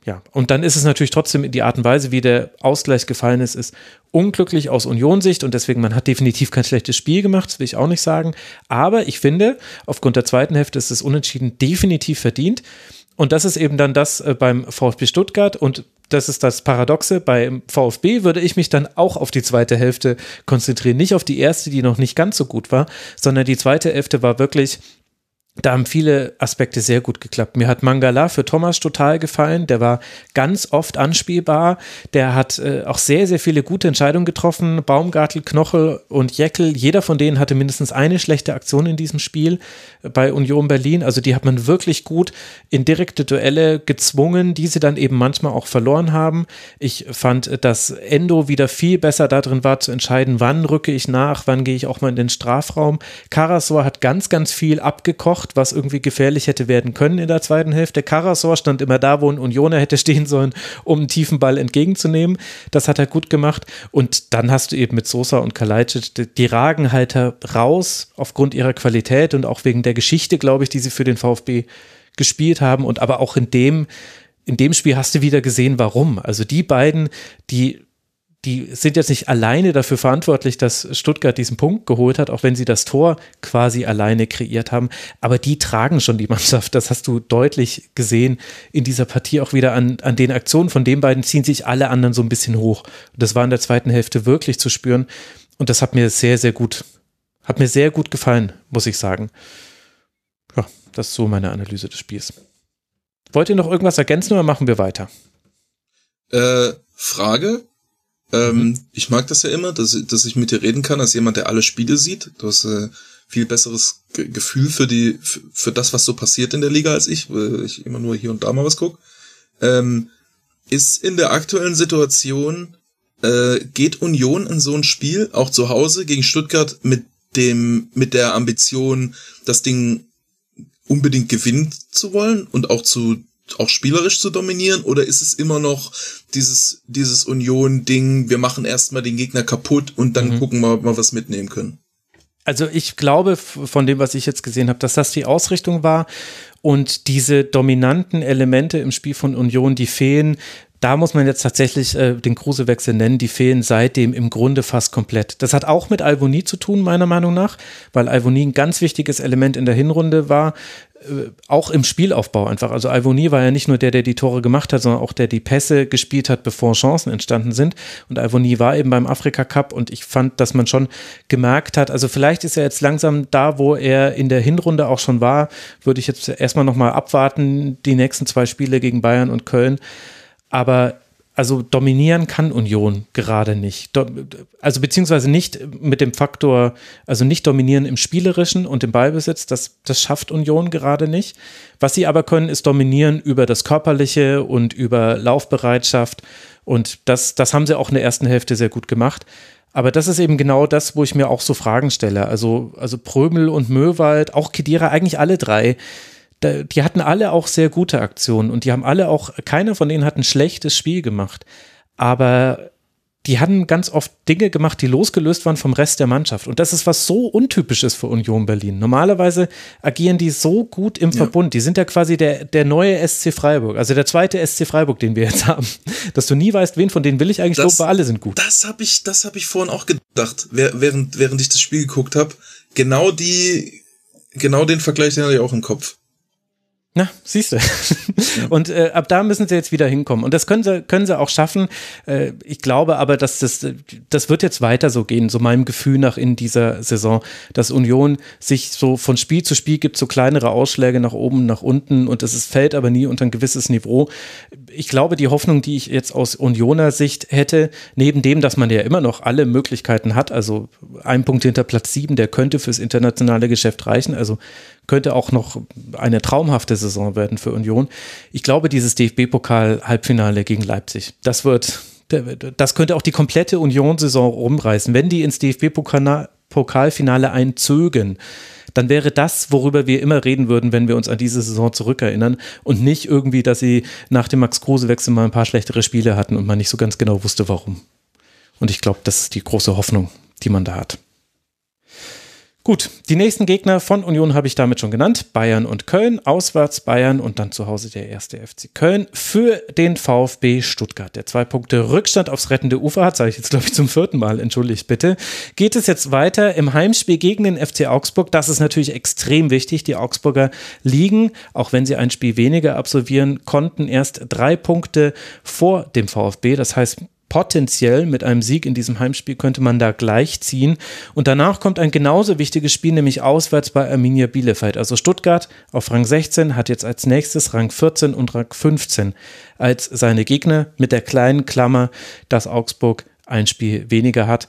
Ja, und dann ist es natürlich trotzdem die Art und Weise, wie der Ausgleich gefallen ist, ist unglücklich aus Union-Sicht und deswegen, man hat definitiv kein schlechtes Spiel gemacht, das will ich auch nicht sagen. Aber ich finde, aufgrund der zweiten Hälfte ist es unentschieden definitiv verdient. Und das ist eben dann das äh, beim VfB Stuttgart und das ist das Paradoxe. Beim VfB würde ich mich dann auch auf die zweite Hälfte konzentrieren. Nicht auf die erste, die noch nicht ganz so gut war, sondern die zweite Hälfte war wirklich da haben viele Aspekte sehr gut geklappt. Mir hat Mangala für Thomas total gefallen. Der war ganz oft anspielbar. Der hat äh, auch sehr, sehr viele gute Entscheidungen getroffen. Baumgartel, Knochel und Jeckel, jeder von denen hatte mindestens eine schlechte Aktion in diesem Spiel bei Union Berlin. Also die hat man wirklich gut in direkte Duelle gezwungen, die sie dann eben manchmal auch verloren haben. Ich fand, dass Endo wieder viel besser darin war zu entscheiden, wann rücke ich nach, wann gehe ich auch mal in den Strafraum. Karasor hat ganz, ganz viel abgekocht, was irgendwie gefährlich hätte werden können in der zweiten Hälfte. Karasor stand immer da, wo ein Unioner hätte stehen sollen, um einen tiefen Ball entgegenzunehmen. Das hat er gut gemacht. Und dann hast du eben mit Sosa und Kalajdzic die Ragenhalter raus aufgrund ihrer Qualität und auch wegen der der Geschichte, glaube ich, die sie für den VfB gespielt haben. Und aber auch in dem, in dem Spiel hast du wieder gesehen, warum. Also die beiden, die die sind jetzt nicht alleine dafür verantwortlich, dass Stuttgart diesen Punkt geholt hat, auch wenn sie das Tor quasi alleine kreiert haben. Aber die tragen schon die Mannschaft. Das hast du deutlich gesehen in dieser Partie auch wieder an, an den Aktionen. Von den beiden ziehen sich alle anderen so ein bisschen hoch. Das war in der zweiten Hälfte wirklich zu spüren. Und das hat mir sehr, sehr gut, hat mir sehr gut gefallen, muss ich sagen. Ja, das ist so meine Analyse des Spiels. Wollt ihr noch irgendwas ergänzen oder machen wir weiter? Äh, Frage. Ähm, mhm. Ich mag das ja immer, dass, dass ich mit dir reden kann, als jemand, der alle Spiele sieht. Du hast äh, viel besseres G Gefühl für die, für, für, das, was so passiert in der Liga als ich, weil ich immer nur hier und da mal was gucke. Ähm, ist in der aktuellen Situation, äh, geht Union in so ein Spiel, auch zu Hause gegen Stuttgart, mit dem, mit der Ambition, das Ding unbedingt gewinnen zu wollen und auch zu auch spielerisch zu dominieren oder ist es immer noch dieses dieses Union Ding, wir machen erstmal den Gegner kaputt und dann mhm. gucken wir mal was mitnehmen können? Also ich glaube von dem, was ich jetzt gesehen habe, dass das die Ausrichtung war und diese dominanten Elemente im Spiel von Union, die fehlen, da muss man jetzt tatsächlich äh, den Kruse-Wechsel nennen, die fehlen seitdem im Grunde fast komplett. Das hat auch mit Alvoni zu tun, meiner Meinung nach, weil Alvoni ein ganz wichtiges Element in der Hinrunde war, auch im Spielaufbau einfach. Also Alvoni war ja nicht nur der, der die Tore gemacht hat, sondern auch der die Pässe gespielt hat, bevor Chancen entstanden sind. Und Alvoni war eben beim Afrika Cup und ich fand, dass man schon gemerkt hat, also vielleicht ist er jetzt langsam da, wo er in der Hinrunde auch schon war, würde ich jetzt erstmal nochmal abwarten, die nächsten zwei Spiele gegen Bayern und Köln aber also dominieren kann Union gerade nicht. Also beziehungsweise nicht mit dem Faktor, also nicht dominieren im Spielerischen und im Ballbesitz, das, das schafft Union gerade nicht. Was sie aber können, ist dominieren über das Körperliche und über Laufbereitschaft. Und das, das haben sie auch in der ersten Hälfte sehr gut gemacht. Aber das ist eben genau das, wo ich mir auch so Fragen stelle. Also, also Prömel und Möwald, auch Kedira, eigentlich alle drei die hatten alle auch sehr gute Aktionen und die haben alle auch, keiner von denen hat ein schlechtes Spiel gemacht. Aber die hatten ganz oft Dinge gemacht, die losgelöst waren vom Rest der Mannschaft. Und das ist was so untypisches für Union Berlin. Normalerweise agieren die so gut im ja. Verbund. Die sind ja quasi der, der neue SC Freiburg, also der zweite SC Freiburg, den wir jetzt haben. Dass du nie weißt, wen von denen will ich eigentlich, das, glaube alle sind gut. Das habe ich, das habe ich vorhin auch gedacht, während, während ich das Spiel geguckt habe. Genau die, genau den Vergleich, den hatte ich auch im Kopf. Na, siehst du. Ja. Und äh, ab da müssen sie jetzt wieder hinkommen. Und das können sie, können sie auch schaffen. Äh, ich glaube aber, dass das, das wird jetzt weiter so gehen, so meinem Gefühl nach in dieser Saison, dass Union sich so von Spiel zu Spiel gibt, so kleinere Ausschläge nach oben, nach unten und es fällt aber nie unter ein gewisses Niveau. Ich glaube, die Hoffnung, die ich jetzt aus Unioner Sicht hätte, neben dem, dass man ja immer noch alle Möglichkeiten hat, also ein Punkt hinter Platz sieben, der könnte fürs internationale Geschäft reichen, also könnte auch noch eine traumhafte Saison werden für Union. Ich glaube, dieses DFB-Pokal-Halbfinale gegen Leipzig, das wird, das könnte auch die komplette Union-Saison rumreißen. Wenn die ins DFB-Pokalfinale einzögen, dann wäre das, worüber wir immer reden würden, wenn wir uns an diese Saison zurückerinnern und nicht irgendwie, dass sie nach dem Max-Kruse-Wechsel mal ein paar schlechtere Spiele hatten und man nicht so ganz genau wusste, warum. Und ich glaube, das ist die große Hoffnung, die man da hat. Gut, die nächsten Gegner von Union habe ich damit schon genannt. Bayern und Köln, auswärts Bayern und dann zu Hause der erste FC Köln für den VfB Stuttgart. Der zwei Punkte Rückstand aufs rettende Ufer hat, sage ich jetzt glaube ich zum vierten Mal, entschuldigt bitte. Geht es jetzt weiter im Heimspiel gegen den FC Augsburg. Das ist natürlich extrem wichtig. Die Augsburger liegen, auch wenn sie ein Spiel weniger absolvieren konnten, erst drei Punkte vor dem VfB. Das heißt, potenziell mit einem Sieg in diesem Heimspiel könnte man da gleich ziehen. Und danach kommt ein genauso wichtiges Spiel, nämlich auswärts bei Arminia Bielefeld. Also Stuttgart auf Rang 16 hat jetzt als nächstes Rang 14 und Rang 15 als seine Gegner mit der kleinen Klammer, dass Augsburg ein Spiel weniger hat.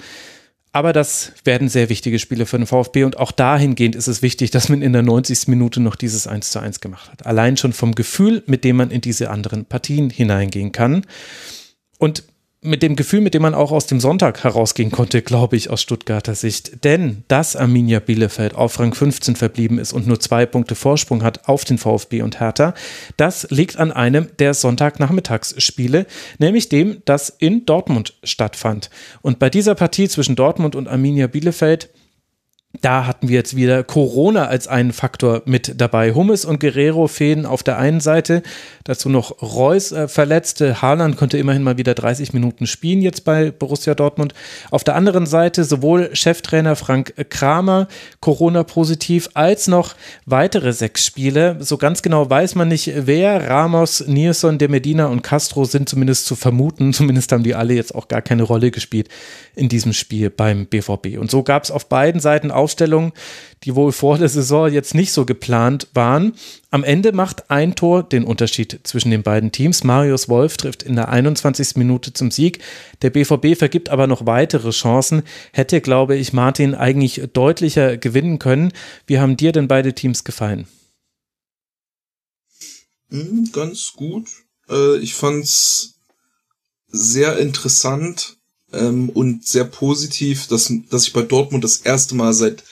Aber das werden sehr wichtige Spiele für den VfB und auch dahingehend ist es wichtig, dass man in der 90. Minute noch dieses 1 zu 1 gemacht hat. Allein schon vom Gefühl, mit dem man in diese anderen Partien hineingehen kann. Und mit dem Gefühl, mit dem man auch aus dem Sonntag herausgehen konnte, glaube ich, aus Stuttgarter Sicht. Denn dass Arminia Bielefeld auf Rang 15 verblieben ist und nur zwei Punkte Vorsprung hat auf den VfB und Hertha, das liegt an einem der Sonntagnachmittagsspiele, nämlich dem, das in Dortmund stattfand. Und bei dieser Partie zwischen Dortmund und Arminia Bielefeld da hatten wir jetzt wieder Corona als einen Faktor mit dabei. Hummes und Guerrero fehlen auf der einen Seite, dazu noch Reus äh, verletzte. Haaland konnte immerhin mal wieder 30 Minuten spielen jetzt bei Borussia Dortmund. Auf der anderen Seite sowohl Cheftrainer Frank Kramer Corona-positiv als noch weitere sechs Spiele. So ganz genau weiß man nicht, wer. Ramos, Nilsson, De Medina und Castro sind zumindest zu vermuten. Zumindest haben die alle jetzt auch gar keine Rolle gespielt in diesem Spiel beim BVB. Und so gab es auf beiden Seiten Aufstellungen, die wohl vor der Saison jetzt nicht so geplant waren. Am Ende macht ein Tor den Unterschied zwischen den beiden Teams. Marius Wolf trifft in der 21. Minute zum Sieg. Der BVB vergibt aber noch weitere Chancen. Hätte, glaube ich, Martin eigentlich deutlicher gewinnen können. Wie haben dir denn beide Teams gefallen? Hm, ganz gut. Äh, ich fand's sehr interessant, ähm, und sehr positiv, dass, dass ich bei Dortmund das erste Mal seit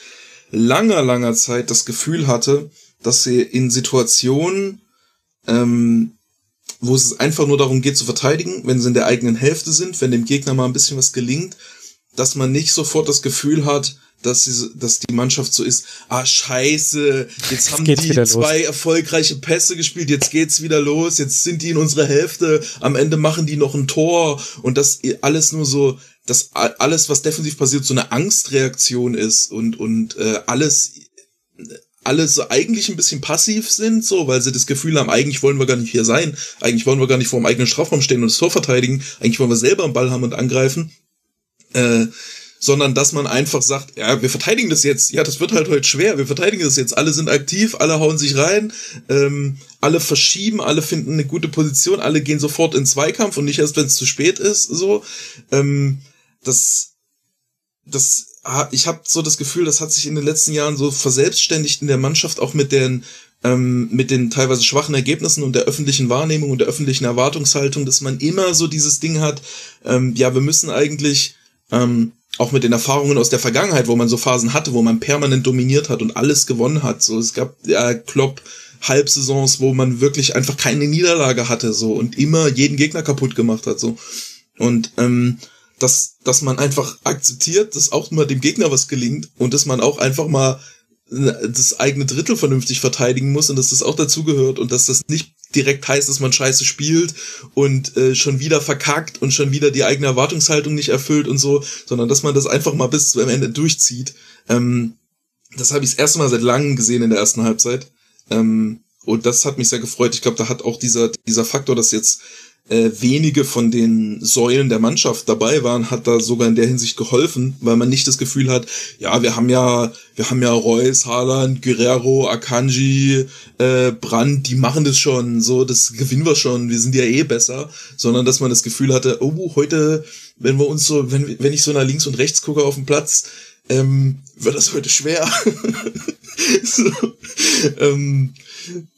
langer, langer Zeit das Gefühl hatte, dass sie in Situationen, ähm, wo es einfach nur darum geht zu verteidigen, wenn sie in der eigenen Hälfte sind, wenn dem Gegner mal ein bisschen was gelingt, dass man nicht sofort das Gefühl hat, dass, sie, dass die Mannschaft so ist, ah scheiße, jetzt haben die zwei erfolgreiche Pässe gespielt, jetzt geht's wieder los, jetzt sind die in unserer Hälfte, am Ende machen die noch ein Tor und das alles nur so, dass alles, was defensiv passiert, so eine Angstreaktion ist und, und äh, alles alle so eigentlich ein bisschen passiv sind, so, weil sie das Gefühl haben, eigentlich wollen wir gar nicht hier sein, eigentlich wollen wir gar nicht vor dem eigenen Strafraum stehen und das Tor verteidigen, eigentlich wollen wir selber einen Ball haben und angreifen. Äh, sondern dass man einfach sagt, ja, wir verteidigen das jetzt. Ja, das wird halt heute schwer. Wir verteidigen das jetzt. Alle sind aktiv, alle hauen sich rein, ähm, alle verschieben, alle finden eine gute Position, alle gehen sofort in Zweikampf und nicht erst, wenn es zu spät ist. So, ähm, das, das, ich habe so das Gefühl, das hat sich in den letzten Jahren so verselbstständigt in der Mannschaft auch mit den ähm, mit den teilweise schwachen Ergebnissen und der öffentlichen Wahrnehmung und der öffentlichen Erwartungshaltung, dass man immer so dieses Ding hat, ähm, ja, wir müssen eigentlich ähm, auch mit den Erfahrungen aus der Vergangenheit, wo man so Phasen hatte, wo man permanent dominiert hat und alles gewonnen hat. So, es gab ja Klopp Halbsaisons, wo man wirklich einfach keine Niederlage hatte, so und immer jeden Gegner kaputt gemacht hat, so. Und ähm, dass, dass man einfach akzeptiert, dass auch mal dem Gegner was gelingt und dass man auch einfach mal das eigene Drittel vernünftig verteidigen muss und dass das auch dazugehört und dass das nicht direkt heißt, dass man scheiße spielt und äh, schon wieder verkackt und schon wieder die eigene Erwartungshaltung nicht erfüllt und so, sondern dass man das einfach mal bis zum Ende durchzieht. Ähm, das habe ich das erste Mal seit langem gesehen in der ersten Halbzeit. Ähm, und das hat mich sehr gefreut. Ich glaube, da hat auch dieser, dieser Faktor, dass jetzt äh, wenige von den Säulen der Mannschaft dabei waren, hat da sogar in der Hinsicht geholfen, weil man nicht das Gefühl hat, ja, wir haben ja, wir haben ja Reus, Haaland, Guerrero, Akanji, äh, Brandt, die machen das schon, so, das gewinnen wir schon, wir sind ja eh besser, sondern dass man das Gefühl hatte, oh, heute, wenn wir uns so, wenn, wenn ich so nach links und rechts gucke auf dem Platz, ähm, wird das heute schwer. so, ähm,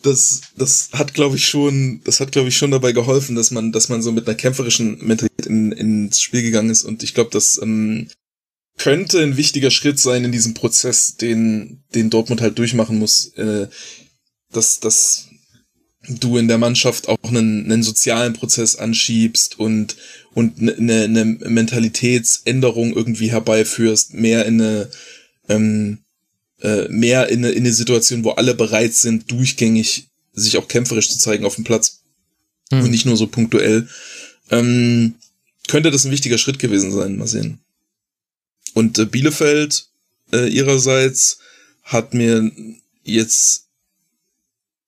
das, das hat, glaube ich, schon, das hat, glaube ich, schon dabei geholfen, dass man, dass man so mit einer kämpferischen Mentalität in, ins Spiel gegangen ist. Und ich glaube, das ähm, könnte ein wichtiger Schritt sein in diesem Prozess, den, den Dortmund halt durchmachen muss, äh, dass, dass du in der Mannschaft auch einen, einen sozialen Prozess anschiebst und, und eine, eine Mentalitätsänderung irgendwie herbeiführst, mehr in eine, ähm, äh, mehr in eine, in eine Situation, wo alle bereit sind, durchgängig sich auch kämpferisch zu zeigen auf dem Platz hm. und nicht nur so punktuell. Ähm, könnte das ein wichtiger Schritt gewesen sein, mal sehen. Und äh, Bielefeld äh, ihrerseits hat mir jetzt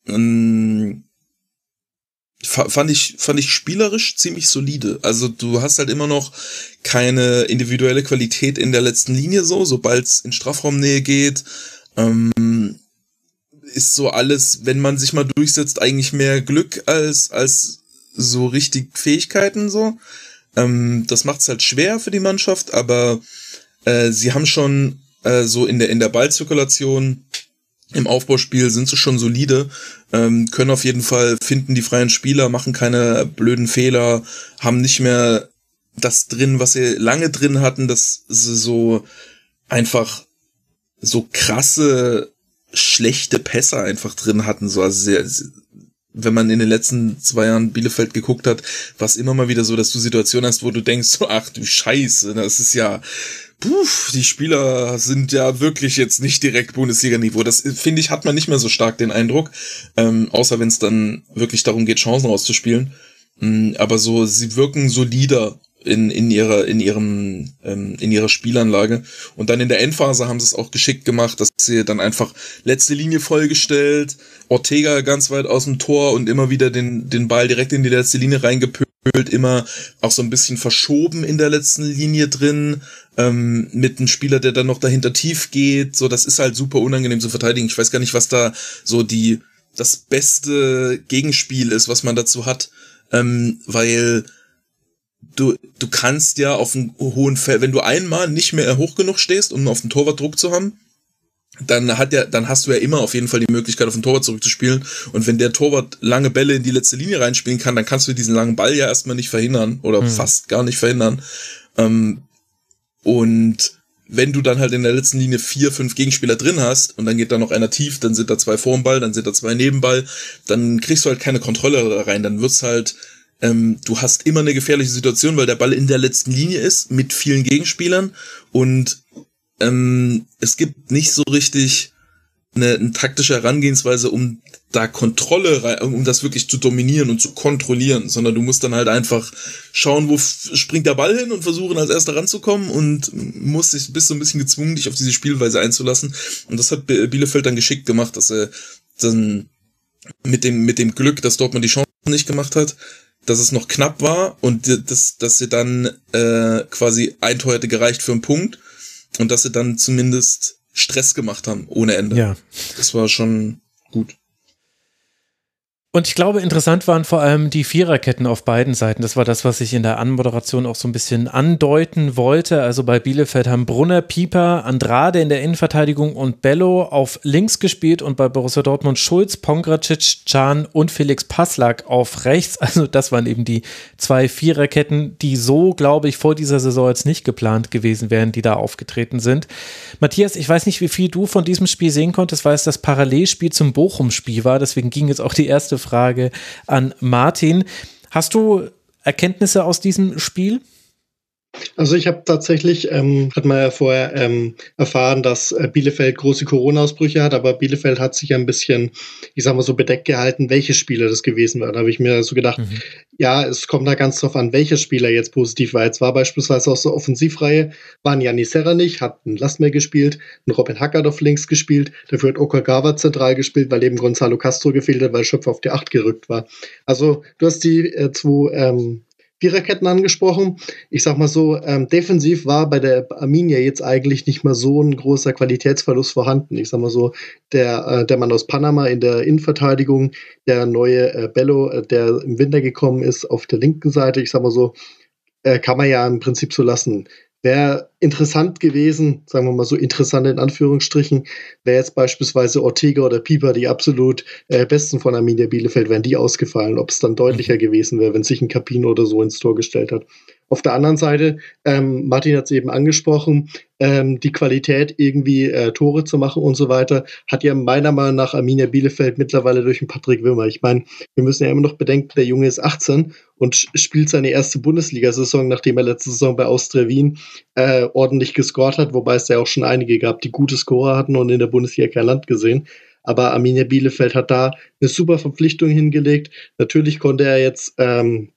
ähm, fand ich, fand ich spielerisch ziemlich solide. Also du hast halt immer noch keine individuelle Qualität in der letzten Linie so, sobald es in Strafraumnähe geht. Ähm, ist so alles, wenn man sich mal durchsetzt, eigentlich mehr Glück als, als so richtig Fähigkeiten so. Ähm, das macht es halt schwer für die Mannschaft, aber äh, sie haben schon äh, so in der, in der Ballzirkulation im Aufbauspiel sind sie schon solide, ähm, können auf jeden Fall finden die freien Spieler, machen keine blöden Fehler, haben nicht mehr das drin, was sie lange drin hatten, dass sie so einfach so krasse schlechte Pässe einfach drin hatten, so also sehr, wenn man in den letzten zwei Jahren Bielefeld geguckt hat, war es immer mal wieder so, dass du Situationen hast, wo du denkst, so, ach du Scheiße, das ist ja, puh, die Spieler sind ja wirklich jetzt nicht direkt Bundesliga-Niveau. Das finde ich, hat man nicht mehr so stark den Eindruck, ähm, außer wenn es dann wirklich darum geht, Chancen rauszuspielen. Ähm, aber so, sie wirken solider in, in ihrer, in ihrem, ähm, in ihrer Spielanlage. Und dann in der Endphase haben sie es auch geschickt gemacht, dass sie dann einfach letzte Linie vollgestellt, Ortega ganz weit aus dem Tor und immer wieder den, den Ball direkt in die letzte Linie reingepölt, immer auch so ein bisschen verschoben in der letzten Linie drin, ähm, mit einem Spieler, der dann noch dahinter tief geht. So, das ist halt super unangenehm zu verteidigen. Ich weiß gar nicht, was da so die, das beste Gegenspiel ist, was man dazu hat, ähm, weil du, du kannst ja auf einem hohen Feld, wenn du einmal nicht mehr hoch genug stehst, um auf den Torwart Druck zu haben, dann hat ja, dann hast du ja immer auf jeden Fall die Möglichkeit, auf den Torwart zurückzuspielen. Und wenn der Torwart lange Bälle in die letzte Linie reinspielen kann, dann kannst du diesen langen Ball ja erstmal nicht verhindern oder hm. fast gar nicht verhindern. Ähm, und wenn du dann halt in der letzten Linie vier, fünf Gegenspieler drin hast und dann geht da noch einer tief, dann sind da zwei vorm Ball, dann sind da zwei neben Ball, dann kriegst du halt keine Kontrolle da rein. Dann wird's halt ähm, du hast immer eine gefährliche Situation, weil der Ball in der letzten Linie ist mit vielen Gegenspielern und ähm, es gibt nicht so richtig eine, eine taktische Herangehensweise, um da Kontrolle, um das wirklich zu dominieren und zu kontrollieren, sondern du musst dann halt einfach schauen, wo springt der Ball hin und versuchen als erster ranzukommen und musst dich, bist so ein bisschen gezwungen, dich auf diese Spielweise einzulassen. Und das hat Bielefeld dann geschickt gemacht, dass er dann mit dem, mit dem Glück, dass Dortmund die Chance nicht gemacht hat, dass es noch knapp war und das, dass sie dann äh, quasi ein Tor hätte gereicht für einen Punkt und dass sie dann zumindest Stress gemacht haben ohne Ende. Ja. Das war schon gut. Und ich glaube, interessant waren vor allem die Viererketten auf beiden Seiten. Das war das, was ich in der Anmoderation auch so ein bisschen andeuten wollte. Also bei Bielefeld haben Brunner, Pieper, Andrade in der Innenverteidigung und Bello auf links gespielt und bei Borussia Dortmund Schulz, Pongracic, Can und Felix Passlack auf rechts. Also das waren eben die zwei Viererketten, die so, glaube ich, vor dieser Saison jetzt nicht geplant gewesen wären, die da aufgetreten sind. Matthias, ich weiß nicht, wie viel du von diesem Spiel sehen konntest, weil es das Parallelspiel zum Bochum-Spiel war. Deswegen ging jetzt auch die erste Frage an Martin. Hast du Erkenntnisse aus diesem Spiel? Also ich habe tatsächlich, ähm, hat man ja vorher ähm, erfahren, dass äh, Bielefeld große Corona-Ausbrüche hat, aber Bielefeld hat sich ein bisschen, ich sag mal so, bedeckt gehalten, welche Spieler das gewesen war. Da habe ich mir so gedacht, mhm. ja, es kommt da ganz drauf an, welcher Spieler jetzt positiv war. Jetzt war beispielsweise aus der Offensivreihe, war ein Janis Serra nicht, hat ein Lastmer gespielt, ein Robin Hackert auf links gespielt, dafür hat Okagawa zentral gespielt, weil eben Gonzalo Castro gefehlt hat, weil Schöpfer auf die Acht gerückt war. Also du hast die äh, zwei ähm, Viererketten angesprochen. Ich sag mal so, ähm, defensiv war bei der Arminia jetzt eigentlich nicht mal so ein großer Qualitätsverlust vorhanden. Ich sag mal so, der, äh, der Mann aus Panama in der Innenverteidigung, der neue äh, Bello, äh, der im Winter gekommen ist, auf der linken Seite, ich sag mal so, äh, kann man ja im Prinzip so lassen. Wäre interessant gewesen, sagen wir mal so interessant in Anführungsstrichen, wäre jetzt beispielsweise Ortega oder Pieper, die absolut äh, besten von Arminia Bielefeld, wären die ausgefallen, ob es dann deutlicher gewesen wäre, wenn sich ein Capino oder so ins Tor gestellt hat. Auf der anderen Seite, ähm, Martin hat es eben angesprochen, ähm, die Qualität irgendwie äh, Tore zu machen und so weiter, hat ja meiner Meinung nach Arminia Bielefeld mittlerweile durch den Patrick Wimmer. Ich meine, wir müssen ja immer noch bedenken, der Junge ist 18 und spielt seine erste Bundesliga-Saison, nachdem er letzte Saison bei Austria Wien äh, ordentlich gescored hat, wobei es ja auch schon einige gab, die gute Scorer hatten und in der Bundesliga kein Land gesehen. Aber Arminia Bielefeld hat da eine super Verpflichtung hingelegt. Natürlich konnte er jetzt ähm,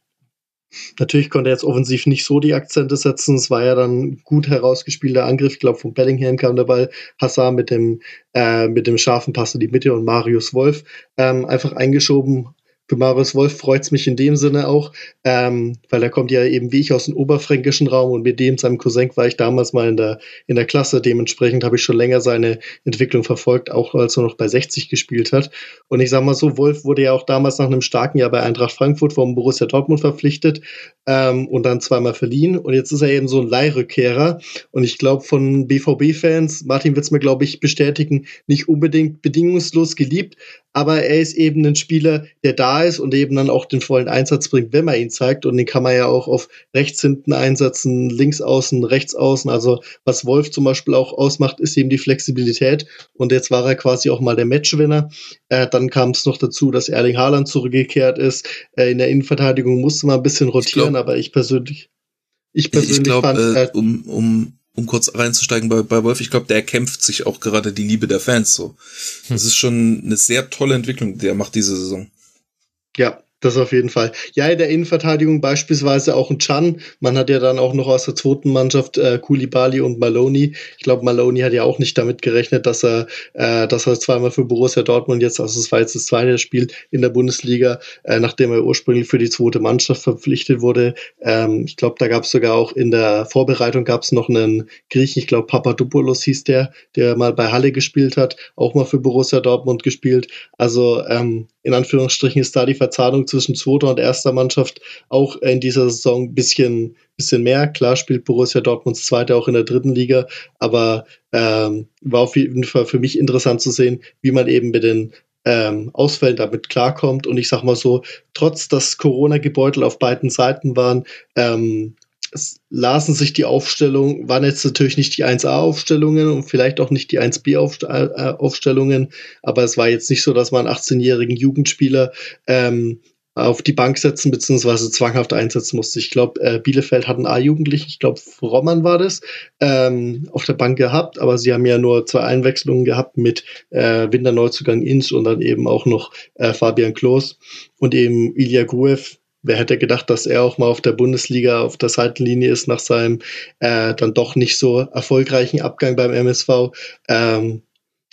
Natürlich konnte er jetzt offensiv nicht so die Akzente setzen. Es war ja dann gut herausgespielter Angriff. Ich glaube, von Bellingham kam der Ball. Hassan mit dem, äh, mit dem scharfen Pass in die Mitte und Marius Wolf ähm, einfach eingeschoben. Für Marius Wolf freut es mich in dem Sinne auch, ähm, weil er kommt ja eben wie ich aus dem oberfränkischen Raum und mit dem, seinem Cousin, war ich damals mal in der, in der Klasse. Dementsprechend habe ich schon länger seine Entwicklung verfolgt, auch als er noch bei 60 gespielt hat. Und ich sage mal so, Wolf wurde ja auch damals nach einem starken Jahr bei Eintracht Frankfurt vom Borussia Dortmund verpflichtet ähm, und dann zweimal verliehen. Und jetzt ist er eben so ein Leihrückkehrer. Und ich glaube, von BVB-Fans, Martin wird es mir, glaube ich, bestätigen, nicht unbedingt bedingungslos geliebt, aber er ist eben ein Spieler, der da ist und eben dann auch den vollen Einsatz bringt, wenn man ihn zeigt. Und den kann man ja auch auf rechts hinten einsetzen, links außen, rechts außen. Also was Wolf zum Beispiel auch ausmacht, ist eben die Flexibilität. Und jetzt war er quasi auch mal der Matchwinner. Äh, dann kam es noch dazu, dass Erling Haaland zurückgekehrt ist. Äh, in der Innenverteidigung musste man ein bisschen rotieren, ich glaub, aber ich persönlich, ich persönlich ich glaub, fand, äh, äh, um, um um kurz reinzusteigen bei, bei Wolf, ich glaube, der kämpft sich auch gerade die Liebe der Fans so. Das hm. ist schon eine sehr tolle Entwicklung, die er macht diese Saison. Ja, das auf jeden Fall. Ja, in der Innenverteidigung beispielsweise auch ein Chan. Man hat ja dann auch noch aus der zweiten Mannschaft äh, Kulibali und Maloney. Ich glaube, Maloney hat ja auch nicht damit gerechnet, dass er, äh, dass er zweimal für Borussia Dortmund jetzt, also es war jetzt das zweite Spiel in der Bundesliga, äh, nachdem er ursprünglich für die zweite Mannschaft verpflichtet wurde. Ähm, ich glaube, da gab es sogar auch in der Vorbereitung gab es noch einen Griechen, ich glaube Papadopoulos hieß der, der mal bei Halle gespielt hat, auch mal für Borussia Dortmund gespielt. Also ähm, in Anführungsstrichen ist da die Verzahnung zwischen zweiter und erster Mannschaft auch in dieser Saison ein bisschen, bisschen mehr. Klar spielt Borussia Dortmunds Zweite auch in der dritten Liga, aber ähm, war auf jeden Fall für mich interessant zu sehen, wie man eben mit den ähm, Ausfällen damit klarkommt. Und ich sag mal so, trotz dass Corona-Gebeutel auf beiden Seiten waren, ähm, lasen sich die Aufstellungen, waren jetzt natürlich nicht die 1A-Aufstellungen und vielleicht auch nicht die 1B-Aufstellungen, äh, aber es war jetzt nicht so, dass man 18-jährigen Jugendspieler ähm, auf die Bank setzen beziehungsweise zwanghaft einsetzen musste. Ich glaube, äh, Bielefeld hat einen A-Jugendlichen, ich glaube, Romman war das, ähm, auf der Bank gehabt, aber sie haben ja nur zwei Einwechslungen gehabt mit äh, Winterneuzugang Inz und dann eben auch noch äh, Fabian Klos und eben Ilya Gruev, wer hätte gedacht, dass er auch mal auf der Bundesliga auf der Seitenlinie ist nach seinem äh, dann doch nicht so erfolgreichen Abgang beim MSV. Ähm,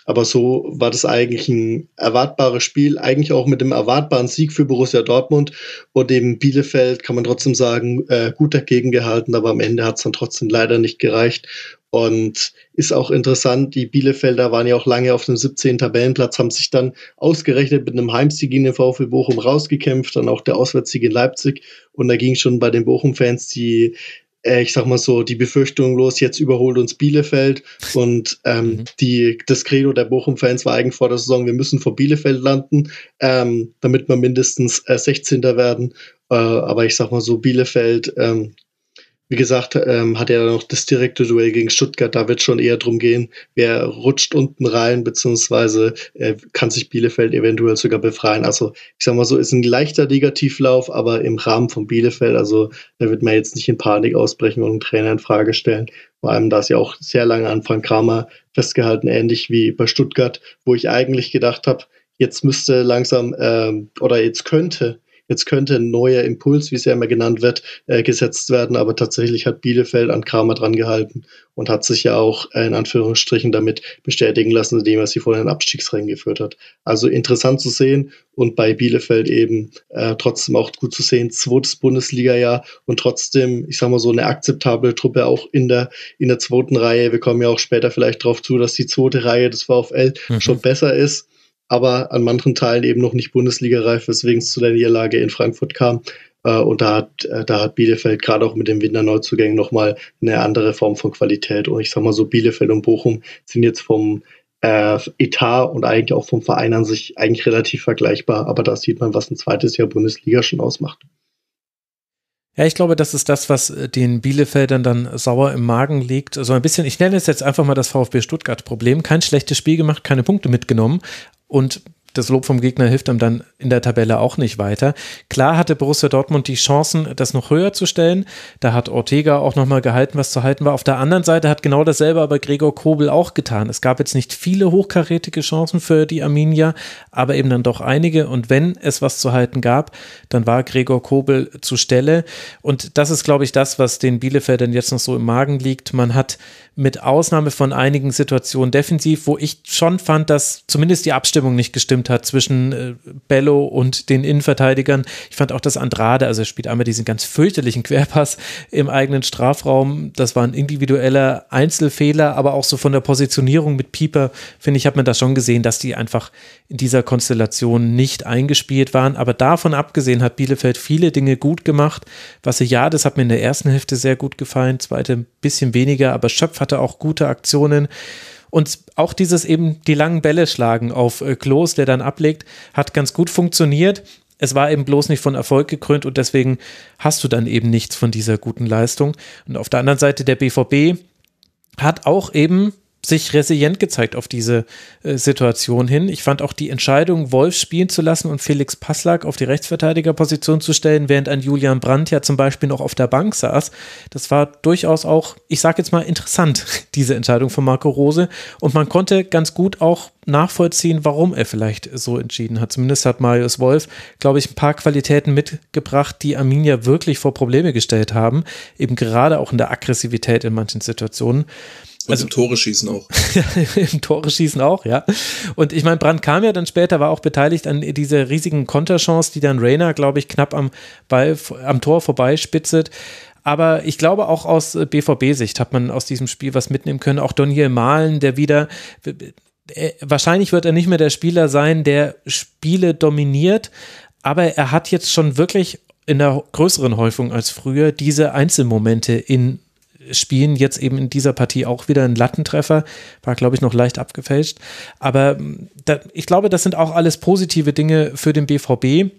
aber so war das eigentlich ein erwartbares Spiel, eigentlich auch mit dem erwartbaren Sieg für Borussia Dortmund und eben Bielefeld kann man trotzdem sagen, äh, gut dagegen gehalten, aber am Ende hat es dann trotzdem leider nicht gereicht. Und ist auch interessant, die Bielefelder waren ja auch lange auf dem 17. Tabellenplatz, haben sich dann ausgerechnet mit einem Heimsieg in den VfL Bochum rausgekämpft, dann auch der Auswärtssieg in Leipzig. Und da ging schon bei den Bochum-Fans die, ich sag mal so, die Befürchtung los, jetzt überholt uns Bielefeld. Und ähm, mhm. die, das Credo der Bochum-Fans war eigentlich vor der Saison, wir müssen vor Bielefeld landen, ähm, damit wir mindestens äh, 16. werden. Äh, aber ich sag mal so, Bielefeld ähm, wie gesagt, ähm, hat er noch das direkte Duell gegen Stuttgart. Da wird schon eher drum gehen, wer rutscht unten rein, beziehungsweise äh, kann sich Bielefeld eventuell sogar befreien. Also ich sag mal so, ist ein leichter Negativlauf, aber im Rahmen von Bielefeld, also da wird man jetzt nicht in Panik ausbrechen und einen Trainer in Frage stellen. Vor allem, da ist ja auch sehr lange an Frank Kramer festgehalten, ähnlich wie bei Stuttgart, wo ich eigentlich gedacht habe, jetzt müsste langsam ähm, oder jetzt könnte Jetzt könnte ein neuer Impuls, wie es ja immer genannt wird, äh, gesetzt werden, aber tatsächlich hat Bielefeld an Kramer dran gehalten und hat sich ja auch äh, in Anführungsstrichen damit bestätigen lassen, indem er sie vor den Abstiegsrängen geführt hat. Also interessant zu sehen und bei Bielefeld eben äh, trotzdem auch gut zu sehen, zweites Bundesliga-Jahr und trotzdem, ich sag mal so, eine akzeptable Truppe auch in der, in der zweiten Reihe. Wir kommen ja auch später vielleicht darauf zu, dass die zweite Reihe des VfL mhm. schon besser ist aber an manchen Teilen eben noch nicht Bundesliga-reif, weswegen es zu der Niederlage in Frankfurt kam. Äh, und da hat, äh, da hat Bielefeld gerade auch mit den Winterneuzugängen nochmal eine andere Form von Qualität. Und ich sag mal so, Bielefeld und Bochum sind jetzt vom äh, Etat und eigentlich auch vom Verein an sich eigentlich relativ vergleichbar. Aber da sieht man, was ein zweites Jahr Bundesliga schon ausmacht. Ja, ich glaube, das ist das, was den Bielefeldern dann sauer im Magen liegt. So ein bisschen, ich nenne es jetzt einfach mal das VfB Stuttgart-Problem. Kein schlechtes Spiel gemacht, keine Punkte mitgenommen, und das Lob vom Gegner hilft einem dann in der Tabelle auch nicht weiter. Klar hatte Borussia Dortmund die Chancen, das noch höher zu stellen. Da hat Ortega auch nochmal gehalten, was zu halten war. Auf der anderen Seite hat genau dasselbe aber Gregor Kobel auch getan. Es gab jetzt nicht viele hochkarätige Chancen für die Arminia, aber eben dann doch einige. Und wenn es was zu halten gab, dann war Gregor Kobel zu Stelle. Und das ist, glaube ich, das, was den Bielefeldern jetzt noch so im Magen liegt. Man hat mit Ausnahme von einigen Situationen defensiv, wo ich schon fand, dass zumindest die Abstimmung nicht gestimmt abgestimmt hat zwischen äh, Bello und den Innenverteidigern. Ich fand auch, dass Andrade, also er spielt einmal diesen ganz fürchterlichen Querpass im eigenen Strafraum. Das war ein individueller Einzelfehler, aber auch so von der Positionierung mit Pieper, finde ich, hat man da schon gesehen, dass die einfach in dieser Konstellation nicht eingespielt waren. Aber davon abgesehen hat Bielefeld viele Dinge gut gemacht. Was ja, das hat mir in der ersten Hälfte sehr gut gefallen, zweite ein bisschen weniger, aber Schöpf hatte auch gute Aktionen. Und auch dieses eben die langen Bälle schlagen auf äh, Klos, der dann ablegt, hat ganz gut funktioniert. Es war eben bloß nicht von Erfolg gekrönt und deswegen hast du dann eben nichts von dieser guten Leistung. Und auf der anderen Seite der BVB hat auch eben sich resilient gezeigt auf diese äh, Situation hin. Ich fand auch die Entscheidung, Wolf spielen zu lassen und Felix Passlack auf die Rechtsverteidigerposition zu stellen, während ein Julian Brandt ja zum Beispiel noch auf der Bank saß, das war durchaus auch, ich sage jetzt mal, interessant, diese Entscheidung von Marco Rose. Und man konnte ganz gut auch nachvollziehen, warum er vielleicht so entschieden hat. Zumindest hat Marius Wolf, glaube ich, ein paar Qualitäten mitgebracht, die Arminia wirklich vor Probleme gestellt haben, eben gerade auch in der Aggressivität in manchen Situationen. Und also, im Tore schießen auch. Im Tore schießen auch, ja. Und ich meine, Brandt kam ja dann später, war auch beteiligt an dieser riesigen Konterchance, die dann Rainer, glaube ich, knapp am Ball, am Tor vorbeispitzet. Aber ich glaube, auch aus BVB-Sicht hat man aus diesem Spiel was mitnehmen können. Auch Donier Malen, der wieder, äh, wahrscheinlich wird er nicht mehr der Spieler sein, der Spiele dominiert, aber er hat jetzt schon wirklich in der größeren Häufung als früher diese Einzelmomente in spielen jetzt eben in dieser Partie auch wieder ein Lattentreffer, war glaube ich noch leicht abgefälscht. Aber hm, da, ich glaube, das sind auch alles positive Dinge für den BVB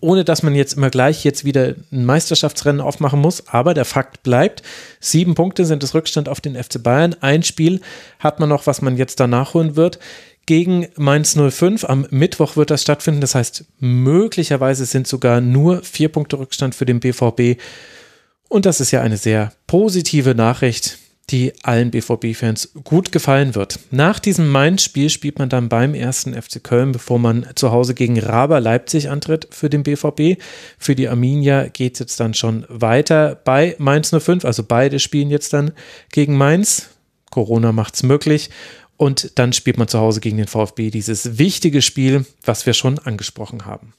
ohne dass man jetzt immer gleich jetzt wieder ein Meisterschaftsrennen aufmachen muss. Aber der Fakt bleibt, sieben Punkte sind das Rückstand auf den FC Bayern. Ein Spiel hat man noch, was man jetzt da nachholen wird. Gegen Mainz 05 am Mittwoch wird das stattfinden. Das heißt, möglicherweise sind sogar nur vier Punkte Rückstand für den BVB. Und das ist ja eine sehr positive Nachricht, die allen BVB-Fans gut gefallen wird. Nach diesem Mainz-Spiel spielt man dann beim ersten FC Köln, bevor man zu Hause gegen Raber Leipzig antritt für den BVB. Für die Arminia geht es jetzt dann schon weiter bei Mainz 05. Also beide spielen jetzt dann gegen Mainz. Corona macht es möglich. Und dann spielt man zu Hause gegen den VfB dieses wichtige Spiel, was wir schon angesprochen haben.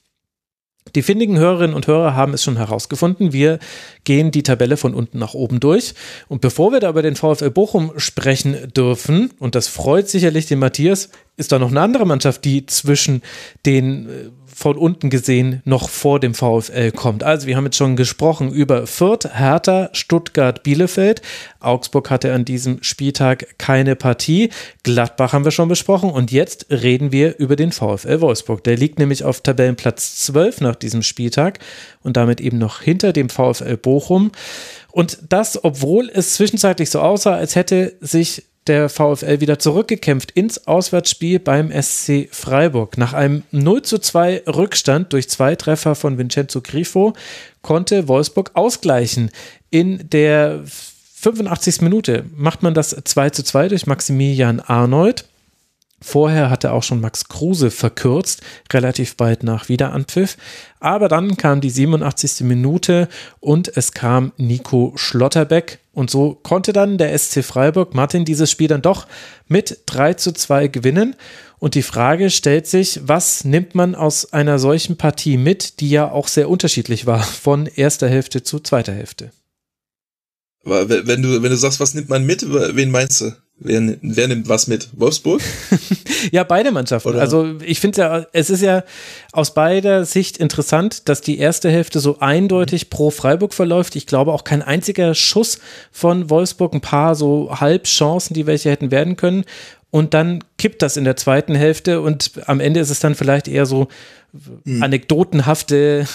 Die findigen Hörerinnen und Hörer haben es schon herausgefunden. Wir gehen die Tabelle von unten nach oben durch. Und bevor wir da über den VfL Bochum sprechen dürfen, und das freut sicherlich den Matthias, ist da noch eine andere Mannschaft, die zwischen den äh, von unten gesehen noch vor dem VfL kommt. Also wir haben jetzt schon gesprochen über Fürth, Hertha, Stuttgart, Bielefeld. Augsburg hatte an diesem Spieltag keine Partie. Gladbach haben wir schon besprochen und jetzt reden wir über den VfL Wolfsburg. Der liegt nämlich auf Tabellenplatz 12 nach diesem Spieltag und damit eben noch hinter dem VfL Bochum. Und das, obwohl es zwischenzeitlich so aussah, als hätte sich der VfL wieder zurückgekämpft ins Auswärtsspiel beim SC Freiburg. Nach einem 0 zu 2 Rückstand durch zwei Treffer von Vincenzo Grifo konnte Wolfsburg ausgleichen. In der 85. Minute macht man das 2 zu 2 durch Maximilian Arnold. Vorher hatte auch schon Max Kruse verkürzt, relativ bald nach Wiederanpfiff. Aber dann kam die 87. Minute und es kam Nico Schlotterbeck. Und so konnte dann der SC Freiburg Martin dieses Spiel dann doch mit 3 zu 2 gewinnen. Und die Frage stellt sich, was nimmt man aus einer solchen Partie mit, die ja auch sehr unterschiedlich war von erster Hälfte zu zweiter Hälfte? Wenn du, wenn du sagst, was nimmt man mit, wen meinst du? Wer, wer nimmt was mit? Wolfsburg? ja, beide Mannschaften. Oder? Also ich finde ja, es ist ja aus beider Sicht interessant, dass die erste Hälfte so eindeutig mhm. pro Freiburg verläuft. Ich glaube auch kein einziger Schuss von Wolfsburg, ein paar so Halbchancen, die welche hätten werden können. Und dann kippt das in der zweiten Hälfte und am Ende ist es dann vielleicht eher so hm. anekdotenhafte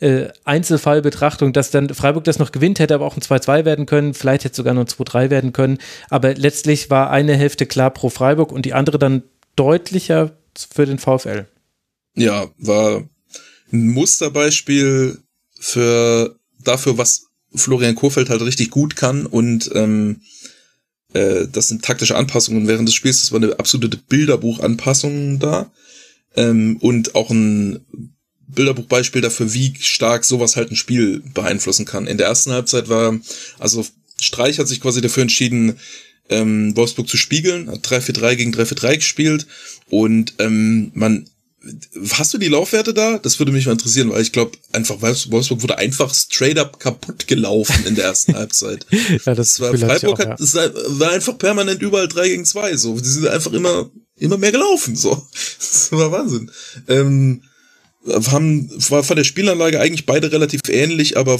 äh, Einzelfallbetrachtung, dass dann Freiburg das noch gewinnt, hätte aber auch ein 2-2 werden können, vielleicht hätte es sogar noch ein 2-3 werden können. Aber letztlich war eine Hälfte klar pro Freiburg und die andere dann deutlicher für den VfL. Ja, war ein Musterbeispiel für dafür, was Florian Kohfeldt halt richtig gut kann und ähm, äh, das sind taktische Anpassungen während des Spiels. Das war eine absolute Bilderbuchanpassung da ähm, und auch ein Bilderbuchbeispiel dafür, wie stark sowas halt ein Spiel beeinflussen kann. In der ersten Halbzeit war, also Streich hat sich quasi dafür entschieden, ähm, Wolfsburg zu spiegeln, hat 3-4-3 gegen 3-4-3 gespielt und ähm, man Hast du die Laufwerte da? Das würde mich mal interessieren, weil ich glaube, einfach Wolfsburg wurde einfach straight up kaputt gelaufen in der ersten Halbzeit. ja, das war Freiburg auch, hat, ja. war einfach permanent überall drei gegen zwei so. Die sind einfach immer, immer mehr gelaufen, so. Das war Wahnsinn. Ähm, haben, war von der Spielanlage eigentlich beide relativ ähnlich, aber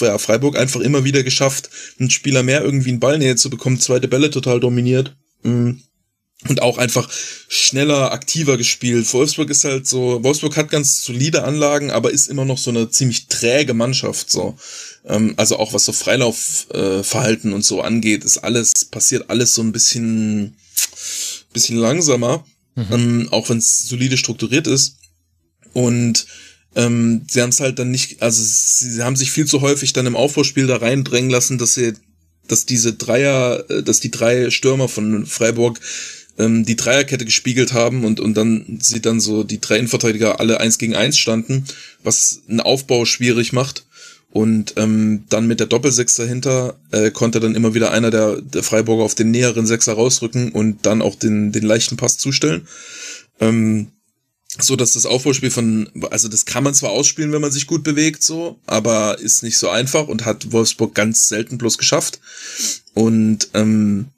ja, Freiburg einfach immer wieder geschafft, einen Spieler mehr irgendwie in Ballnähe zu bekommen, zweite Bälle total dominiert. Mhm und auch einfach schneller, aktiver gespielt. Wolfsburg ist halt so, Wolfsburg hat ganz solide Anlagen, aber ist immer noch so eine ziemlich träge Mannschaft, so. Ähm, also auch was so Freilaufverhalten äh, und so angeht, ist alles, passiert alles so ein bisschen, bisschen langsamer, mhm. ähm, auch wenn es solide strukturiert ist. Und ähm, sie haben es halt dann nicht, also sie haben sich viel zu häufig dann im Aufbauspiel da reindrängen lassen, dass sie, dass diese Dreier, äh, dass die drei Stürmer von Freiburg ähm, die Dreierkette gespiegelt haben und, und dann sie dann so die drei Innenverteidiger alle eins gegen eins standen, was einen Aufbau schwierig macht. Und ähm, dann mit der Doppelsechs dahinter äh, konnte dann immer wieder einer der, der Freiburger auf den näheren Sechser rausrücken und dann auch den, den leichten Pass zustellen. Ähm, so dass das Aufbauspiel von, also das kann man zwar ausspielen, wenn man sich gut bewegt, so, aber ist nicht so einfach und hat Wolfsburg ganz selten bloß geschafft. Und ähm,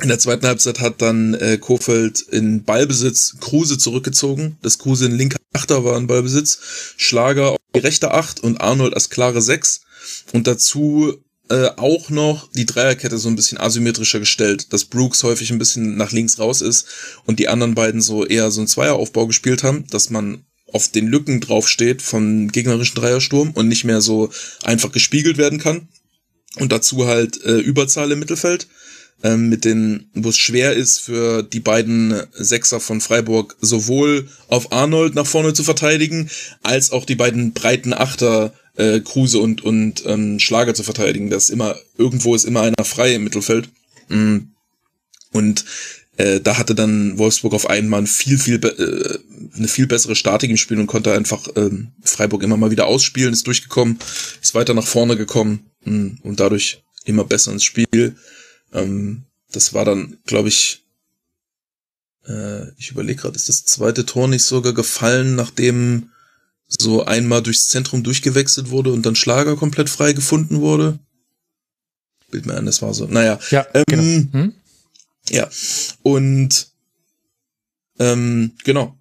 in der zweiten Halbzeit hat dann äh, Kofeld in Ballbesitz Kruse zurückgezogen. Das Kruse in linker Achter war in Ballbesitz. Schlager auf die rechte Acht und Arnold als klare Sechs. Und dazu äh, auch noch die Dreierkette so ein bisschen asymmetrischer gestellt, dass Brooks häufig ein bisschen nach links raus ist und die anderen beiden so eher so einen Zweieraufbau gespielt haben, dass man auf den Lücken draufsteht vom gegnerischen Dreiersturm und nicht mehr so einfach gespiegelt werden kann. Und dazu halt äh, Überzahl im Mittelfeld ähm, mit den, wo es schwer ist für die beiden Sechser von Freiburg sowohl auf Arnold nach vorne zu verteidigen, als auch die beiden breiten Achter äh, Kruse und und ähm, Schlager zu verteidigen. Das immer irgendwo ist immer einer frei im Mittelfeld. Mm. Und äh, da hatte dann Wolfsburg auf einmal viel viel äh, eine viel bessere Statik im Spiel und konnte einfach ähm, Freiburg immer mal wieder ausspielen, ist durchgekommen, ist weiter nach vorne gekommen mh, mm, und dadurch immer besser ins Spiel. Ähm, das war dann, glaube ich, äh, ich überlege gerade, ist das zweite Tor nicht sogar gefallen, nachdem so einmal durchs Zentrum durchgewechselt wurde und dann Schlager komplett frei gefunden wurde? Bild mir an, das war so. Naja. Ja, ähm, genau. Hm? Ja. Und ähm, genau.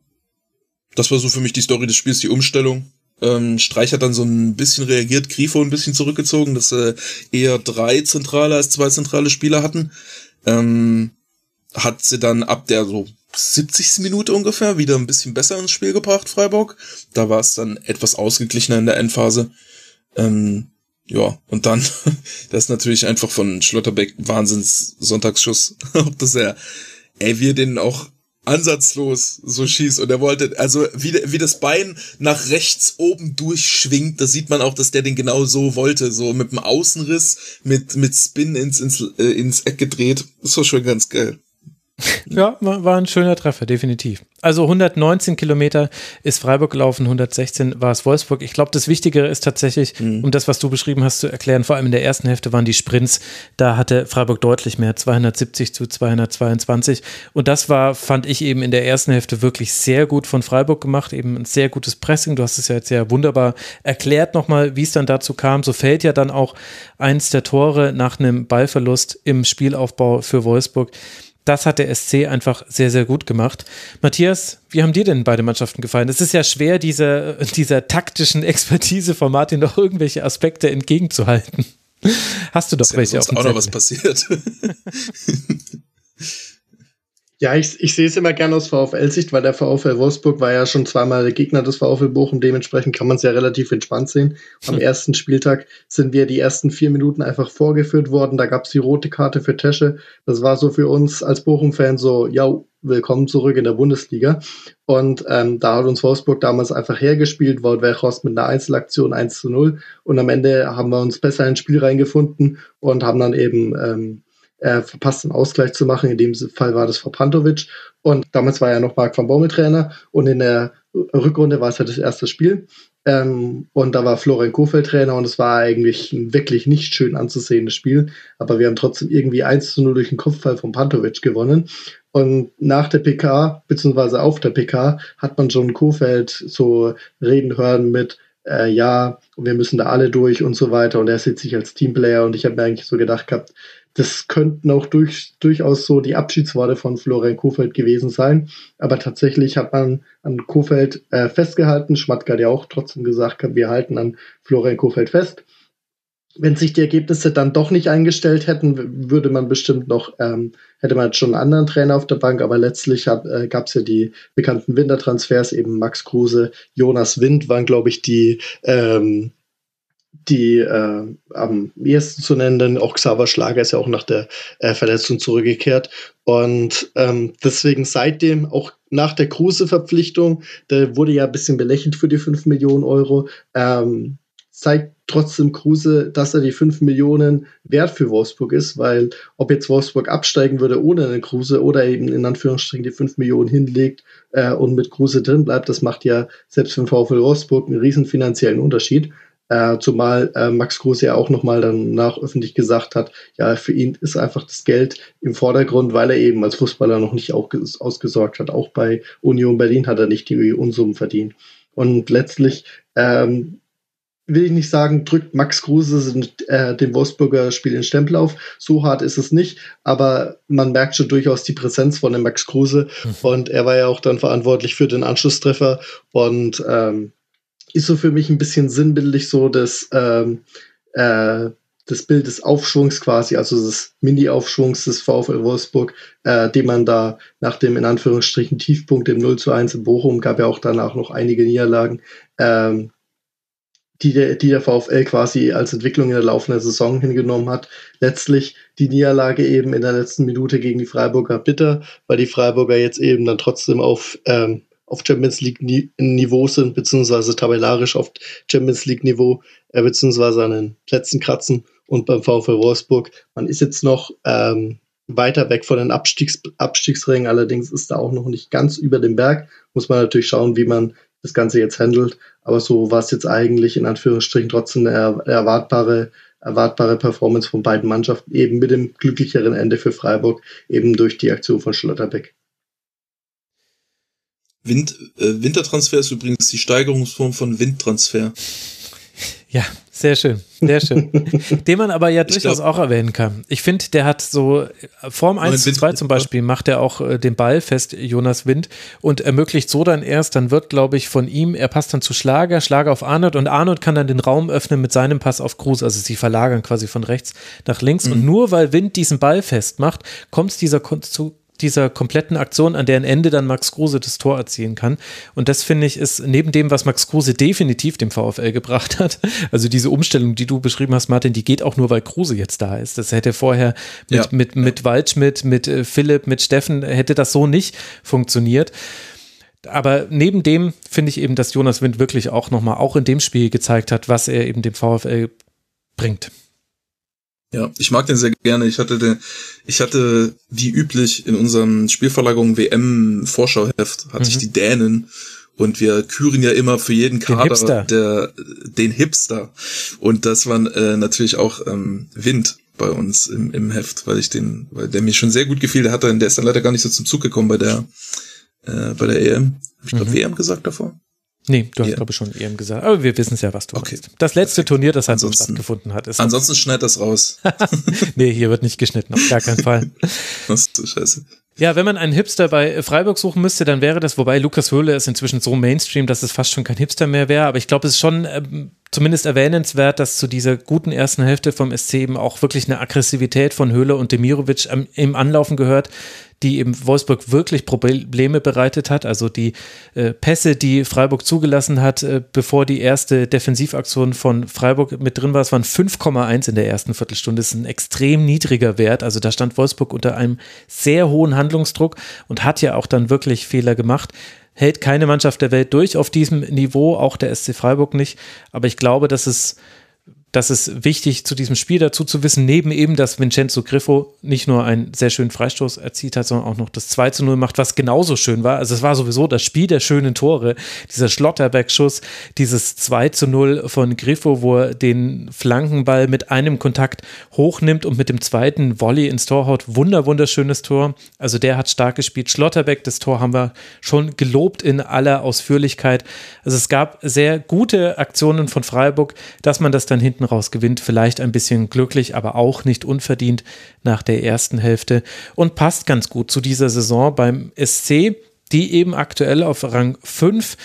Das war so für mich die Story des Spiels, die Umstellung. Ähm, Streich hat dann so ein bisschen reagiert, Grifo ein bisschen zurückgezogen, dass äh, eher drei zentrale als zwei zentrale Spieler hatten. Ähm, hat sie dann ab der so 70. Minute ungefähr wieder ein bisschen besser ins Spiel gebracht, Freiburg. Da war es dann etwas ausgeglichener in der Endphase. Ähm, ja, und dann, das ist natürlich einfach von Schlotterbeck Wahnsinns Sonntagsschuss. dass er, ey, wir den auch ansatzlos so schießt und er wollte, also wie, wie das Bein nach rechts oben durchschwingt, da sieht man auch, dass der den genau so wollte, so mit dem Außenriss, mit, mit Spin ins, ins, äh, ins Eck gedreht. Das war schon ganz geil. Ja, war ein schöner Treffer, definitiv. Also 119 Kilometer ist Freiburg gelaufen, 116 war es Wolfsburg. Ich glaube, das Wichtigere ist tatsächlich, mhm. um das, was du beschrieben hast, zu erklären, vor allem in der ersten Hälfte waren die Sprints, da hatte Freiburg deutlich mehr, 270 zu 222. Und das war, fand ich eben in der ersten Hälfte wirklich sehr gut von Freiburg gemacht, eben ein sehr gutes Pressing. Du hast es ja jetzt sehr wunderbar erklärt nochmal, wie es dann dazu kam. So fällt ja dann auch eins der Tore nach einem Ballverlust im Spielaufbau für Wolfsburg das hat der SC einfach sehr, sehr gut gemacht. Matthias, wie haben dir denn beide Mannschaften gefallen? Es ist ja schwer, dieser, dieser taktischen Expertise von Martin noch irgendwelche Aspekte entgegenzuhalten. Hast du doch ist welche ja auf dem auch noch was passiert. Ja, ich, ich sehe es immer gerne aus VfL-Sicht, weil der VfL Wolfsburg war ja schon zweimal der Gegner des VfL Bochum. Dementsprechend kann man es ja relativ entspannt sehen. Am hm. ersten Spieltag sind wir die ersten vier Minuten einfach vorgeführt worden. Da gab es die rote Karte für Tesche. Das war so für uns als Bochum-Fan so, ja, willkommen zurück in der Bundesliga. Und ähm, da hat uns Wolfsburg damals einfach hergespielt, Wout Weghorst mit einer Einzelaktion 1 zu 0. Und am Ende haben wir uns besser ins Spiel reingefunden und haben dann eben ähm, äh, verpasst, einen Ausgleich zu machen. In dem Fall war das Frau Pantovic. Und damals war ja noch Marc van Bommel Trainer. Und in der Rückrunde war es ja das erste Spiel. Ähm, und da war Florian Kofeld Trainer und es war eigentlich ein wirklich nicht schön anzusehendes Spiel. Aber wir haben trotzdem irgendwie 1 zu 0 durch den Kopfball von Pantovic gewonnen. Und nach der PK, beziehungsweise auf der PK, hat man schon Kofeld so reden hören mit, äh, ja, wir müssen da alle durch und so weiter. Und er sieht sich als Teamplayer und ich habe mir eigentlich so gedacht gehabt, das könnten auch durch, durchaus so die Abschiedsworte von Florian Kofeld gewesen sein. Aber tatsächlich hat man an Kofeld äh, festgehalten. Schmatke hat ja auch trotzdem gesagt, wir halten an Florian Kofeld fest. Wenn sich die Ergebnisse dann doch nicht eingestellt hätten, würde man bestimmt noch, ähm, hätte man schon einen anderen Trainer auf der Bank, aber letztlich äh, gab es ja die bekannten Wintertransfers, eben Max Kruse, Jonas Wind waren, glaube ich, die ähm, die äh, am ehesten zu nennen, auch Xaver Schlager ist ja auch nach der äh, Verletzung zurückgekehrt. Und ähm, deswegen seitdem, auch nach der Kruse-Verpflichtung, da wurde ja ein bisschen belächelt für die 5 Millionen Euro, ähm, zeigt trotzdem Kruse, dass er die 5 Millionen wert für Wolfsburg ist, weil ob jetzt Wolfsburg absteigen würde ohne einen Kruse oder eben in Anführungsstrichen die 5 Millionen hinlegt äh, und mit Kruse drin bleibt, das macht ja selbst für den VfL Wolfsburg einen riesen finanziellen Unterschied. Äh, zumal äh, Max Kruse ja auch nochmal danach öffentlich gesagt hat, ja, für ihn ist einfach das Geld im Vordergrund, weil er eben als Fußballer noch nicht auch ausgesorgt hat. Auch bei Union Berlin hat er nicht die Unsummen verdient. Und letztlich ähm, will ich nicht sagen, drückt Max Kruse äh, dem Wolfsburger Spiel den Stempel auf. So hart ist es nicht, aber man merkt schon durchaus die Präsenz von dem Max Kruse. Mhm. Und er war ja auch dann verantwortlich für den Anschlusstreffer. Und ähm, ist so für mich ein bisschen sinnbildlich so das, ähm, äh, das Bild des Aufschwungs quasi, also des Mini-Aufschwungs des VfL Wolfsburg, äh, den man da nach dem in Anführungsstrichen Tiefpunkt im 0 zu 1 in Bochum, gab ja auch danach noch einige Niederlagen, ähm, die, der, die der VfL quasi als Entwicklung in der laufenden Saison hingenommen hat. Letztlich die Niederlage eben in der letzten Minute gegen die Freiburger bitter, weil die Freiburger jetzt eben dann trotzdem auf ähm, auf Champions League Niveau sind, beziehungsweise tabellarisch auf Champions League Niveau, äh, beziehungsweise an den Plätzen kratzen. Und beim VfL Wolfsburg, man ist jetzt noch ähm, weiter weg von den Abstiegs Abstiegsrängen, allerdings ist da auch noch nicht ganz über dem Berg. Muss man natürlich schauen, wie man das Ganze jetzt handelt. Aber so war es jetzt eigentlich in Anführungsstrichen trotzdem eine erwartbare, erwartbare Performance von beiden Mannschaften, eben mit dem glücklicheren Ende für Freiburg, eben durch die Aktion von Schlotterbeck. Wind, äh, Wintertransfer ist übrigens die Steigerungsform von Windtransfer. Ja, sehr schön, sehr schön. Den man aber ja durchaus glaub, auch erwähnen kann. Ich finde, der hat so, Form 1 zu 2 zum Beispiel, macht er auch äh, den Ball fest, Jonas Wind, und ermöglicht so dann erst, dann wird, glaube ich, von ihm, er passt dann zu Schlager, Schlager auf Arnold und Arnold kann dann den Raum öffnen mit seinem Pass auf Kruse. Also sie verlagern quasi von rechts nach links. Mhm. Und nur weil Wind diesen Ball festmacht, kommt es dieser zu dieser kompletten Aktion, an deren Ende dann Max Kruse das Tor erzielen kann. Und das finde ich ist neben dem, was Max Kruse definitiv dem VfL gebracht hat, also diese Umstellung, die du beschrieben hast, Martin, die geht auch nur, weil Kruse jetzt da ist. Das hätte vorher mit, ja. mit, mit Waldschmidt, mit äh, Philipp, mit Steffen, hätte das so nicht funktioniert. Aber neben dem finde ich eben, dass Jonas Wind wirklich auch nochmal, auch in dem Spiel gezeigt hat, was er eben dem VfL bringt. Ja, ich mag den sehr gerne. Ich hatte den, ich hatte wie üblich in unserem Spielverlagerung WM Vorschauheft hatte mhm. ich die Dänen und wir küren ja immer für jeden Kader den der den Hipster und das war äh, natürlich auch ähm, Wind bei uns im, im Heft, weil ich den, weil der mir schon sehr gut gefiel. Der hat dann, der ist dann leider gar nicht so zum Zug gekommen bei der äh, bei der EM. Hab ich glaube mhm. WM gesagt davor? Nee, du hast, ja. glaube ich, schon EM gesagt. Aber wir wissen es ja, was du okay. meinst. Das letzte Perfekt. Turnier, das halt so stattgefunden hat. Ist ansonsten schneid das raus. nee, hier wird nicht geschnitten, auf gar keinen Fall. Was ist so scheiße. Ja, wenn man einen Hipster bei Freiburg suchen müsste, dann wäre das, wobei Lukas Höhle ist inzwischen so Mainstream, dass es fast schon kein Hipster mehr wäre. Aber ich glaube, es ist schon ähm, zumindest erwähnenswert, dass zu dieser guten ersten Hälfte vom SC eben auch wirklich eine Aggressivität von Höhle und Demirovic im Anlaufen gehört, die eben Wolfsburg wirklich Probleme bereitet hat. Also die äh, Pässe, die Freiburg zugelassen hat, äh, bevor die erste Defensivaktion von Freiburg mit drin war, es waren 5,1 in der ersten Viertelstunde. Das ist ein extrem niedriger Wert. Also da stand Wolfsburg unter einem sehr hohen Handlungsdruck und hat ja auch dann wirklich Fehler gemacht hält keine Mannschaft der Welt durch auf diesem Niveau, auch der SC Freiburg nicht. Aber ich glaube, dass es Das ist wichtig zu diesem Spiel dazu zu wissen, neben eben, dass Vincenzo Griffo nicht nur einen sehr schönen Freistoß erzielt hat, sondern auch noch das 2 zu 0 macht, was genauso schön war. Also es war sowieso das Spiel der schönen Tore. Dieser Schlotterbeck-Schuss, dieses 2 zu 0 von Griffo, wo er den Flankenball mit einem Kontakt hochnimmt und mit dem zweiten Volley ins Tor haut. Wunder, wunderschönes Tor. Also der hat stark gespielt. Schlotterbeck, das Tor haben wir schon gelobt in aller Ausführlichkeit. Also es gab sehr gute Aktionen von Freiburg, dass man das dann hinten raus gewinnt. Vielleicht ein bisschen glücklich, aber auch nicht unverdient nach der ersten Hälfte und passt ganz gut zu dieser Saison beim SC, die eben aktuell auf Rang 5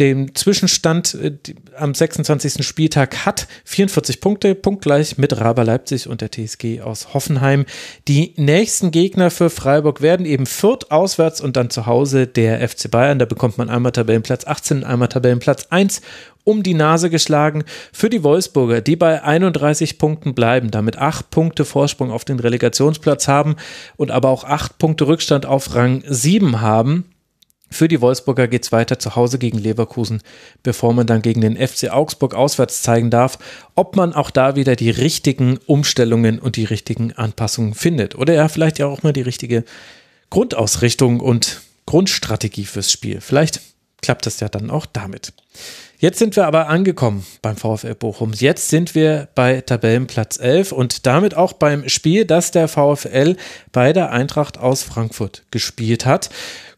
den Zwischenstand äh, am 26. Spieltag hat 44 Punkte, punktgleich mit Raber Leipzig und der TSG aus Hoffenheim. Die nächsten Gegner für Freiburg werden eben Fürth auswärts und dann zu Hause der FC Bayern. Da bekommt man einmal Tabellenplatz 18, einmal Tabellenplatz 1 um die Nase geschlagen für die Wolfsburger, die bei 31 Punkten bleiben, damit acht Punkte Vorsprung auf den Relegationsplatz haben und aber auch acht Punkte Rückstand auf Rang 7 haben. Für die Wolfsburger geht es weiter zu Hause gegen Leverkusen, bevor man dann gegen den FC Augsburg auswärts zeigen darf, ob man auch da wieder die richtigen Umstellungen und die richtigen Anpassungen findet. Oder ja, vielleicht ja auch mal die richtige Grundausrichtung und Grundstrategie fürs Spiel. Vielleicht klappt das ja dann auch damit. Jetzt sind wir aber angekommen beim VfL Bochum. Jetzt sind wir bei Tabellenplatz 11 und damit auch beim Spiel, das der VfL bei der Eintracht aus Frankfurt gespielt hat.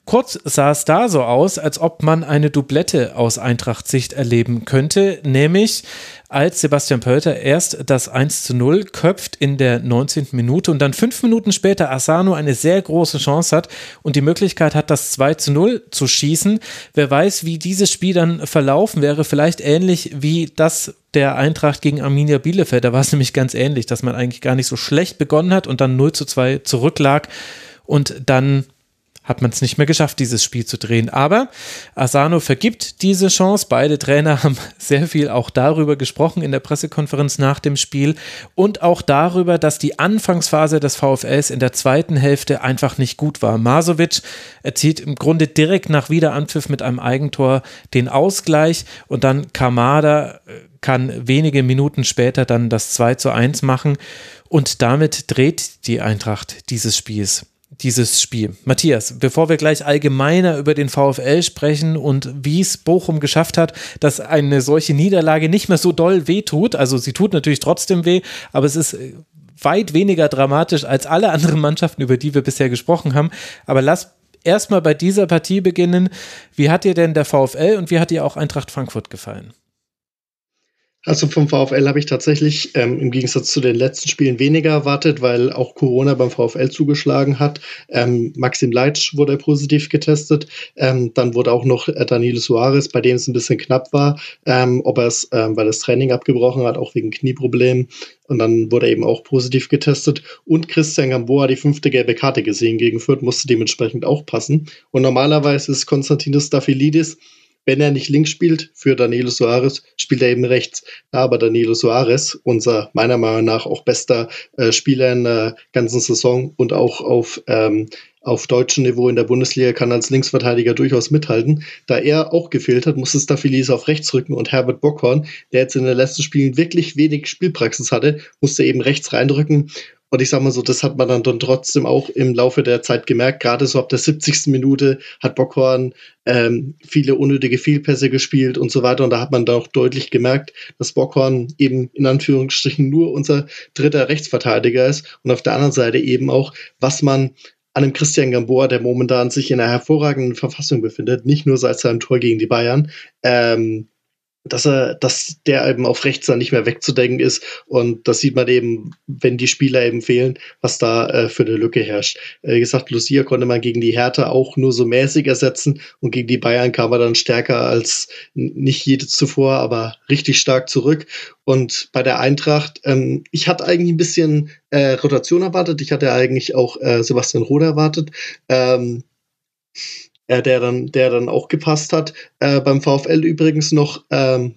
Kurz sah es da so aus, als ob man eine Doublette aus Eintracht-Sicht erleben könnte, nämlich als Sebastian Pölter erst das 1 zu 0 köpft in der 19. Minute und dann fünf Minuten später Asano eine sehr große Chance hat und die Möglichkeit hat, das 2 zu 0 zu schießen. Wer weiß, wie dieses Spiel dann verlaufen wäre, vielleicht ähnlich wie das der Eintracht gegen Arminia Bielefeld. Da war es nämlich ganz ähnlich, dass man eigentlich gar nicht so schlecht begonnen hat und dann 0 zu 2 zurücklag und dann hat man es nicht mehr geschafft, dieses Spiel zu drehen. Aber Asano vergibt diese Chance. Beide Trainer haben sehr viel auch darüber gesprochen in der Pressekonferenz nach dem Spiel und auch darüber, dass die Anfangsphase des VfLs in der zweiten Hälfte einfach nicht gut war. Masovic erzielt im Grunde direkt nach Wiederanpfiff mit einem Eigentor den Ausgleich und dann Kamada äh, kann wenige Minuten später dann das 2 zu 1 machen und damit dreht die Eintracht dieses Spiels dieses Spiel. Matthias, bevor wir gleich allgemeiner über den VfL sprechen und wie es Bochum geschafft hat, dass eine solche Niederlage nicht mehr so doll wehtut, also sie tut natürlich trotzdem weh, aber es ist äh, weit weniger dramatisch als alle anderen Mannschaften, über die wir bisher gesprochen haben. Aber lass erstmal bei dieser Partie beginnen. Wie hat dir denn der VfL und wie hat dir auch Eintracht Frankfurt gefallen? Also vom VfL habe ich tatsächlich ähm, im Gegensatz zu den letzten Spielen weniger erwartet, weil auch Corona beim VfL zugeschlagen hat. Ähm, Maxim Leitsch wurde positiv getestet. Ähm, dann wurde auch noch äh, Danilo Suarez, bei dem es ein bisschen knapp war, ähm, ob er es, ähm, weil das Training abgebrochen hat, auch wegen Knieproblemen. Und dann wurde er eben auch positiv getestet. Und Christian Gamboa die fünfte gelbe Karte gesehen gegen Fürth, musste dementsprechend auch passen. Und normalerweise ist Konstantinos Staphylidis wenn er nicht links spielt für Danilo Soares, spielt er eben rechts. Aber Danilo Soares, unser meiner Meinung nach auch bester äh, Spieler in der ganzen Saison und auch auf ähm, auf deutschem Niveau in der Bundesliga kann als Linksverteidiger durchaus mithalten. Da er auch gefehlt hat, musste Staphylis auf rechts rücken und Herbert Bockhorn, der jetzt in den letzten Spielen wirklich wenig Spielpraxis hatte, musste eben rechts reindrücken. Und ich sag mal so, das hat man dann, dann trotzdem auch im Laufe der Zeit gemerkt. Gerade so ab der 70. Minute hat Bockhorn ähm, viele unnötige Fehlpässe gespielt und so weiter. Und da hat man dann auch deutlich gemerkt, dass Bockhorn eben in Anführungsstrichen nur unser dritter Rechtsverteidiger ist. Und auf der anderen Seite eben auch, was man an einem Christian Gamboa, der momentan sich in einer hervorragenden Verfassung befindet, nicht nur seit seinem Tor gegen die Bayern, ähm, dass er, dass der eben auf rechts dann nicht mehr wegzudenken ist. Und das sieht man eben, wenn die Spieler eben fehlen, was da äh, für eine Lücke herrscht. Äh, wie gesagt, Lucia konnte man gegen die Hertha auch nur so mäßig ersetzen und gegen die Bayern kam er dann stärker als nicht jedes zuvor, aber richtig stark zurück. Und bei der Eintracht, ähm, ich hatte eigentlich ein bisschen äh, Rotation erwartet. Ich hatte eigentlich auch äh, Sebastian Roder erwartet. Ähm, äh, der, dann, der dann auch gepasst hat. Äh, beim VfL übrigens noch ähm,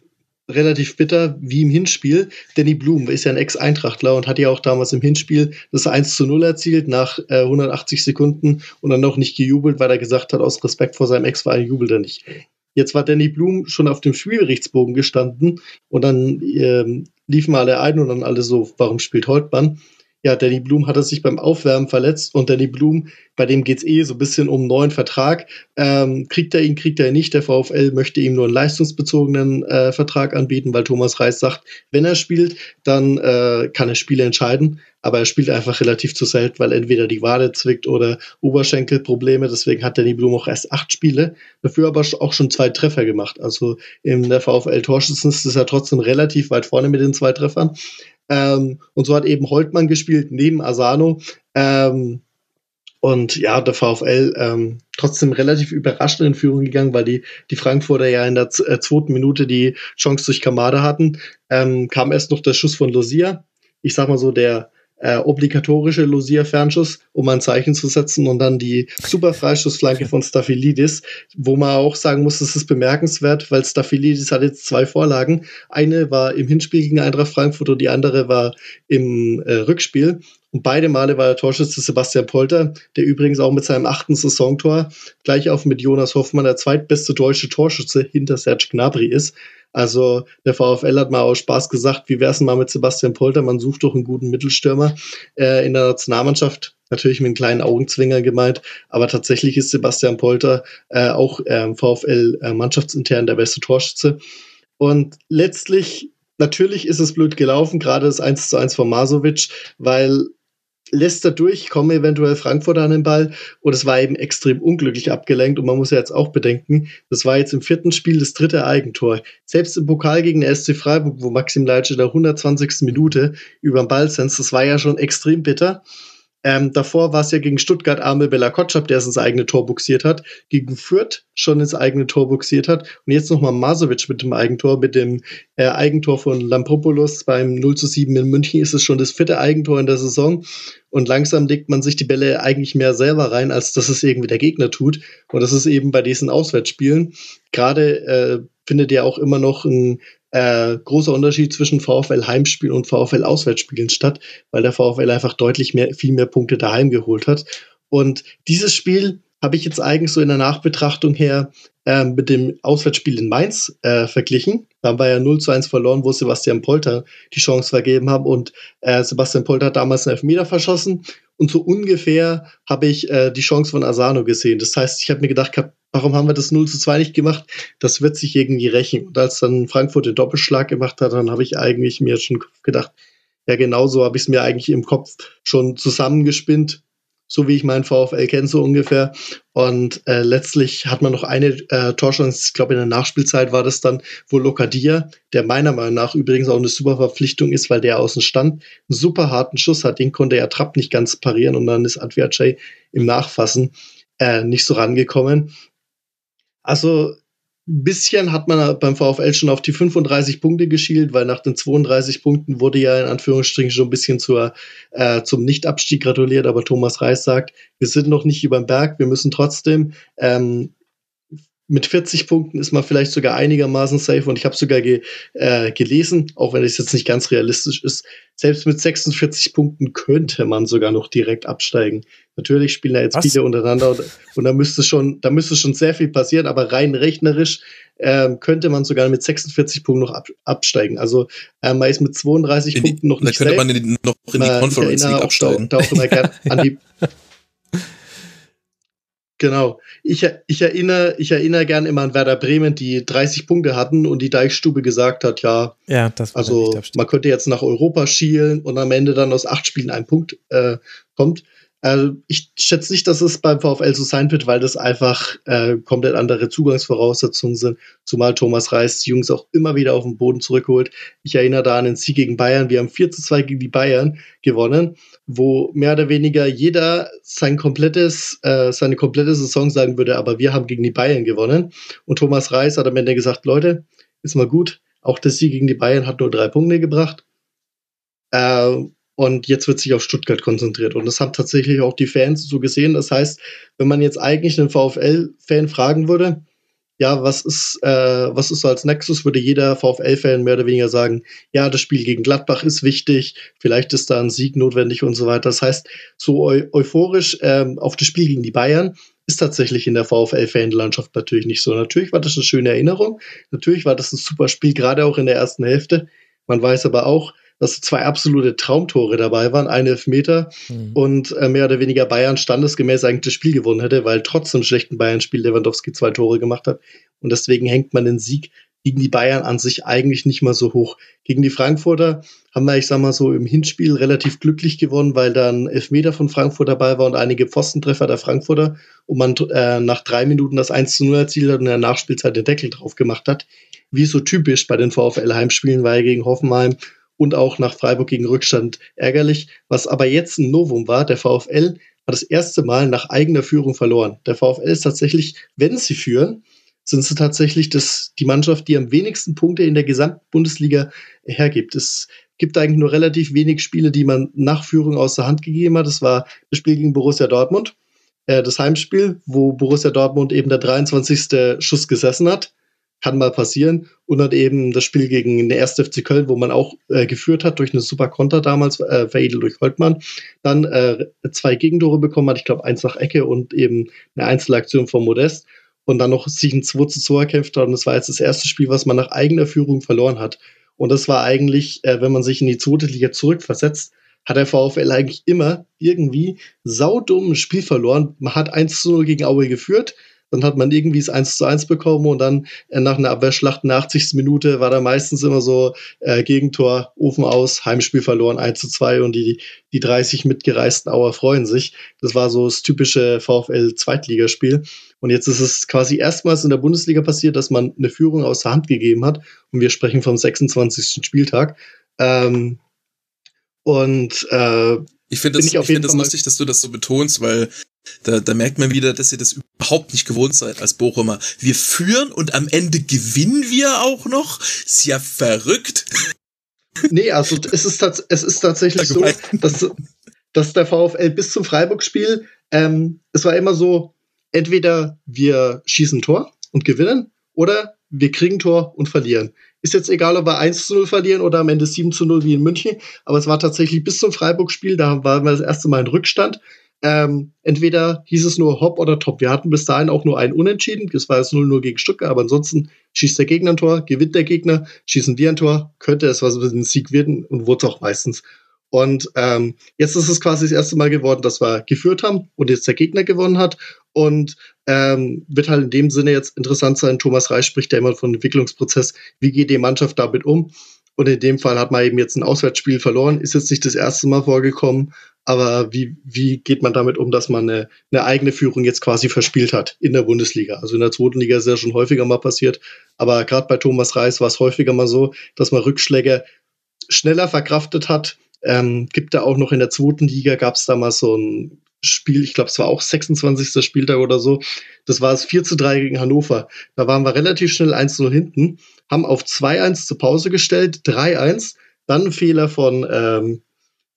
relativ bitter wie im Hinspiel. Danny Blum ist ja ein Ex-Eintrachtler und hat ja auch damals im Hinspiel das 1 zu 0 erzielt nach äh, 180 Sekunden und dann noch nicht gejubelt, weil er gesagt hat, aus Respekt vor seinem Ex-Verein jubelt er nicht. Jetzt war Danny Blum schon auf dem Spielberichtsbogen gestanden und dann ähm, liefen alle ein und dann alle so, warum spielt Holtmann? Ja, Danny Blum hatte sich beim Aufwärmen verletzt und Danny Blum, bei dem geht's eh so ein bisschen um einen neuen Vertrag. Ähm, kriegt er ihn, kriegt er ihn nicht. Der VfL möchte ihm nur einen leistungsbezogenen äh, Vertrag anbieten, weil Thomas Reis sagt, wenn er spielt, dann äh, kann er Spiele entscheiden. Aber er spielt einfach relativ zu selten, weil entweder die Wade zwickt oder Oberschenkelprobleme. Deswegen hat Danny Blum auch erst acht Spiele, dafür aber auch schon zwei Treffer gemacht. Also in der VfL Torschützen ist er trotzdem relativ weit vorne mit den zwei Treffern. Ähm, und so hat eben Holtmann gespielt neben Asano. Ähm, und ja, der VfL ähm, trotzdem relativ überraschend in Führung gegangen, weil die, die Frankfurter ja in der äh, zweiten Minute die Chance durch Kamada hatten. Ähm, kam erst noch der Schuss von Losia. Ich sag mal so, der äh, obligatorische Lucia-Fernschuss, um ein Zeichen zu setzen und dann die super Freischussflanke von Staphylidis, wo man auch sagen muss, das ist bemerkenswert, weil Staphylidis hat jetzt zwei Vorlagen. Eine war im Hinspiel gegen Eintracht Frankfurt und die andere war im äh, Rückspiel. Und beide Male war der Torschütze Sebastian Polter, der übrigens auch mit seinem achten Saisontor gleich auf mit Jonas Hoffmann der zweitbeste deutsche Torschütze hinter Serge Gnabry ist. Also der VfL hat mal aus Spaß gesagt, wie wär's denn mal mit Sebastian Polter? Man sucht doch einen guten Mittelstürmer äh, in der Nationalmannschaft. Natürlich mit einem kleinen Augenzwinger gemeint, aber tatsächlich ist Sebastian Polter äh, auch äh, VfL äh, mannschaftsintern der beste Torschütze. Und letztlich natürlich ist es blöd gelaufen, gerade das 1 zu 1 von Masovic, weil lässt er durch, kommen eventuell Frankfurt an den Ball und es war eben extrem unglücklich abgelenkt und man muss ja jetzt auch bedenken, das war jetzt im vierten Spiel das dritte Eigentor. Selbst im Pokal gegen der SC Freiburg, wo Maxim Leitsch in der 120. Minute über den Ball senzt, das war ja schon extrem bitter. Ähm, davor war es ja gegen Stuttgart Arme Bella Kotschap, der es ins eigene Tor buxiert hat, gegen Fürth schon ins eigene Tor buxiert hat. Und jetzt nochmal Masovic mit dem Eigentor, mit dem äh, Eigentor von Lampopoulos beim 0 zu 7 in München ist es schon das vierte Eigentor in der Saison. Und langsam legt man sich die Bälle eigentlich mehr selber rein, als dass es irgendwie der Gegner tut. Und das ist eben bei diesen Auswärtsspielen. Gerade äh, findet ja auch immer noch ein äh, großer Unterschied zwischen VfL Heimspielen und VfL Auswärtsspielen statt, weil der VfL einfach deutlich mehr, viel mehr Punkte daheim geholt hat. Und dieses Spiel habe ich jetzt eigentlich so in der Nachbetrachtung her äh, mit dem Auswärtsspiel in Mainz äh, verglichen. Da haben wir ja 0 zu 1 verloren, wo Sebastian Polter die Chance vergeben haben und äh, Sebastian Polter hat damals einen Elfmeter verschossen und so ungefähr habe ich äh, die Chance von Asano gesehen. Das heißt, ich habe mir gedacht, warum haben wir das 0 zu 2 nicht gemacht? Das wird sich irgendwie rächen. Und als dann Frankfurt den Doppelschlag gemacht hat, dann habe ich eigentlich mir schon gedacht, ja, genauso habe ich es mir eigentlich im Kopf schon zusammengespinnt so wie ich meinen VfL kenne, so ungefähr. Und äh, letztlich hat man noch eine äh, Torchance, ich glaube in der Nachspielzeit war das dann wohl Lokadia, der meiner Meinung nach übrigens auch eine super Verpflichtung ist, weil der außen stand, einen super harten Schuss hat, den konnte er Trapp nicht ganz parieren und dann ist Adviacay im Nachfassen äh, nicht so rangekommen. Also bisschen hat man beim VfL schon auf die 35 Punkte geschielt, weil nach den 32 Punkten wurde ja in Anführungsstrichen schon ein bisschen zur, äh, zum Nichtabstieg gratuliert, aber Thomas Reis sagt, wir sind noch nicht über den Berg, wir müssen trotzdem ähm, mit 40 Punkten ist man vielleicht sogar einigermaßen safe und ich habe sogar ge, äh, gelesen, auch wenn es jetzt nicht ganz realistisch ist, selbst mit 46 Punkten könnte man sogar noch direkt absteigen. Natürlich spielen da jetzt Was? viele untereinander und, und, da müsste schon, da müsste schon sehr viel passieren, aber rein rechnerisch ähm, könnte man sogar mit 46 Punkten noch ab, absteigen. Also äh, man ist mit 32 in Punkten noch nicht safe. Da könnte man in, noch in die Conference League absteigen. Da, da auch immer gern an die Genau. Ich, ich, erinnere, ich erinnere gern immer an Werder Bremen, die 30 Punkte hatten und die Deichstube gesagt hat, ja, ja das also man könnte jetzt nach Europa schielen und am Ende dann aus acht Spielen ein Punkt äh, kommt. Also ich schätze nicht, dass es beim VfL so sein wird, weil das einfach äh, komplett andere Zugangsvoraussetzungen sind. Zumal Thomas Reis die Jungs auch immer wieder auf den Boden zurückholt. Ich erinnere da an den Sieg gegen Bayern. Wir haben 4 zu 2 gegen die Bayern gewonnen, wo mehr oder weniger jeder sein komplettes, äh, seine komplette Saison sagen würde, aber wir haben gegen die Bayern gewonnen. Und Thomas Reis hat am Ende gesagt, Leute, ist mal gut. Auch der Sieg gegen die Bayern hat nur drei Punkte gebracht. Äh, und jetzt wird sich auf Stuttgart konzentriert. Und das haben tatsächlich auch die Fans so gesehen. Das heißt, wenn man jetzt eigentlich einen VfL-Fan fragen würde, ja, was ist, äh, was ist so als Nexus, würde jeder VfL-Fan mehr oder weniger sagen, ja, das Spiel gegen Gladbach ist wichtig, vielleicht ist da ein Sieg notwendig und so weiter. Das heißt, so eu euphorisch ähm, auf das Spiel gegen die Bayern ist tatsächlich in der VfL-Fanlandschaft natürlich nicht so. Natürlich war das eine schöne Erinnerung, natürlich war das ein super Spiel, gerade auch in der ersten Hälfte. Man weiß aber auch, dass zwei absolute Traumtore dabei waren, ein Elfmeter mhm. und äh, mehr oder weniger Bayern standesgemäß eigentlich das Spiel gewonnen hätte, weil trotz dem schlechten Bayern-Spiel Lewandowski zwei Tore gemacht hat. Und deswegen hängt man den Sieg gegen die Bayern an sich eigentlich nicht mal so hoch. Gegen die Frankfurter haben wir, ich sag mal so, im Hinspiel relativ glücklich gewonnen, weil dann Elfmeter von Frankfurt dabei war und einige Pfostentreffer der Frankfurter und man äh, nach drei Minuten das 1 zu 0 erzielt hat und in der Nachspielzeit den Deckel drauf gemacht hat. Wie so typisch bei den VfL-Heimspielen, weil gegen Hoffenheim und auch nach Freiburg gegen Rückstand ärgerlich. Was aber jetzt ein Novum war, der VfL hat das erste Mal nach eigener Führung verloren. Der VfL ist tatsächlich, wenn sie führen, sind sie tatsächlich das, die Mannschaft, die am wenigsten Punkte in der gesamten Bundesliga hergibt. Es gibt eigentlich nur relativ wenig Spiele, die man nach Führung aus der Hand gegeben hat. Das war das Spiel gegen Borussia Dortmund, äh, das Heimspiel, wo Borussia Dortmund eben der 23. Schuss gesessen hat kann mal passieren. Und dann eben das Spiel gegen den 1. FC Köln, wo man auch äh, geführt hat durch eine super Konter damals, äh, veredelt durch Holtmann. Dann äh, zwei Gegentore bekommen hat, ich glaube eins nach Ecke und eben eine Einzelaktion von Modest. Und dann noch sich ein 2 zu 2 erkämpft hat. Und das war jetzt das erste Spiel, was man nach eigener Führung verloren hat. Und das war eigentlich, äh, wenn man sich in die zweite Liga zurückversetzt, hat der VfL eigentlich immer irgendwie saudumm ein Spiel verloren. Man hat 1 zu 0 gegen Aue geführt, dann hat man irgendwie das 1 zu 1 bekommen und dann äh, nach einer Abwehrschlacht in der 80. Minute war da meistens immer so äh, Gegentor, Ofen aus, Heimspiel verloren, 1 zu 2 und die, die 30 mitgereisten Auer freuen sich. Das war so das typische VfL-Zweitligaspiel. Und jetzt ist es quasi erstmals in der Bundesliga passiert, dass man eine Führung aus der Hand gegeben hat. Und wir sprechen vom 26. Spieltag. Ähm, und äh, ich finde das, ich, ich find das lustig, dass du das so betonst, weil da, da merkt man wieder, dass ihr das überhaupt nicht gewohnt seid als Bochumer. Wir führen und am Ende gewinnen wir auch noch. Ist ja verrückt. Nee, also es ist, es ist tatsächlich so, dass, dass der VfL bis zum Freiburg-Spiel, ähm, es war immer so, entweder wir schießen Tor und gewinnen oder wir kriegen Tor und verlieren. Ist jetzt egal, ob wir 1 zu 0 verlieren oder am Ende 7 zu 0 wie in München, aber es war tatsächlich bis zum Freiburg-Spiel, da waren wir das erste Mal in Rückstand ähm, entweder hieß es nur Hop oder Top. Wir hatten bis dahin auch nur ein Unentschieden. Das war jetzt 0-0 gegen Stuttgart, aber ansonsten schießt der Gegner ein Tor, gewinnt der Gegner, schießen wir ein Tor, könnte es was mit Sieg werden und wurde es auch meistens. Und ähm, jetzt ist es quasi das erste Mal geworden, dass wir geführt haben und jetzt der Gegner gewonnen hat. Und ähm, wird halt in dem Sinne jetzt interessant sein. Thomas Reich spricht ja immer von Entwicklungsprozess. Wie geht die Mannschaft damit um? Und in dem Fall hat man eben jetzt ein Auswärtsspiel verloren, ist jetzt nicht das erste Mal vorgekommen, aber wie, wie geht man damit um, dass man eine, eine eigene Führung jetzt quasi verspielt hat in der Bundesliga? Also in der zweiten Liga ist ja schon häufiger mal passiert, aber gerade bei Thomas Reis war es häufiger mal so, dass man Rückschläge schneller verkraftet hat. Ähm, gibt da auch noch in der zweiten Liga, gab es da mal so ein Spiel, ich glaube, es war auch 26. Spieltag oder so. Das war es 4 zu 3 gegen Hannover. Da waren wir relativ schnell 1-0 hinten haben auf 2-1 zur Pause gestellt, 3-1, dann ein Fehler von, ähm,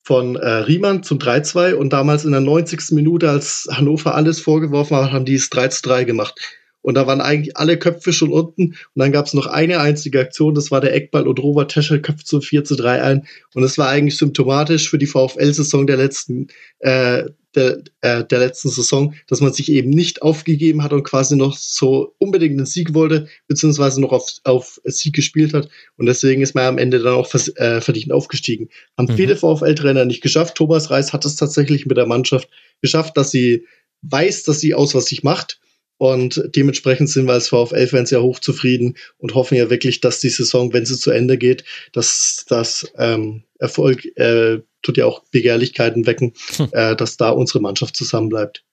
von äh, Riemann zum 3-2 und damals in der 90. Minute, als Hannover alles vorgeworfen hat, haben die es 3-3 gemacht. Und da waren eigentlich alle Köpfe schon unten. Und dann gab es noch eine einzige Aktion, das war der Eckball und Robert Tescher köpft zum 4 zu 3 ein. Und das war eigentlich symptomatisch für die VfL-Saison der letzten, äh, der, äh, der letzten Saison, dass man sich eben nicht aufgegeben hat und quasi noch so unbedingt den Sieg wollte, beziehungsweise noch auf, auf Sieg gespielt hat. Und deswegen ist man am Ende dann auch vers äh, verdient aufgestiegen. Haben mhm. viele VfL-Trainer nicht geschafft. Thomas Reis hat es tatsächlich mit der Mannschaft geschafft, dass sie weiß, dass sie aus was sich macht. Und dementsprechend sind wir als VfL-Fans ja hochzufrieden und hoffen ja wirklich, dass die Saison, wenn sie zu Ende geht, dass das ähm, Erfolg äh, tut ja auch Begehrlichkeiten wecken, hm. äh, dass da unsere Mannschaft zusammenbleibt.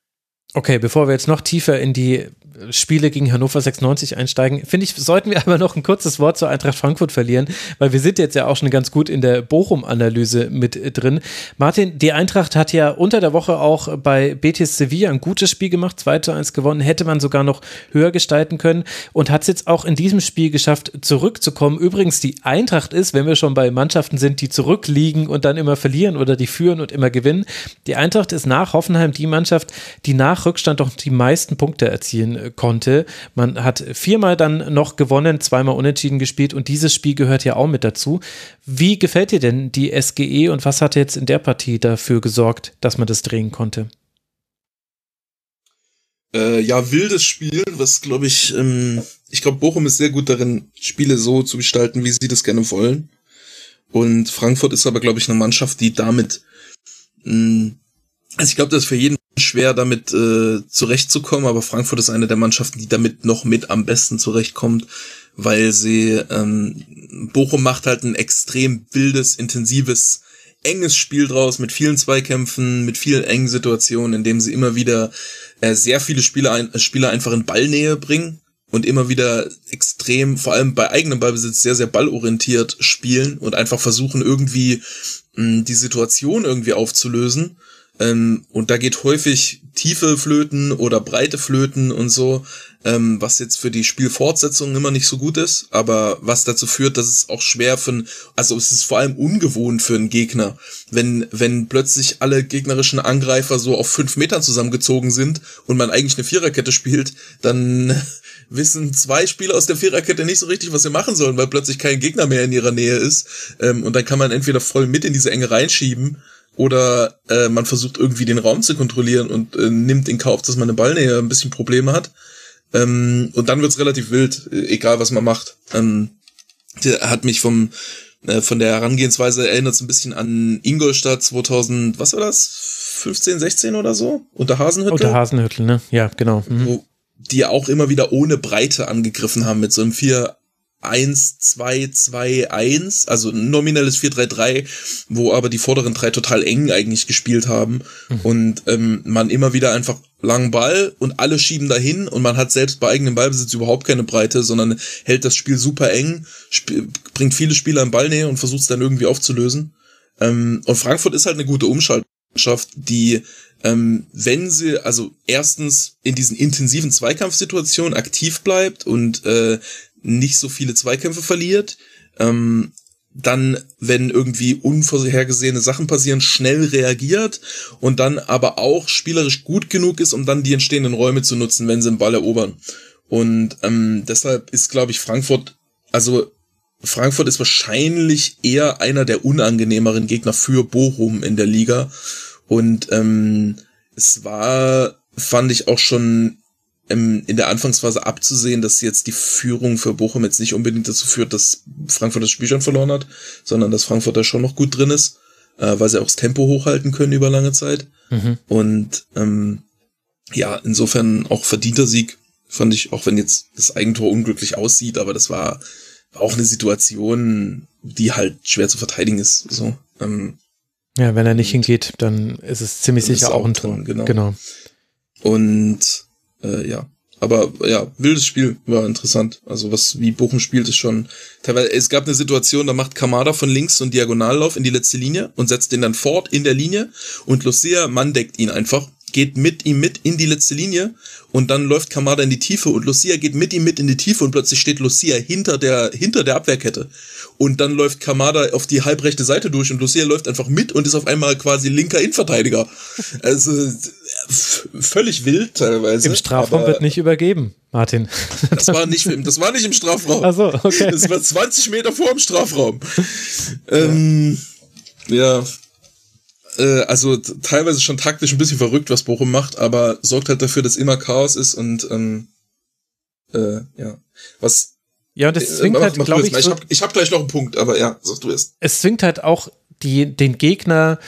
Okay, bevor wir jetzt noch tiefer in die Spiele gegen Hannover 96 einsteigen, finde ich, sollten wir aber noch ein kurzes Wort zur Eintracht Frankfurt verlieren, weil wir sind jetzt ja auch schon ganz gut in der Bochum-Analyse mit drin. Martin, die Eintracht hat ja unter der Woche auch bei Betis Sevilla ein gutes Spiel gemacht, 2 zu 1 gewonnen, hätte man sogar noch höher gestalten können und hat es jetzt auch in diesem Spiel geschafft, zurückzukommen. Übrigens, die Eintracht ist, wenn wir schon bei Mannschaften sind, die zurückliegen und dann immer verlieren oder die führen und immer gewinnen, die Eintracht ist nach Hoffenheim die Mannschaft, die nach Rückstand doch die meisten Punkte erzielen konnte. Man hat viermal dann noch gewonnen, zweimal unentschieden gespielt und dieses Spiel gehört ja auch mit dazu. Wie gefällt dir denn die SGE und was hat jetzt in der Partie dafür gesorgt, dass man das drehen konnte? Äh, ja, wildes Spiel, was glaube ich, ähm, ich glaube, Bochum ist sehr gut darin, Spiele so zu gestalten, wie sie das gerne wollen. Und Frankfurt ist aber, glaube ich, eine Mannschaft, die damit, mh, hm, also ich glaube, das ist für jeden schwer, damit äh, zurechtzukommen, aber Frankfurt ist eine der Mannschaften, die damit noch mit am besten zurechtkommt, weil sie ähm, Bochum macht halt ein extrem wildes, intensives, enges Spiel draus mit vielen Zweikämpfen, mit vielen engen Situationen, in dem sie immer wieder äh, sehr viele Spieler, ein, Spieler einfach in Ballnähe bringen und immer wieder extrem, vor allem bei eigenem Ballbesitz, sehr, sehr ballorientiert spielen und einfach versuchen, irgendwie mh, die Situation irgendwie aufzulösen. Ähm, und da geht häufig tiefe Flöten oder breite Flöten und so, ähm, was jetzt für die Spielfortsetzung immer nicht so gut ist, aber was dazu führt, dass es auch schwer für ein, also es ist vor allem ungewohnt für einen Gegner, wenn, wenn plötzlich alle gegnerischen Angreifer so auf fünf Metern zusammengezogen sind und man eigentlich eine Viererkette spielt, dann wissen zwei Spieler aus der Viererkette nicht so richtig, was sie machen sollen, weil plötzlich kein Gegner mehr in ihrer Nähe ist. Ähm, und dann kann man entweder voll mit in diese Enge reinschieben oder äh, man versucht irgendwie den Raum zu kontrollieren und äh, nimmt in Kauf, dass man eine Ballnähe ein bisschen Probleme hat. Ähm, und dann wird's relativ wild, äh, egal was man macht. Ähm, der hat mich vom äh, von der Herangehensweise erinnert es ein bisschen an Ingolstadt 2000, was war das? 15, 16 oder so? Unter Hasenhüttel? Unter Hasenhüttel, ne? Ja, genau. Mhm. Wo, die auch immer wieder ohne Breite angegriffen haben mit so einem 4 1, 2, 2, 1, also ein nominelles 4-3-3, wo aber die vorderen drei total eng eigentlich gespielt haben mhm. und ähm, man immer wieder einfach langen Ball und alle schieben dahin und man hat selbst bei eigenem Ballbesitz überhaupt keine Breite, sondern hält das Spiel super eng, sp bringt viele Spieler in Ballnähe und versucht es dann irgendwie aufzulösen. Ähm, und Frankfurt ist halt eine gute Umschaltmannschaft, die ähm, wenn sie also erstens in diesen intensiven Zweikampfsituationen aktiv bleibt und äh, nicht so viele Zweikämpfe verliert, ähm, dann, wenn irgendwie unvorhergesehene Sachen passieren, schnell reagiert und dann aber auch spielerisch gut genug ist, um dann die entstehenden Räume zu nutzen, wenn sie den Ball erobern. Und ähm, deshalb ist, glaube ich, Frankfurt, also Frankfurt ist wahrscheinlich eher einer der unangenehmeren Gegner für Bochum in der Liga. Und ähm, es war, fand ich auch schon in der Anfangsphase abzusehen, dass jetzt die Führung für Bochum jetzt nicht unbedingt dazu führt, dass Frankfurt das Spiel schon verloren hat, sondern dass Frankfurt da schon noch gut drin ist, äh, weil sie auch das Tempo hochhalten können über lange Zeit. Mhm. Und ähm, ja, insofern auch verdienter Sieg, fand ich, auch wenn jetzt das Eigentor unglücklich aussieht, aber das war auch eine Situation, die halt schwer zu verteidigen ist. So. Ähm, ja, wenn er nicht hingeht, dann ist es ziemlich sicher auch ein Tor. Genau. genau. Und äh, ja, aber ja, wildes Spiel war interessant. Also was wie Bochum spielt ist schon teilweise. Es gab eine Situation, da macht Kamada von links so einen Diagonallauf in die letzte Linie und setzt den dann fort in der Linie und Lucia Mann deckt ihn einfach geht mit ihm mit in die letzte Linie und dann läuft Kamada in die Tiefe und Lucia geht mit ihm mit in die Tiefe und plötzlich steht Lucia hinter der, hinter der Abwehrkette. Und dann läuft Kamada auf die halbrechte Seite durch und Lucia läuft einfach mit und ist auf einmal quasi linker Innenverteidiger. Also völlig wild teilweise. Im Strafraum wird nicht übergeben, Martin. Das war nicht, das war nicht im Strafraum. Ach so, okay. Das war 20 Meter vor dem Strafraum. Ähm, ja, äh, also teilweise schon taktisch ein bisschen verrückt, was Bochum macht, aber sorgt halt dafür, dass immer Chaos ist und ähm, äh, ja. Was ja, und es äh, zwingt äh, halt, glaube ich. Ich habe hab gleich noch einen Punkt, aber ja, sag du erst. Es zwingt halt auch die, den Gegner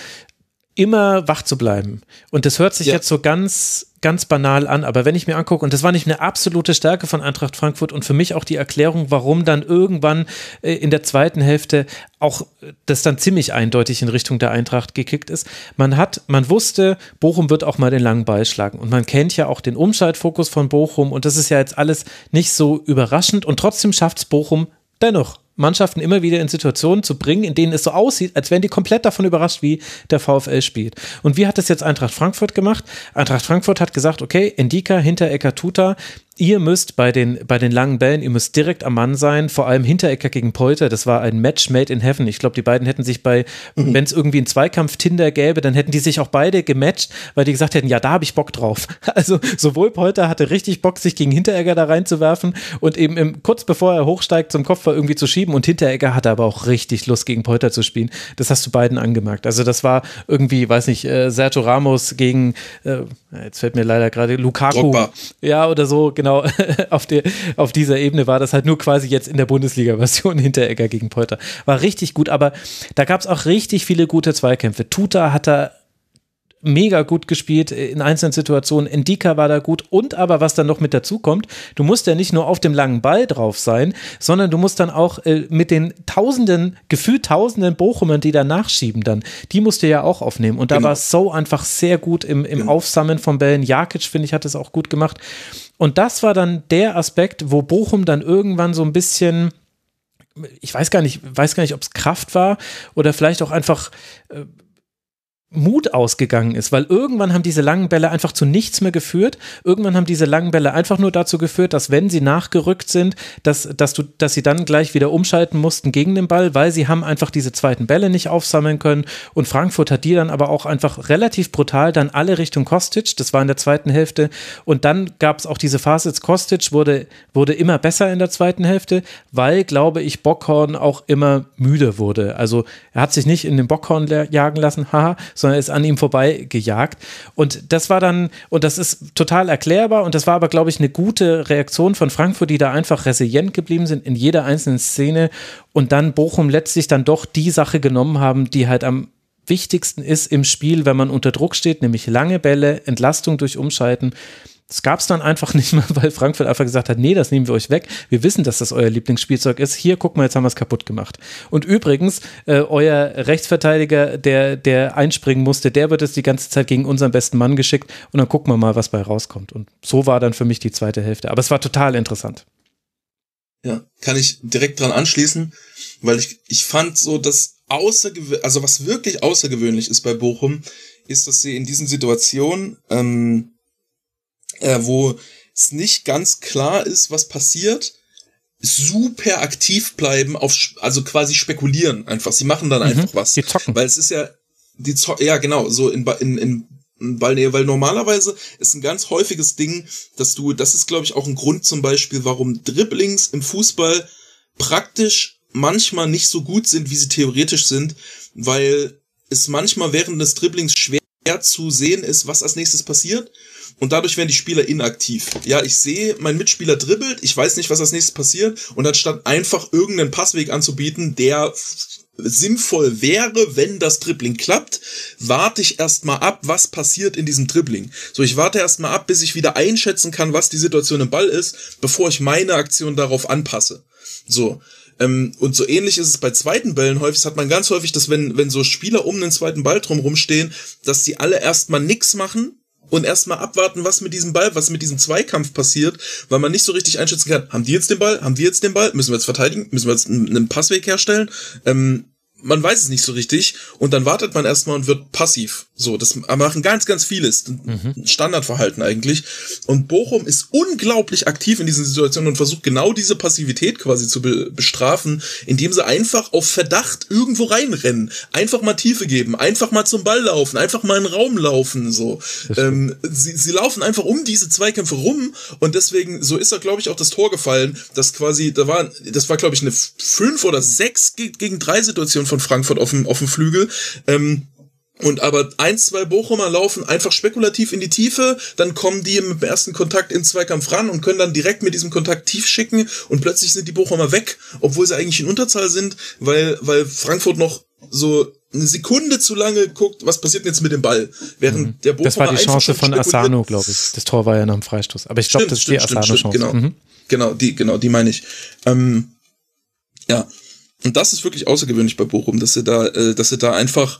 immer wach zu bleiben. Und das hört sich ja. jetzt so ganz, ganz banal an, aber wenn ich mir angucke, und das war nicht eine absolute Stärke von Eintracht Frankfurt und für mich auch die Erklärung, warum dann irgendwann äh, in der zweiten Hälfte auch äh, das dann ziemlich eindeutig in Richtung der Eintracht gekickt ist. Man hat, man wusste, Bochum wird auch mal den langen Ball schlagen und man kennt ja auch den Umschaltfokus von Bochum und das ist ja jetzt alles nicht so überraschend und trotzdem schafft es Bochum dennoch Mannschaften immer wieder in Situationen zu bringen, in denen es so aussieht, als wären die komplett davon überrascht, wie der VfL spielt. Und wie hat das jetzt Eintracht Frankfurt gemacht? Eintracht Frankfurt hat gesagt, okay, Endika, Hinterecker, Tuta, ihr müsst bei den, bei den langen Bällen, ihr müsst direkt am Mann sein, vor allem Hinterecker gegen Polter, das war ein Match made in heaven. Ich glaube, die beiden hätten sich bei, mhm. wenn es irgendwie einen Zweikampf Tinder gäbe, dann hätten die sich auch beide gematcht, weil die gesagt hätten, ja, da habe ich Bock drauf. Also sowohl Polter hatte richtig Bock, sich gegen Hinteregger da reinzuwerfen und eben im, kurz bevor er hochsteigt, zum Kopf war irgendwie zu schieben und Hinteregger hatte aber auch richtig Lust, gegen Polter zu spielen. Das hast du beiden angemerkt. Also das war irgendwie, weiß nicht, äh, Sergio Ramos gegen, äh, jetzt fällt mir leider gerade Lukaku. Drogba. Ja, oder so, genau genau, auf, der, auf dieser Ebene war das halt nur quasi jetzt in der Bundesliga-Version Hinteregger gegen Polter. War richtig gut, aber da gab es auch richtig viele gute Zweikämpfe. Tuta hat da mega gut gespielt in einzelnen Situationen. Endika war da gut und aber was dann noch mit dazu kommt, du musst ja nicht nur auf dem langen Ball drauf sein, sondern du musst dann auch äh, mit den tausenden, gefühlt tausenden Bochumern, die da nachschieben dann, die musst du ja auch aufnehmen. Und da genau. war So einfach sehr gut im, im. Aufsammeln von Bällen. Jakic, finde ich, hat es auch gut gemacht. Und das war dann der Aspekt, wo Bochum dann irgendwann so ein bisschen ich weiß gar nicht, weiß gar nicht, ob es Kraft war oder vielleicht auch einfach äh, Mut ausgegangen ist, weil irgendwann haben diese langen Bälle einfach zu nichts mehr geführt. Irgendwann haben diese langen Bälle einfach nur dazu geführt, dass wenn sie nachgerückt sind, dass, dass, du, dass sie dann gleich wieder umschalten mussten gegen den Ball, weil sie haben einfach diese zweiten Bälle nicht aufsammeln können. Und Frankfurt hat die dann aber auch einfach relativ brutal dann alle Richtung Kostic. Das war in der zweiten Hälfte. Und dann gab es auch diese Phase, Kostic wurde, wurde immer besser in der zweiten Hälfte, weil, glaube ich, Bockhorn auch immer müde wurde. Also er hat sich nicht in den Bockhorn jagen lassen, haha, sondern ist an ihm vorbei gejagt. Und das war dann, und das ist total erklärbar, und das war aber, glaube ich, eine gute Reaktion von Frankfurt, die da einfach resilient geblieben sind in jeder einzelnen Szene und dann Bochum letztlich dann doch die Sache genommen haben, die halt am wichtigsten ist im Spiel, wenn man unter Druck steht, nämlich lange Bälle, Entlastung durch Umschalten. Das gab es dann einfach nicht mehr, weil Frankfurt einfach gesagt hat, nee, das nehmen wir euch weg. Wir wissen, dass das euer Lieblingsspielzeug ist. Hier, guck mal, jetzt haben wir es kaputt gemacht. Und übrigens, äh, euer Rechtsverteidiger, der, der einspringen musste, der wird jetzt die ganze Zeit gegen unseren besten Mann geschickt und dann gucken wir mal, was bei rauskommt. Und so war dann für mich die zweite Hälfte. Aber es war total interessant. Ja, kann ich direkt dran anschließen, weil ich, ich fand so, dass außergewöhnlich, also was wirklich außergewöhnlich ist bei Bochum, ist, dass sie in diesen Situationen, ähm, äh, wo es nicht ganz klar ist, was passiert, super aktiv bleiben, auf, also quasi spekulieren einfach. Sie machen dann mhm, einfach was. Die zocken. Weil es ist ja, die Zo ja genau, so in, in, in Ballnähe, weil normalerweise ist ein ganz häufiges Ding, dass du, das ist glaube ich auch ein Grund zum Beispiel, warum Dribblings im Fußball praktisch manchmal nicht so gut sind, wie sie theoretisch sind, weil es manchmal während des Dribblings schwer zu sehen ist, was als nächstes passiert und dadurch werden die Spieler inaktiv. Ja, ich sehe, mein Mitspieler dribbelt, ich weiß nicht, was als nächstes passiert und anstatt einfach irgendeinen Passweg anzubieten, der sinnvoll wäre, wenn das Dribbling klappt, warte ich erstmal ab, was passiert in diesem Dribbling. So, ich warte erstmal ab, bis ich wieder einschätzen kann, was die Situation im Ball ist, bevor ich meine Aktion darauf anpasse. So. Ähm, und so ähnlich ist es bei zweiten Bällen häufig. Hat man ganz häufig, dass wenn, wenn so Spieler um den zweiten Ball drum rumstehen, dass die alle erstmal nix machen, und erstmal abwarten, was mit diesem Ball, was mit diesem Zweikampf passiert, weil man nicht so richtig einschätzen kann, haben die jetzt den Ball, haben die jetzt den Ball, müssen wir jetzt verteidigen, müssen wir jetzt einen Passweg herstellen, ähm, man weiß es nicht so richtig und dann wartet man erstmal und wird passiv. So, das machen ganz, ganz vieles. Mhm. Standardverhalten eigentlich. Und Bochum ist unglaublich aktiv in diesen Situationen und versucht genau diese Passivität quasi zu be bestrafen, indem sie einfach auf Verdacht irgendwo reinrennen. Einfach mal Tiefe geben, einfach mal zum Ball laufen, einfach mal in den Raum laufen. So, ähm, sie, sie laufen einfach um diese Zweikämpfe rum und deswegen, so ist da glaube ich auch das Tor gefallen, dass quasi, da war, das war glaube ich eine fünf oder sechs gegen drei Situation von Frankfurt auf dem, auf dem Flügel. Ähm, und aber ein, zwei Bochumer laufen einfach spekulativ in die Tiefe, dann kommen die im ersten Kontakt in Zweikampf ran und können dann direkt mit diesem Kontakt tief schicken und plötzlich sind die Bochumer weg, obwohl sie eigentlich in Unterzahl sind, weil, weil Frankfurt noch so eine Sekunde zu lange guckt, was passiert denn jetzt mit dem Ball? Während mhm. der Bochumer Das war die Chance von Asano, glaube ich. Das Tor war ja nach dem Freistoß. Aber ich glaube, das ist die Asano-Chance. Genau. Mhm. genau, die, genau, die meine ich. Ähm, ja. Und das ist wirklich außergewöhnlich bei Bochum, dass sie da, äh, dass sie da einfach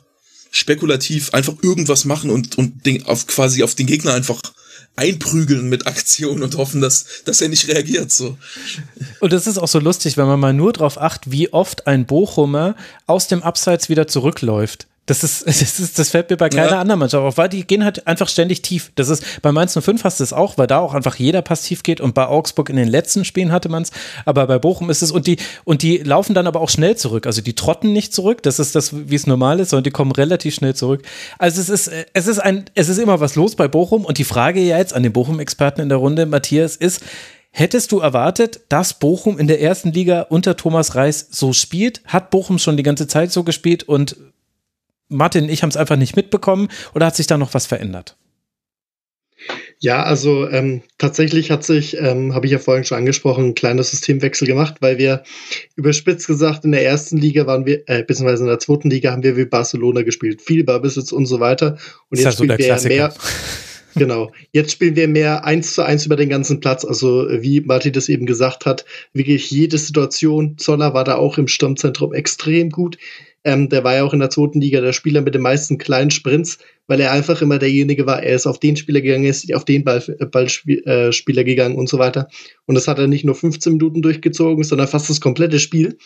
spekulativ einfach irgendwas machen und, und den, auf, quasi auf den Gegner einfach einprügeln mit Aktion und hoffen, dass, dass er nicht reagiert, so. Und das ist auch so lustig, wenn man mal nur darauf acht, wie oft ein Bochumer aus dem Abseits wieder zurückläuft. Das ist, das ist, das fällt mir bei keiner ja. anderen Mannschaft auf, weil die gehen halt einfach ständig tief. Das ist, bei Mainz 05 hast du es auch, weil da auch einfach jeder Pass tief geht und bei Augsburg in den letzten Spielen hatte man es, aber bei Bochum ist es und die, und die laufen dann aber auch schnell zurück. Also die trotten nicht zurück, das ist das, wie es normal ist, sondern die kommen relativ schnell zurück. Also es ist, es ist ein, es ist immer was los bei Bochum und die Frage ja jetzt an den Bochum-Experten in der Runde, Matthias, ist, Hättest du erwartet, dass Bochum in der ersten Liga unter Thomas Reis so spielt? Hat Bochum schon die ganze Zeit so gespielt und Martin und ich haben es einfach nicht mitbekommen oder hat sich da noch was verändert? Ja, also ähm, tatsächlich hat sich, ähm, habe ich ja vorhin schon angesprochen, ein kleiner Systemwechsel gemacht, weil wir überspitzt gesagt in der ersten Liga waren wir, äh, beziehungsweise in der zweiten Liga haben wir wie Barcelona gespielt. Viel Ballbesitz und so weiter. Und jetzt spielen wir mehr. Genau. Jetzt spielen wir mehr eins zu eins über den ganzen Platz. Also, wie Martin das eben gesagt hat, wirklich jede Situation. Zoller war da auch im Sturmzentrum extrem gut. Ähm, der war ja auch in der zweiten Liga der Spieler mit den meisten kleinen Sprints, weil er einfach immer derjenige war. Er ist auf den Spieler gegangen, ist auf den Ball, äh, Ballspieler äh, gegangen und so weiter. Und das hat er nicht nur 15 Minuten durchgezogen, sondern fast das komplette Spiel.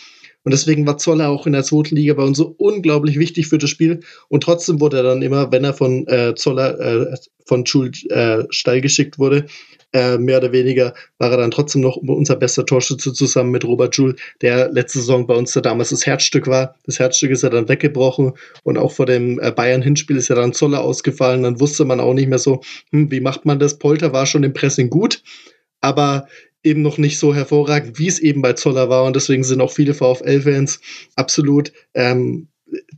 Und deswegen war Zoller auch in der zweiten Liga bei uns so unglaublich wichtig für das Spiel. Und trotzdem wurde er dann immer, wenn er von äh, Zoller, äh, von Schul äh, Stall geschickt wurde, äh, mehr oder weniger war er dann trotzdem noch unser bester Torschütze zusammen mit Robert Joule, der letzte Saison bei uns da damals das Herzstück war. Das Herzstück ist ja dann weggebrochen und auch vor dem äh, Bayern-Hinspiel ist ja dann Zoller ausgefallen. Dann wusste man auch nicht mehr so, hm, wie macht man das? Polter war schon im Pressing gut, aber eben noch nicht so hervorragend, wie es eben bei Zoller war. Und deswegen sind auch viele VfL-Fans absolut ähm,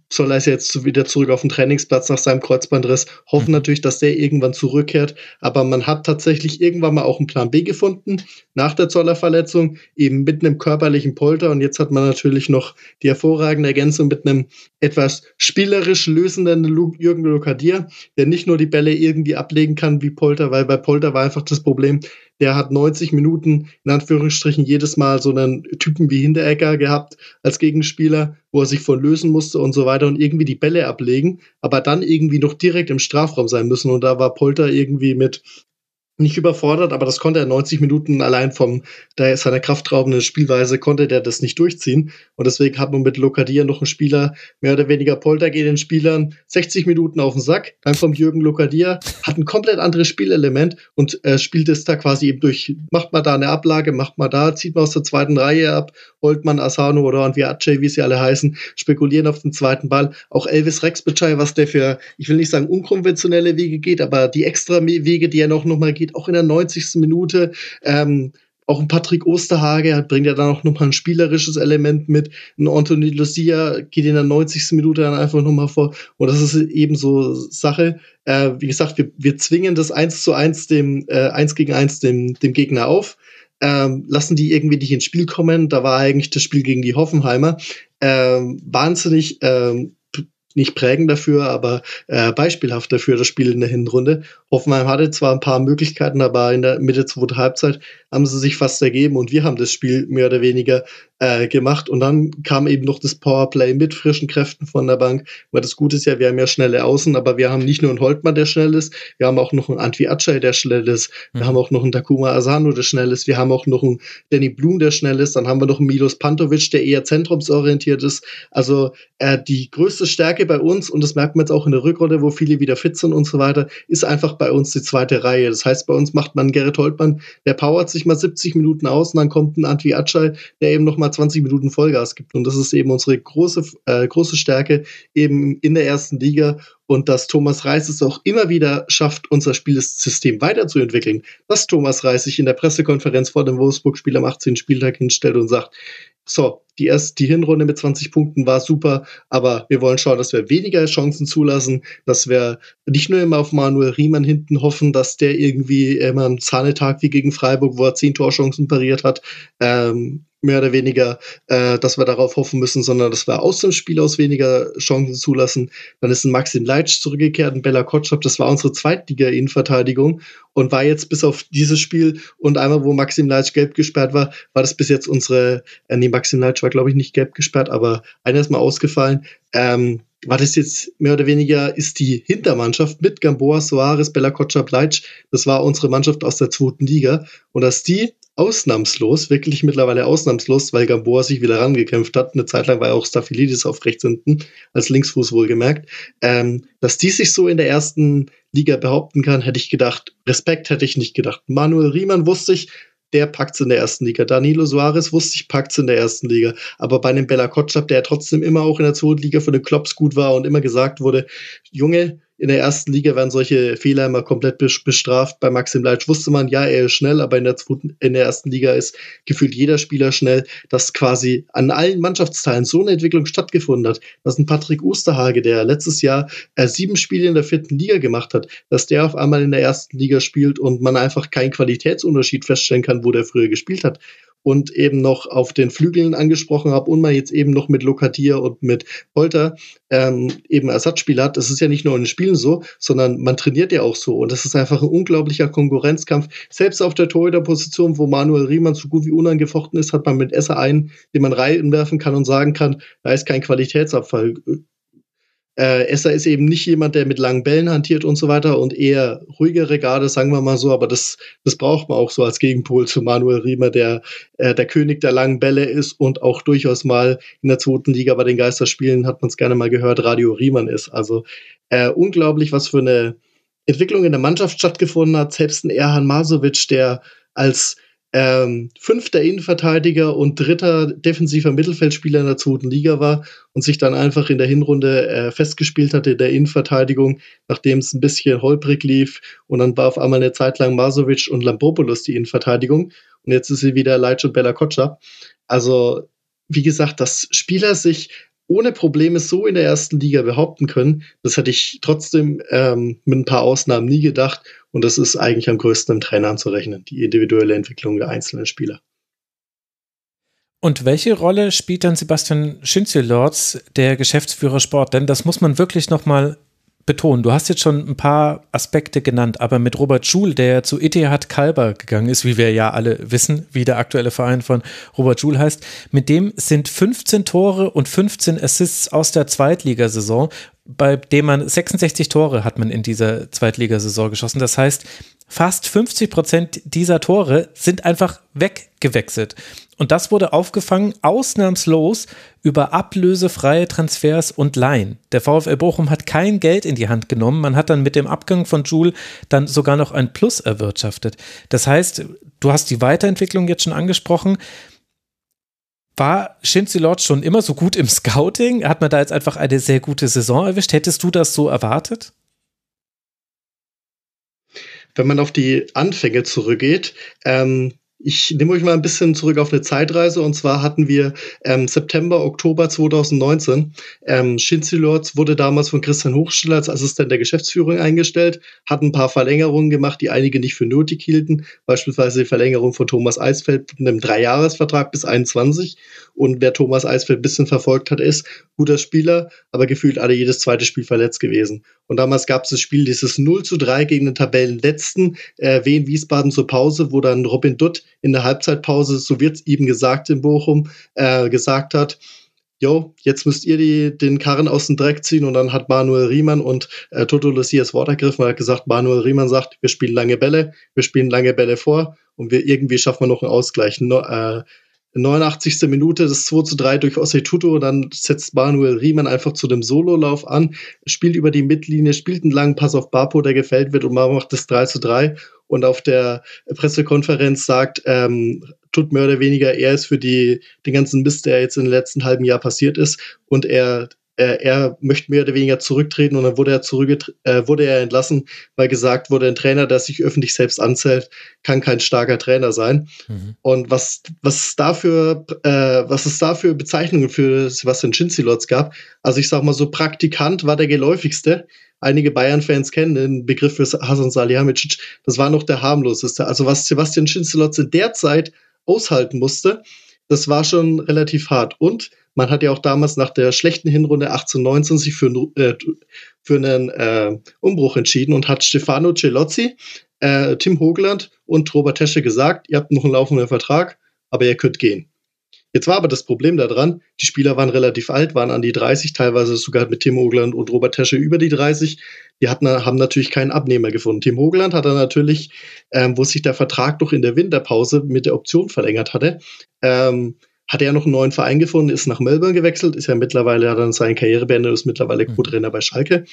Zoller ist jetzt wieder zurück auf den Trainingsplatz nach seinem Kreuzbandriss. Hoffen mhm. natürlich, dass der irgendwann zurückkehrt. Aber man hat tatsächlich irgendwann mal auch einen Plan B gefunden nach der Zoller-Verletzung, eben mit einem körperlichen Polter. Und jetzt hat man natürlich noch die hervorragende Ergänzung mit einem etwas spielerisch lösenden Jürgen Lokadier, der nicht nur die Bälle irgendwie ablegen kann wie Polter, weil bei Polter war einfach das Problem, der hat 90 Minuten in Anführungsstrichen jedes Mal so einen Typen wie Hinteregger gehabt als Gegenspieler, wo er sich von lösen musste und so weiter und irgendwie die Bälle ablegen, aber dann irgendwie noch direkt im Strafraum sein müssen. Und da war Polter irgendwie mit nicht überfordert, aber das konnte er 90 Minuten allein da seiner kraftraubenden Spielweise konnte der das nicht durchziehen. Und deswegen hat man mit Lokadia noch einen Spieler mehr oder weniger Polter geht den Spielern 60 Minuten auf den Sack, dann kommt Jürgen Lokadia, hat ein komplett anderes Spielelement und äh, spielt es da quasi eben durch, macht man da eine Ablage, macht man da, zieht man aus der zweiten Reihe ab, holt man Asano oder Anviace, wie sie alle heißen, spekulieren auf den zweiten Ball. Auch Elvis Rexbitschei, was der für, ich will nicht sagen unkonventionelle Wege geht, aber die extra Wege, die er noch, noch mal geht, geht auch in der 90. Minute. Ähm, auch ein Patrick Osterhage bringt ja dann auch nochmal ein spielerisches Element mit. Ein Anthony Lucia geht in der 90. Minute dann einfach nochmal vor. Und das ist eben so Sache. Äh, wie gesagt, wir, wir zwingen das 1 zu 1 dem, äh, 1 gegen 1 dem, dem Gegner auf. Ähm, lassen die irgendwie nicht ins Spiel kommen. Da war eigentlich das Spiel gegen die Hoffenheimer. Ähm, wahnsinnig ähm, nicht prägend dafür, aber äh, beispielhaft dafür, das Spiel in der Hinrunde. Hoffenheim hatte zwar ein paar Möglichkeiten, aber in der Mitte zweiter Halbzeit haben sie sich fast ergeben und wir haben das Spiel mehr oder weniger äh, gemacht. Und dann kam eben noch das Powerplay mit frischen Kräften von der Bank, weil das Gute ist ja, wir haben ja schnelle Außen, aber wir haben nicht nur einen Holtmann, der schnell ist, wir haben auch noch einen Antwi Acay, der schnell ist, wir mhm. haben auch noch einen Takuma Asano, der schnell ist, wir haben auch noch einen Danny Blum, der schnell ist, dann haben wir noch einen Milos Pantovic, der eher zentrumsorientiert ist. Also äh, die größte Stärke bei uns, und das merkt man jetzt auch in der Rückrunde, wo viele wieder fit sind und so weiter, ist einfach bei uns die zweite Reihe. Das heißt, bei uns macht man Gerrit Holtmann, der powert sich mal 70 Minuten aus und dann kommt ein Antwi Acay, der eben noch mal 20 Minuten Vollgas gibt. Und das ist eben unsere große, äh, große Stärke eben in der ersten Liga. Und dass Thomas Reis es auch immer wieder schafft, unser Spielsystem weiterzuentwickeln. Dass Thomas Reis sich in der Pressekonferenz vor dem Wolfsburg-Spiel am 18. Spieltag hinstellt und sagt, so, die erste, die Hinrunde mit 20 Punkten war super, aber wir wollen schauen, dass wir weniger Chancen zulassen, dass wir nicht nur immer auf Manuel Riemann hinten hoffen, dass der irgendwie immer einen Zahnetag wie gegen Freiburg, wo er zehn Torchancen pariert hat, ähm, mehr oder weniger, äh, dass wir darauf hoffen müssen, sondern dass wir aus dem Spiel aus weniger Chancen zulassen. Dann ist ein Maxim Leitsch zurückgekehrt, ein Bella Kotschap, das war unsere Zweitliga-Innenverteidigung und war jetzt bis auf dieses Spiel und einmal, wo Maxim Leitsch gelb gesperrt war, war das bis jetzt unsere, äh, nee, Maxim Leitsch war glaube ich nicht gelb gesperrt, aber einer ist mal ausgefallen. Ähm, war das jetzt mehr oder weniger, ist die Hintermannschaft mit Gamboa, Soares, Bella Kotschap, Leitsch, das war unsere Mannschaft aus der zweiten Liga und dass die ausnahmslos, wirklich mittlerweile ausnahmslos, weil Gamboa sich wieder rangekämpft hat. Eine Zeit lang war ja auch Staphylidis auf rechts hinten, als Linksfuß wohlgemerkt. Ähm, dass die sich so in der ersten Liga behaupten kann, hätte ich gedacht. Respekt hätte ich nicht gedacht. Manuel Riemann wusste ich, der packt's in der ersten Liga. Danilo Suarez wusste ich, packt's in der ersten Liga. Aber bei einem Bella Kotschap, der trotzdem immer auch in der zweiten Liga für den Klops gut war und immer gesagt wurde, Junge, in der ersten Liga werden solche Fehler immer komplett bestraft. Bei Maxim Leitsch wusste man, ja, er ist schnell, aber in der, zweiten, in der ersten Liga ist gefühlt jeder Spieler schnell, dass quasi an allen Mannschaftsteilen so eine Entwicklung stattgefunden hat, dass ein Patrick Osterhage, der letztes Jahr äh, sieben Spiele in der vierten Liga gemacht hat, dass der auf einmal in der ersten Liga spielt und man einfach keinen Qualitätsunterschied feststellen kann, wo der früher gespielt hat und eben noch auf den Flügeln angesprochen habe und man jetzt eben noch mit Lokadia und mit Polter ähm, eben Ersatzspieler hat. Das ist ja nicht nur in den Spielen so, sondern man trainiert ja auch so und das ist einfach ein unglaublicher Konkurrenzkampf. Selbst auf der Torhüterposition, wo Manuel Riemann so gut wie unangefochten ist, hat man mit Esser einen, den man reinwerfen kann und sagen kann, da ist kein Qualitätsabfall äh, Esser ist eben nicht jemand, der mit langen Bällen hantiert und so weiter und eher ruhigere Garde, sagen wir mal so, aber das, das braucht man auch so als Gegenpol zu Manuel Riemer, der äh, der König der langen Bälle ist und auch durchaus mal in der zweiten Liga bei den Geisterspielen, hat man es gerne mal gehört, Radio Riemann ist. Also äh, unglaublich, was für eine Entwicklung in der Mannschaft stattgefunden hat. Selbst ein Erhan Masovic, der als ähm, fünfter Innenverteidiger und dritter defensiver Mittelfeldspieler in der zweiten Liga war und sich dann einfach in der Hinrunde äh, festgespielt hatte in der Innenverteidigung, nachdem es ein bisschen holprig lief. Und dann war auf einmal eine Zeit lang Masovic und Lambropoulos die Innenverteidigung. Und jetzt ist sie wieder Leitsch und Bella Kotschap. Also, wie gesagt, dass Spieler sich ohne Probleme so in der ersten Liga behaupten können, das hätte ich trotzdem ähm, mit ein paar Ausnahmen nie gedacht. Und das ist eigentlich am größten im Trainer anzurechnen, die individuelle Entwicklung der einzelnen Spieler. Und welche Rolle spielt dann Sebastian Schinzelords, der Geschäftsführer Sport? Denn das muss man wirklich nochmal betonen. Du hast jetzt schon ein paar Aspekte genannt, aber mit Robert Schul, der zu Etihad Kalber gegangen ist, wie wir ja alle wissen, wie der aktuelle Verein von Robert Schul heißt, mit dem sind 15 Tore und 15 Assists aus der Zweitligasaison, bei dem man 66 Tore hat man in dieser Zweitligasaison geschossen. Das heißt, fast 50 Prozent dieser Tore sind einfach weggewechselt. Und das wurde aufgefangen ausnahmslos über ablösefreie Transfers und Laien. Der VfL Bochum hat kein Geld in die Hand genommen. Man hat dann mit dem Abgang von Joule dann sogar noch ein Plus erwirtschaftet. Das heißt, du hast die Weiterentwicklung jetzt schon angesprochen. War Shinzi Lord schon immer so gut im Scouting? Hat man da jetzt einfach eine sehr gute Saison erwischt? Hättest du das so erwartet? Wenn man auf die Anfänge zurückgeht, ähm, ich nehme euch mal ein bisschen zurück auf eine Zeitreise und zwar hatten wir ähm, September, Oktober 2019. Ähm, Shinzi Lords wurde damals von Christian Hochstiller als Assistent der Geschäftsführung eingestellt, hat ein paar Verlängerungen gemacht, die einige nicht für nötig hielten, beispielsweise die Verlängerung von Thomas Eisfeld mit einem Dreijahresvertrag bis 21. Und wer Thomas Eisfeld ein bisschen verfolgt hat, ist guter Spieler, aber gefühlt alle jedes zweite Spiel verletzt gewesen. Und damals gab es das Spiel, dieses 0 zu 3 gegen den Tabellenletzten, äh, Wien Wiesbaden zur Pause, wo dann Robin Dutt in der Halbzeitpause, so wird es eben gesagt in Bochum, äh, gesagt hat, jo, jetzt müsst ihr die, den Karren aus dem Dreck ziehen und dann hat Manuel Riemann und äh, Toto Lucia das Wort ergriffen und hat gesagt, Manuel Riemann sagt, wir spielen lange Bälle, wir spielen lange Bälle vor und wir irgendwie schaffen wir noch einen Ausgleich. No, äh, 89. Minute das 2 zu 3 durch Osei dann setzt Manuel Riemann einfach zu dem Sololauf an, spielt über die Mittellinie, spielt einen langen Pass auf Bapo, der gefällt wird und man macht das 3 zu 3 und auf der Pressekonferenz sagt, ähm, tut mehr oder weniger, er ist für die, den ganzen Mist, der jetzt in den letzten halben Jahr passiert ist und er er, er möchte mehr oder weniger zurücktreten und dann wurde er zurück, äh, wurde er entlassen, weil gesagt wurde, ein Trainer, der sich öffentlich selbst anzählt, kann kein starker Trainer sein. Mhm. Und was, was es dafür, äh, was es dafür Bezeichnungen für Sebastian Schinzilotz gab, also ich sag mal so, Praktikant war der geläufigste. Einige Bayern-Fans kennen den Begriff für Hasan Salihamidzic. Das war noch der harmloseste. Also was Sebastian Schinzilotz in der Zeit aushalten musste, das war schon relativ hart. Und man hat ja auch damals nach der schlechten Hinrunde 1819 sich für, äh, für einen äh, Umbruch entschieden und hat Stefano Celozzi, äh, Tim Hogeland und Robert Tesche gesagt, ihr habt noch einen laufenden Vertrag, aber ihr könnt gehen. Jetzt war aber das Problem daran, die Spieler waren relativ alt, waren an die 30, teilweise sogar mit Tim Hogeland und Robert Tesche über die 30. Die hatten, haben natürlich keinen Abnehmer gefunden. Tim Hogeland hat dann natürlich, ähm, wo sich der Vertrag doch in der Winterpause mit der Option verlängert hatte, ähm, hat er noch einen neuen Verein gefunden, ist nach Melbourne gewechselt, ist ja mittlerweile, hat dann seine Karriere beendet, ist mittlerweile mhm. Co-Trainer bei Schalke.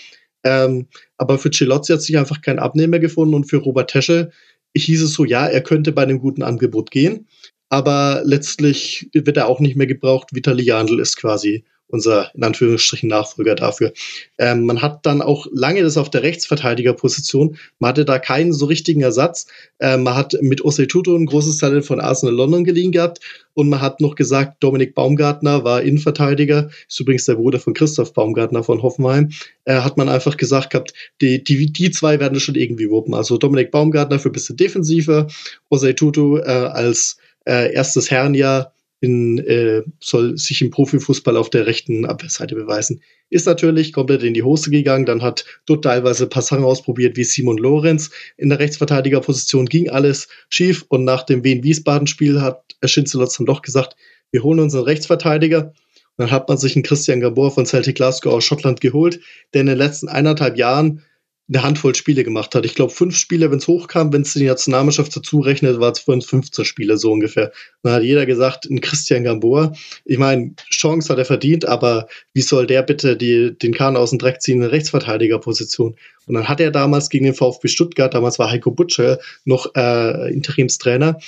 Ähm, aber für Celozzi hat sich einfach kein Abnehmer gefunden und für Robert Tesche hieß es so, ja, er könnte bei einem guten Angebot gehen, aber letztlich wird er auch nicht mehr gebraucht. Vitali Jandl ist quasi unser in Anführungsstrichen Nachfolger dafür. Ähm, man hat dann auch lange das auf der Rechtsverteidigerposition. Man hatte da keinen so richtigen Ersatz. Ähm, man hat mit Osei Tutu ein großes Talent von Arsenal London geliehen gehabt und man hat noch gesagt, Dominik Baumgartner war Innenverteidiger, ist übrigens der Bruder von Christoph Baumgartner von Hoffenheim. Äh, hat man einfach gesagt gehabt, die, die, die zwei werden schon irgendwie wuppen. Also Dominik Baumgartner für ein bisschen defensiver, Osei Tutu äh, als äh, erstes Herrenjahr in, äh, soll sich im Profifußball auf der rechten Abwehrseite beweisen. Ist natürlich komplett in die Hose gegangen. Dann hat dort teilweise Passagen ausprobiert wie Simon Lorenz. In der Rechtsverteidigerposition ging alles schief. Und nach dem Wien-Wiesbaden-Spiel hat Schinzelotz dann doch gesagt, wir holen uns einen Rechtsverteidiger. Und dann hat man sich einen Christian Gabor von Celtic Glasgow aus Schottland geholt, der in den letzten eineinhalb Jahren eine Handvoll Spiele gemacht hat. Ich glaube, fünf Spiele, wenn es hochkam, wenn es die Nationalmannschaft dazu rechnet, war es für uns 15 Spiele so ungefähr. Dann hat jeder gesagt, ein Christian Gamboa. Ich meine, Chance hat er verdient, aber wie soll der bitte die, den Kahn aus dem Dreck ziehen in Rechtsverteidigerposition? Und dann hat er damals gegen den VfB Stuttgart, damals war Heiko Butcher noch äh, Interimstrainer,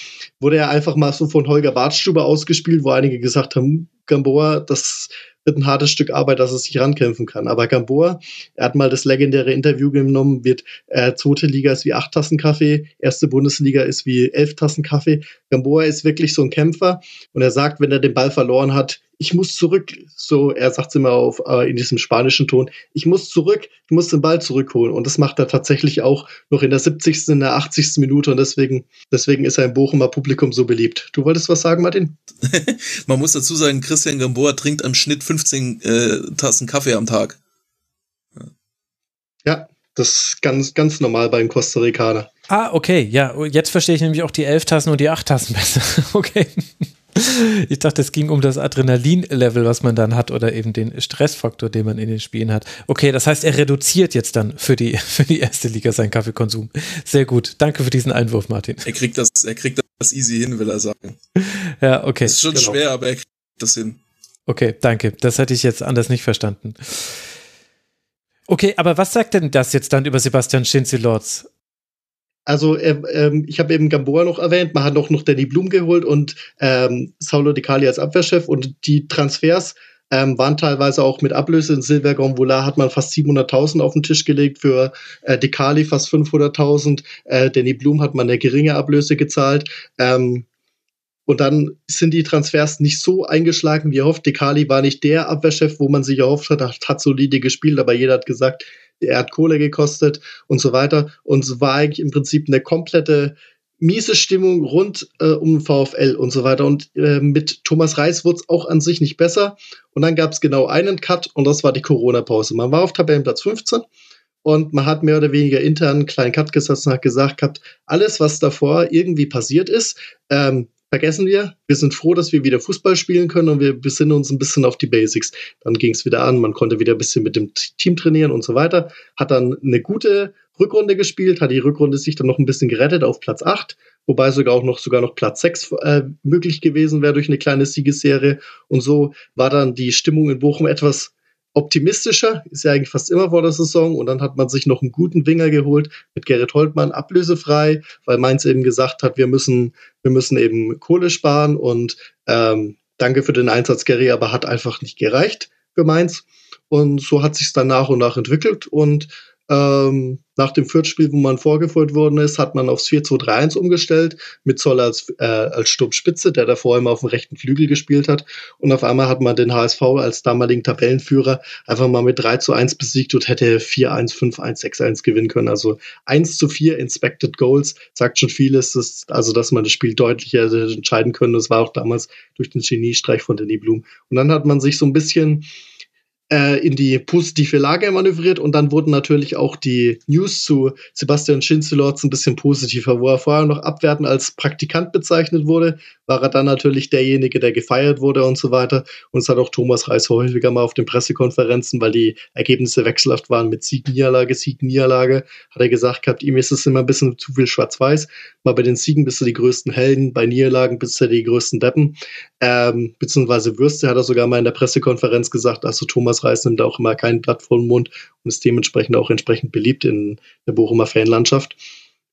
wurde er einfach mal so von Holger Bartstuber ausgespielt, wo einige gesagt haben, Gamboa, das wird ein hartes Stück Arbeit, dass er sich rankämpfen kann. Aber Gamboa, er hat mal das legendäre Interview genommen, wird äh, zweite Liga ist wie acht Tassen Kaffee, erste Bundesliga ist wie elf Tassen Kaffee. Gamboa ist wirklich so ein Kämpfer und er sagt, wenn er den Ball verloren hat, ich muss zurück. So, er sagt es immer auf, äh, in diesem spanischen Ton, ich muss zurück, ich muss den Ball zurückholen. Und das macht er tatsächlich auch noch in der 70., in der 80. Minute und deswegen, deswegen ist er im Bochumer Publikum so beliebt. Du wolltest was sagen, Martin? Man muss dazu sagen, Christian Gamboa trinkt am Schnitt 15 äh, Tassen Kaffee am Tag. Ja. ja, das ist ganz, ganz normal beim Costa Ricaner. Ah, okay, ja, jetzt verstehe ich nämlich auch die 11 Tassen und die 8 Tassen besser. okay. Ich dachte, es ging um das Adrenalin-Level, was man dann hat oder eben den Stressfaktor, den man in den Spielen hat. Okay, das heißt, er reduziert jetzt dann für die, für die erste Liga seinen Kaffeekonsum. Sehr gut. Danke für diesen Einwurf, Martin. Er kriegt das, er kriegt das easy hin, will er sagen. Ja, okay. Das ist schon genau. schwer, aber er kriegt das hin. Okay, danke. Das hätte ich jetzt anders nicht verstanden. Okay, aber was sagt denn das jetzt dann über Sebastian Schinzelotz? Also ähm, ähm, ich habe eben Gamboa noch erwähnt, man hat auch noch Danny Blum geholt und ähm, Saulo Di Cali als Abwehrchef und die Transfers ähm, waren teilweise auch mit Ablöse. In Silver Gonvola hat man fast 700.000 auf den Tisch gelegt, für äh, Di Cali fast 500.000, äh, Danny Blum hat man eine geringe Ablöse gezahlt. Ähm, und dann sind die Transfers nicht so eingeschlagen wie erhofft. Dekali war nicht der Abwehrchef, wo man sich erhofft hat, hat solide gespielt, aber jeder hat gesagt, er hat Kohle gekostet und so weiter. Und es war eigentlich im Prinzip eine komplette miese Stimmung rund äh, um VfL und so weiter. Und äh, mit Thomas Reis wurde es auch an sich nicht besser. Und dann gab es genau einen Cut und das war die Corona-Pause. Man war auf Tabellenplatz 15 und man hat mehr oder weniger intern einen kleinen Cut gesetzt und hat gesagt gehabt, alles, was davor irgendwie passiert ist, ähm, vergessen wir. Wir sind froh, dass wir wieder Fußball spielen können und wir besinnen uns ein bisschen auf die Basics. Dann ging es wieder an, man konnte wieder ein bisschen mit dem Team trainieren und so weiter. Hat dann eine gute Rückrunde gespielt, hat die Rückrunde sich dann noch ein bisschen gerettet auf Platz 8, wobei sogar auch noch sogar noch Platz 6 äh, möglich gewesen wäre durch eine kleine Siegesserie. Und so war dann die Stimmung in Bochum etwas optimistischer, ist ja eigentlich fast immer vor der Saison. Und dann hat man sich noch einen guten Winger geholt mit Gerrit Holtmann, ablösefrei, weil Mainz eben gesagt hat, wir müssen, wir müssen eben Kohle sparen. Und ähm, danke für den Einsatz, Gary, aber hat einfach nicht gereicht für Mainz. Und so hat sich dann nach und nach entwickelt. Und ähm, nach dem Viertspiel, wo man vorgeführt worden ist, hat man aufs 4-2-3-1 umgestellt, mit Zoll als, äh, als Sturmspitze, der davor immer auf dem rechten Flügel gespielt hat. Und auf einmal hat man den HSV als damaligen Tabellenführer einfach mal mit 3 zu 1 besiegt und hätte 4-1, 5-1, 6-1 gewinnen können. Also 1 zu 4 Inspected Goals sagt schon vieles, dass, also dass man das Spiel deutlicher entscheiden können. Das war auch damals durch den Geniestreich von Danny Blum. Und dann hat man sich so ein bisschen in die positive Lage manövriert und dann wurden natürlich auch die News zu Sebastian Schinzelotz ein bisschen positiver, wo er vorher noch abwertend als Praktikant bezeichnet wurde, war er dann natürlich derjenige, der gefeiert wurde und so weiter. Und es hat auch Thomas Reis häufiger mal auf den Pressekonferenzen, weil die Ergebnisse wechselhaft waren mit Sieg, Niederlage, Sieg, Niederlage, hat er gesagt gehabt, ihm ist es immer ein bisschen zu viel schwarz-weiß. Mal bei den Siegen bist du die größten Helden, bei Niederlagen bist du die größten Deppen. Ähm, beziehungsweise Würste hat er sogar mal in der Pressekonferenz gesagt, also Thomas Reis nimmt auch immer kein Blatt vor den Mund und ist dementsprechend auch entsprechend beliebt in der Bochumer Fanlandschaft.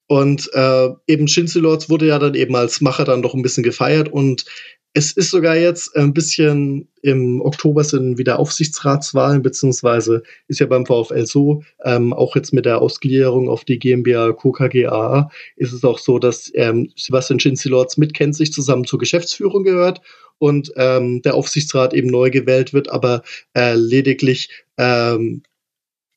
Und äh, eben Shinzelords wurde ja dann eben als Macher dann doch ein bisschen gefeiert und es ist sogar jetzt ein bisschen im Oktober sind wieder Aufsichtsratswahlen, beziehungsweise ist ja beim VfL so, ähm, auch jetzt mit der Ausgliederung auf die GmbH KKGA ist es auch so, dass ähm, Sebastian Schinzilorz mit Kenzig zusammen zur Geschäftsführung gehört und ähm, der Aufsichtsrat eben neu gewählt wird, aber äh, lediglich ähm,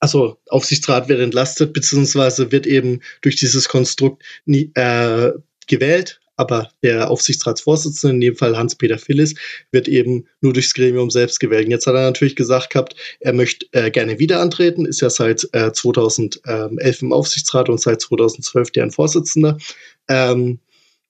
also Aufsichtsrat wird entlastet, beziehungsweise wird eben durch dieses Konstrukt nie, äh, gewählt, aber der Aufsichtsratsvorsitzende, in dem Fall Hans-Peter Phillis, wird eben nur durchs Gremium selbst gewählt. Und jetzt hat er natürlich gesagt gehabt, er möchte äh, gerne wieder antreten, ist ja seit äh, 2011 im Aufsichtsrat und seit 2012 deren Vorsitzender. Ähm,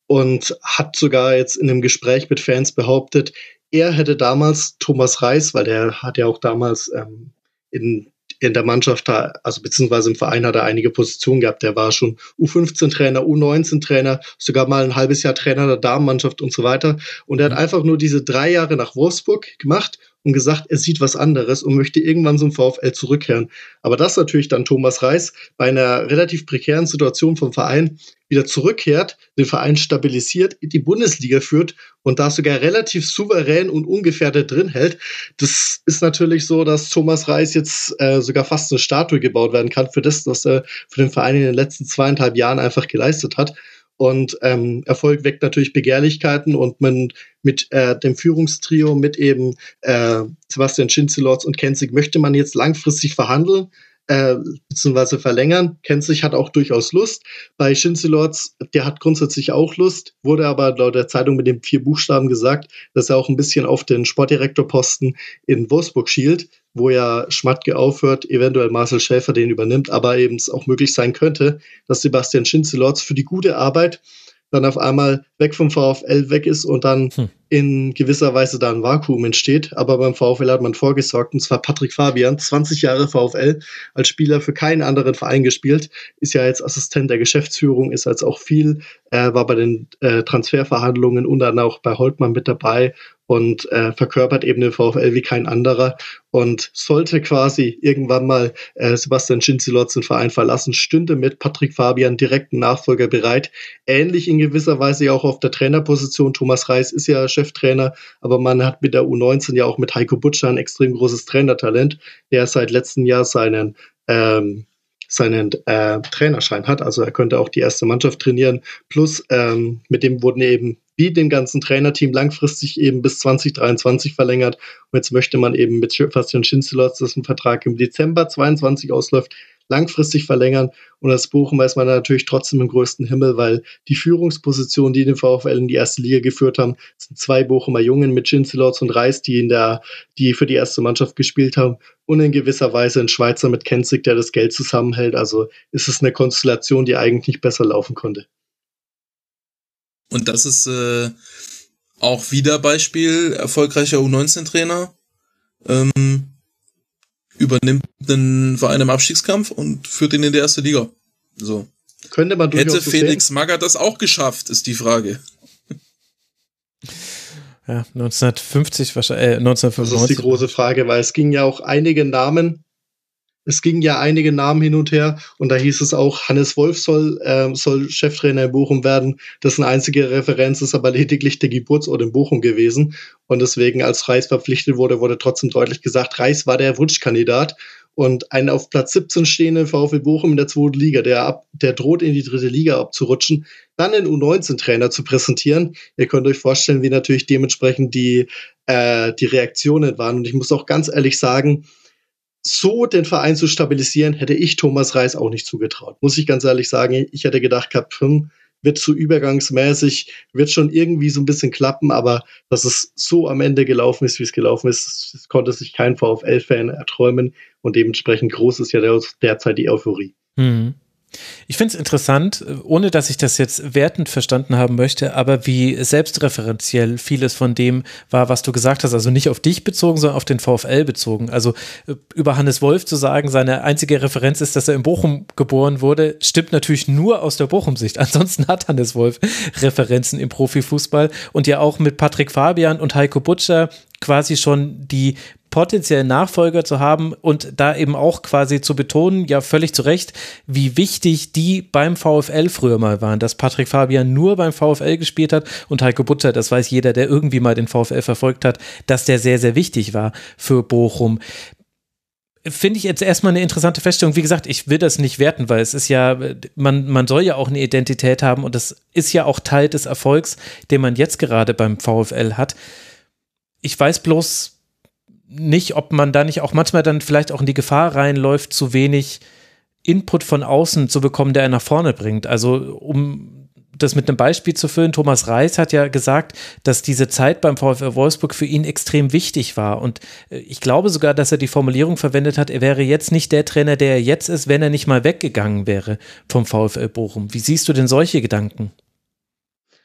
und hat sogar jetzt in einem Gespräch mit Fans behauptet, er hätte damals Thomas Reis, weil der hat ja auch damals ähm, in in der Mannschaft, also beziehungsweise im Verein hat er einige Positionen gehabt. Der war schon U15-Trainer, U19-Trainer, sogar mal ein halbes Jahr Trainer der Damenmannschaft und so weiter. Und er hat einfach nur diese drei Jahre nach Wolfsburg gemacht und gesagt, er sieht was anderes und möchte irgendwann zum VfL zurückkehren. Aber das natürlich dann Thomas Reis bei einer relativ prekären Situation vom Verein wieder zurückkehrt, den Verein stabilisiert, die Bundesliga führt und da sogar relativ souverän und ungefährdet drin hält. Das ist natürlich so, dass Thomas Reis jetzt äh, sogar fast eine Statue gebaut werden kann für das, was er für den Verein in den letzten zweieinhalb Jahren einfach geleistet hat. Und ähm, Erfolg weckt natürlich Begehrlichkeiten und man mit äh, dem Führungstrio, mit eben äh, Sebastian Schinzelotz und Kenzig möchte man jetzt langfristig verhandeln äh, beziehungsweise verlängern. Kenzig hat auch durchaus Lust. Bei Schinzelorz, der hat grundsätzlich auch Lust, wurde aber laut der Zeitung mit den vier Buchstaben gesagt, dass er auch ein bisschen auf den Sportdirektorposten in Wolfsburg schielt, wo ja Schmatke aufhört, eventuell Marcel Schäfer den übernimmt, aber eben es auch möglich sein könnte, dass Sebastian Schinzelorz für die gute Arbeit dann auf einmal weg vom VfL weg ist und dann hm. in gewisser Weise da ein Vakuum entsteht. Aber beim VfL hat man vorgesorgt, und zwar Patrick Fabian, 20 Jahre VfL, als Spieler für keinen anderen Verein gespielt, ist ja jetzt Assistent der Geschäftsführung, ist jetzt auch viel, äh, war bei den äh, Transferverhandlungen und dann auch bei Holtmann mit dabei und äh, verkörpert eben den VfL wie kein anderer und sollte quasi irgendwann mal äh, Sebastian Schinzelotz den Verein verlassen, stünde mit Patrick Fabian direkten Nachfolger bereit. Ähnlich in gewisser Weise auch auf der Trainerposition. Thomas Reis ist ja Cheftrainer, aber man hat mit der U19 ja auch mit Heiko Butscher ein extrem großes Trainertalent, der seit letztem Jahr seinen ähm, seinen äh, Trainerschein hat. Also er könnte auch die erste Mannschaft trainieren. Plus ähm, mit dem wurden eben wie dem ganzen Trainerteam langfristig eben bis 2023 verlängert. Und jetzt möchte man eben mit Sebastian Schinzelotz, dessen Vertrag im Dezember 22 ausläuft, langfristig verlängern. Und als Bochum weiß man natürlich trotzdem im größten Himmel, weil die Führungspositionen, die den VfL in die erste Liga geführt haben, sind zwei Bochumer Jungen mit Schinzelotz und Reis, die in der, die für die erste Mannschaft gespielt haben. Und in gewisser Weise ein Schweizer mit Kenzig, der das Geld zusammenhält. Also ist es eine Konstellation, die eigentlich nicht besser laufen konnte. Und das ist äh, auch wieder Beispiel erfolgreicher U19-Trainer. Ähm, übernimmt einen Verein im Abstiegskampf und führt ihn in die erste Liga. So. Könnte man Hätte Felix? Magath das auch geschafft, ist die Frage. Ja, 1950 wahrscheinlich, äh, 1995. Das ist die große Frage, weil es ging ja auch einige Namen es ging ja einige Namen hin und her und da hieß es auch, Hannes Wolf soll, äh, soll Cheftrainer in Bochum werden. Eine einzige Referenz, ist aber lediglich der Geburtsort in Bochum gewesen. Und deswegen, als Reis verpflichtet wurde, wurde trotzdem deutlich gesagt, Reis war der Wunschkandidat. Und ein auf Platz 17 stehender VfL Bochum in der zweiten Liga, der, ab, der droht in die dritte Liga abzurutschen, dann den U19-Trainer zu präsentieren. Ihr könnt euch vorstellen, wie natürlich dementsprechend die, äh, die Reaktionen waren. Und ich muss auch ganz ehrlich sagen, so den Verein zu stabilisieren, hätte ich Thomas Reis auch nicht zugetraut. Muss ich ganz ehrlich sagen. Ich hätte gedacht gehabt, hm, wird zu übergangsmäßig, wird schon irgendwie so ein bisschen klappen, aber dass es so am Ende gelaufen ist, wie es gelaufen ist, konnte sich kein VfL-Fan erträumen und dementsprechend groß ist ja derzeit die Euphorie. Mhm. Ich finde es interessant, ohne dass ich das jetzt wertend verstanden haben möchte, aber wie selbstreferenziell vieles von dem war, was du gesagt hast. Also nicht auf dich bezogen, sondern auf den VfL bezogen. Also äh, über Hannes Wolf zu sagen, seine einzige Referenz ist, dass er in Bochum geboren wurde, stimmt natürlich nur aus der Bochum-Sicht. Ansonsten hat Hannes Wolf Referenzen im Profifußball und ja auch mit Patrick Fabian und Heiko Butcher quasi schon die potenziellen Nachfolger zu haben und da eben auch quasi zu betonen, ja völlig zu Recht, wie wichtig die beim VfL früher mal waren, dass Patrick Fabian nur beim VfL gespielt hat und Heiko Butter, das weiß jeder, der irgendwie mal den VfL verfolgt hat, dass der sehr, sehr wichtig war für Bochum finde ich jetzt erstmal eine interessante Feststellung. Wie gesagt, ich will das nicht werten, weil es ist ja, man, man soll ja auch eine Identität haben und das ist ja auch Teil des Erfolgs, den man jetzt gerade beim VfL hat. Ich weiß bloß nicht, ob man da nicht auch manchmal dann vielleicht auch in die Gefahr reinläuft, zu wenig Input von außen zu bekommen, der er nach vorne bringt. Also um das mit einem Beispiel zu füllen, Thomas Reis hat ja gesagt, dass diese Zeit beim VfL Wolfsburg für ihn extrem wichtig war. Und äh, ich glaube sogar, dass er die Formulierung verwendet hat, er wäre jetzt nicht der Trainer, der er jetzt ist, wenn er nicht mal weggegangen wäre vom VfL Bochum. Wie siehst du denn solche Gedanken?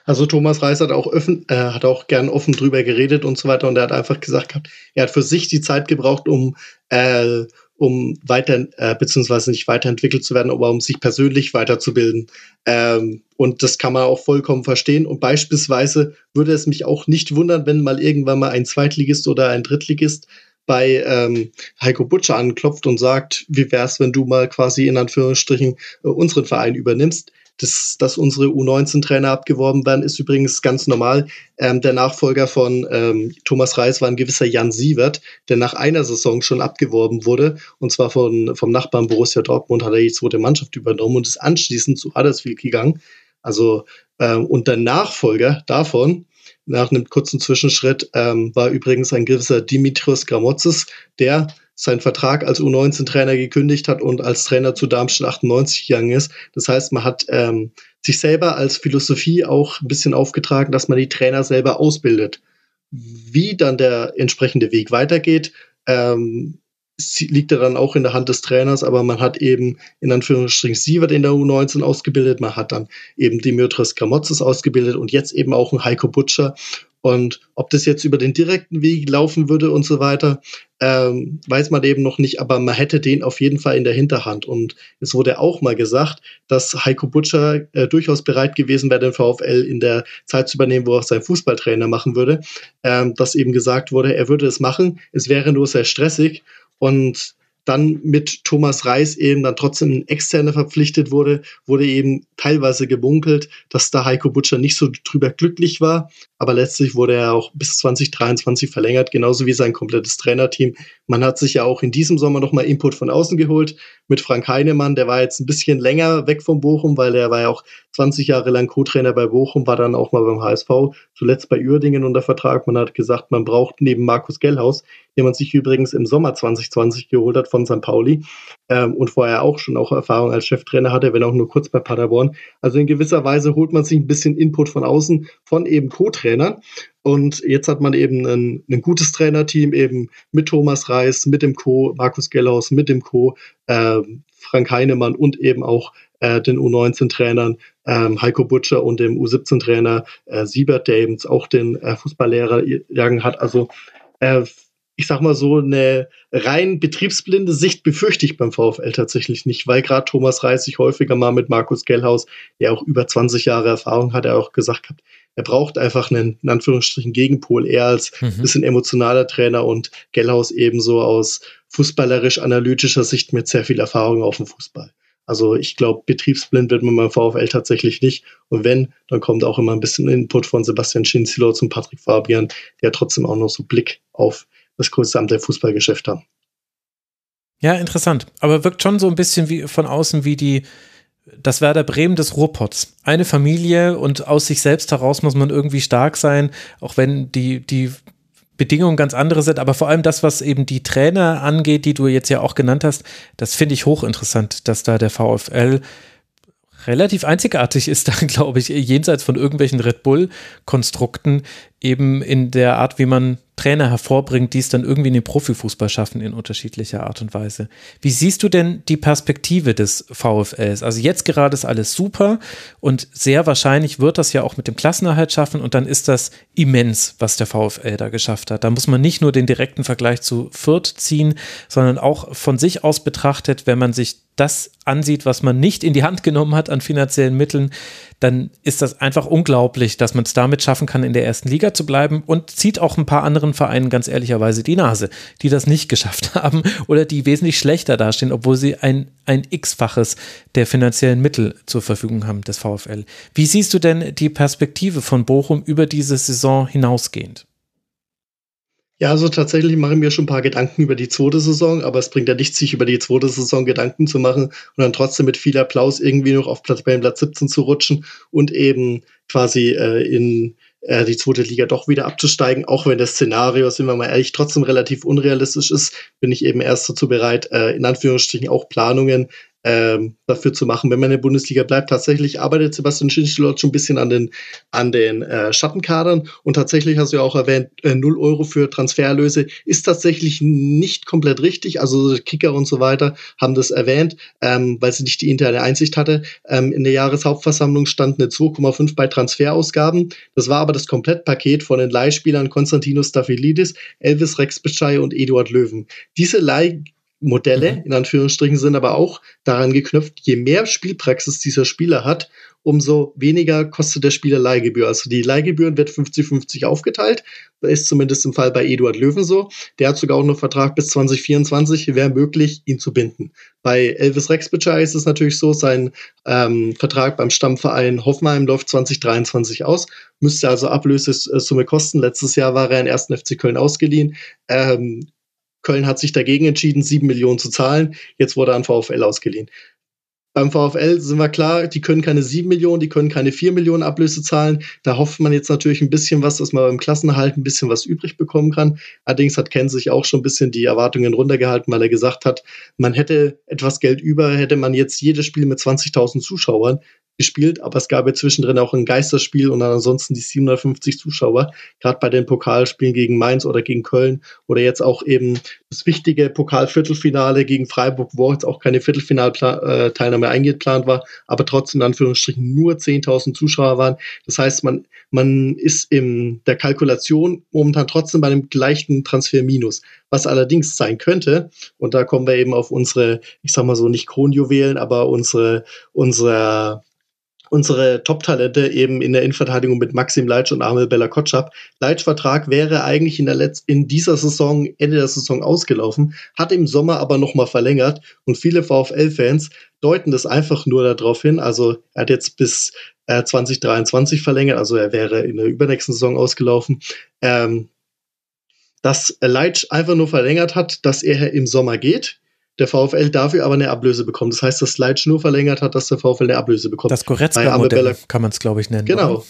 Also Thomas Reis hat auch, öffn, äh, hat auch gern offen drüber geredet und so weiter und er hat einfach gesagt, er hat für sich die Zeit gebraucht, um äh, um weiter, äh, beziehungsweise nicht weiterentwickelt zu werden, aber um sich persönlich weiterzubilden. Ähm, und das kann man auch vollkommen verstehen. Und beispielsweise würde es mich auch nicht wundern, wenn mal irgendwann mal ein Zweitligist oder ein Drittligist bei ähm, Heiko Butcher anklopft und sagt, wie wär's, wenn du mal quasi in Anführungsstrichen äh, unseren Verein übernimmst. Das, dass unsere U19-Trainer abgeworben werden, ist übrigens ganz normal. Ähm, der Nachfolger von ähm, Thomas Reis war ein gewisser Jan Sievert, der nach einer Saison schon abgeworben wurde. Und zwar von, vom Nachbarn Borussia Dortmund hat er die zweite Mannschaft übernommen und ist anschließend zu Huddersfield gegangen. Also, ähm, und der Nachfolger davon, nach einem kurzen Zwischenschritt, ähm, war übrigens ein gewisser Dimitrios Gramotzes, der seinen Vertrag als U19-Trainer gekündigt hat und als Trainer zu Darmstadt 98 gegangen ist. Das heißt, man hat ähm, sich selber als Philosophie auch ein bisschen aufgetragen, dass man die Trainer selber ausbildet. Wie dann der entsprechende Weg weitergeht, ähm, liegt ja dann auch in der Hand des Trainers, aber man hat eben in Anführungsstrichen Sievert in der U19 ausgebildet, man hat dann eben Dimitrios Gramotzes ausgebildet und jetzt eben auch ein Heiko Butcher und ob das jetzt über den direkten Weg laufen würde und so weiter, ähm, weiß man eben noch nicht, aber man hätte den auf jeden Fall in der Hinterhand. Und es wurde auch mal gesagt, dass Heiko Butcher äh, durchaus bereit gewesen wäre, den VfL in der Zeit zu übernehmen, wo er auch seinen Fußballtrainer machen würde. Ähm, dass eben gesagt wurde, er würde es machen, es wäre nur sehr stressig. Und dann mit Thomas Reis eben dann trotzdem ein Externer verpflichtet wurde, wurde eben teilweise gebunkelt, dass da Heiko Butcher nicht so drüber glücklich war. Aber letztlich wurde er auch bis 2023 verlängert, genauso wie sein komplettes Trainerteam. Man hat sich ja auch in diesem Sommer nochmal Input von außen geholt mit Frank Heinemann. Der war jetzt ein bisschen länger weg vom Bochum, weil er war ja auch 20 Jahre lang Co-Trainer bei Bochum, war dann auch mal beim HSV, zuletzt bei Uerdingen unter Vertrag. Man hat gesagt, man braucht neben Markus Gellhaus den man sich übrigens im Sommer 2020 geholt hat von St. Pauli ähm, und vorher auch schon auch Erfahrung als Cheftrainer hatte, wenn auch nur kurz bei Paderborn. Also in gewisser Weise holt man sich ein bisschen Input von außen von eben Co-Trainern. Und jetzt hat man eben ein, ein gutes Trainerteam eben mit Thomas Reis, mit dem Co, Markus Gellhaus, mit dem Co, äh, Frank Heinemann und eben auch äh, den U19-Trainern ähm, Heiko Butcher und dem U17-Trainer äh, Siebert, der eben auch den äh, Fußballlehrer jagen hat. Also äh, ich sag mal so, eine rein betriebsblinde Sicht befürchte ich beim VfL tatsächlich nicht, weil gerade Thomas Reis sich häufiger mal mit Markus Gellhaus, der auch über 20 Jahre Erfahrung hat, er auch gesagt hat, er braucht einfach einen, in Anführungsstrichen, Gegenpol, eher als mhm. bisschen emotionaler Trainer und Gellhaus ebenso aus fußballerisch-analytischer Sicht mit sehr viel Erfahrung auf dem Fußball. Also ich glaube, betriebsblind wird man beim VfL tatsächlich nicht. Und wenn, dann kommt auch immer ein bisschen Input von Sebastian Schinzilo zum Patrick Fabian, der trotzdem auch noch so Blick auf das gesamte Fußballgeschäft haben. Ja, interessant. Aber wirkt schon so ein bisschen wie von außen wie die, das Werder Bremen des Ruhrpots. Eine Familie und aus sich selbst heraus muss man irgendwie stark sein, auch wenn die, die Bedingungen ganz andere sind, aber vor allem das, was eben die Trainer angeht, die du jetzt ja auch genannt hast, das finde ich hochinteressant, dass da der VfL relativ einzigartig ist, da glaube ich, jenseits von irgendwelchen Red Bull-Konstrukten, eben in der Art, wie man Trainer hervorbringt, die es dann irgendwie in den Profifußball schaffen in unterschiedlicher Art und Weise. Wie siehst du denn die Perspektive des VfLs? Also jetzt gerade ist alles super und sehr wahrscheinlich wird das ja auch mit dem Klassenerhalt schaffen und dann ist das immens, was der VfL da geschafft hat. Da muss man nicht nur den direkten Vergleich zu Fürth ziehen, sondern auch von sich aus betrachtet, wenn man sich das ansieht, was man nicht in die Hand genommen hat an finanziellen Mitteln, dann ist das einfach unglaublich, dass man es damit schaffen kann, in der ersten Liga zu bleiben und zieht auch ein paar anderen Vereinen ganz ehrlicherweise die Nase, die das nicht geschafft haben oder die wesentlich schlechter dastehen, obwohl sie ein, ein x-faches der finanziellen Mittel zur Verfügung haben des VfL. Wie siehst du denn die Perspektive von Bochum über diese Saison hinausgehend? Ja, also tatsächlich mache ich mir schon ein paar Gedanken über die zweite Saison, aber es bringt ja nichts, sich über die zweite Saison Gedanken zu machen und dann trotzdem mit viel Applaus irgendwie noch auf Platz, bei Platz 17 zu rutschen und eben quasi äh, in äh, die zweite Liga doch wieder abzusteigen, auch wenn das Szenario, sind wir mal ehrlich, trotzdem relativ unrealistisch ist, bin ich eben erst dazu bereit, äh, in Anführungsstrichen auch Planungen ähm, dafür zu machen, wenn man in der Bundesliga bleibt. Tatsächlich arbeitet Sebastian Schinschlot schon ein bisschen an den, an den äh, Schattenkadern und tatsächlich hast du ja auch erwähnt, äh, 0 Euro für Transferlöse ist tatsächlich nicht komplett richtig. Also Kicker und so weiter haben das erwähnt, ähm, weil sie nicht die interne Einsicht hatte. Ähm, in der Jahreshauptversammlung stand eine 2,5 bei Transferausgaben. Das war aber das Komplettpaket von den Leihspielern Konstantinos Staphylides, Elvis Rex Beschei und Eduard Löwen. Diese Leih Modelle, mhm. in Anführungsstrichen, sind aber auch daran geknüpft, je mehr Spielpraxis dieser Spieler hat, umso weniger kostet der Spieler Leihgebühr. Also die Leihgebühren wird 50-50 aufgeteilt. Das ist zumindest im Fall bei Eduard Löwen so. Der hat sogar auch noch Vertrag bis 2024, wäre möglich, ihn zu binden. Bei Elvis Rexbitcher ist es natürlich so, sein ähm, Vertrag beim Stammverein Hoffenheim läuft 2023 aus, müsste also Ablösesumme kosten. Letztes Jahr war er in 1. FC Köln ausgeliehen. Ähm, Köln hat sich dagegen entschieden, sieben Millionen zu zahlen. Jetzt wurde er an VfL ausgeliehen. Beim VfL sind wir klar, die können keine sieben Millionen, die können keine vier Millionen Ablöse zahlen. Da hofft man jetzt natürlich ein bisschen was, dass man beim Klassenerhalt ein bisschen was übrig bekommen kann. Allerdings hat Ken sich auch schon ein bisschen die Erwartungen runtergehalten, weil er gesagt hat, man hätte etwas Geld über, hätte man jetzt jedes Spiel mit 20.000 Zuschauern gespielt, aber es gab ja zwischendrin auch ein Geisterspiel und dann ansonsten die 750 Zuschauer, gerade bei den Pokalspielen gegen Mainz oder gegen Köln oder jetzt auch eben das wichtige Pokalviertelfinale gegen Freiburg, wo jetzt auch keine Viertelfinalteilnahme eingeplant war, aber trotzdem in Anführungsstrichen nur 10.000 Zuschauer waren. Das heißt, man, man ist in der Kalkulation momentan trotzdem bei einem gleichen Transferminus. Was allerdings sein könnte, und da kommen wir eben auf unsere, ich sag mal so, nicht Kronjuwelen, aber unsere, unsere unsere Top-Talente eben in der Innenverteidigung mit Maxim Leitsch und Amel Bella Kotschap. Leitsch Vertrag wäre eigentlich in, der Letz in dieser Saison, Ende der Saison ausgelaufen, hat im Sommer aber nochmal verlängert und viele VfL-Fans deuten das einfach nur darauf hin. Also er hat jetzt bis äh, 2023 verlängert, also er wäre in der übernächsten Saison ausgelaufen. Ähm, dass Leitsch einfach nur verlängert hat, dass er im Sommer geht der VfL dafür aber eine Ablöse bekommt. Das heißt, dass Leitsch nur verlängert hat, dass der VfL eine Ablöse bekommt. Das Goretzka-Modell kann man es, glaube ich, nennen. Genau. Oder?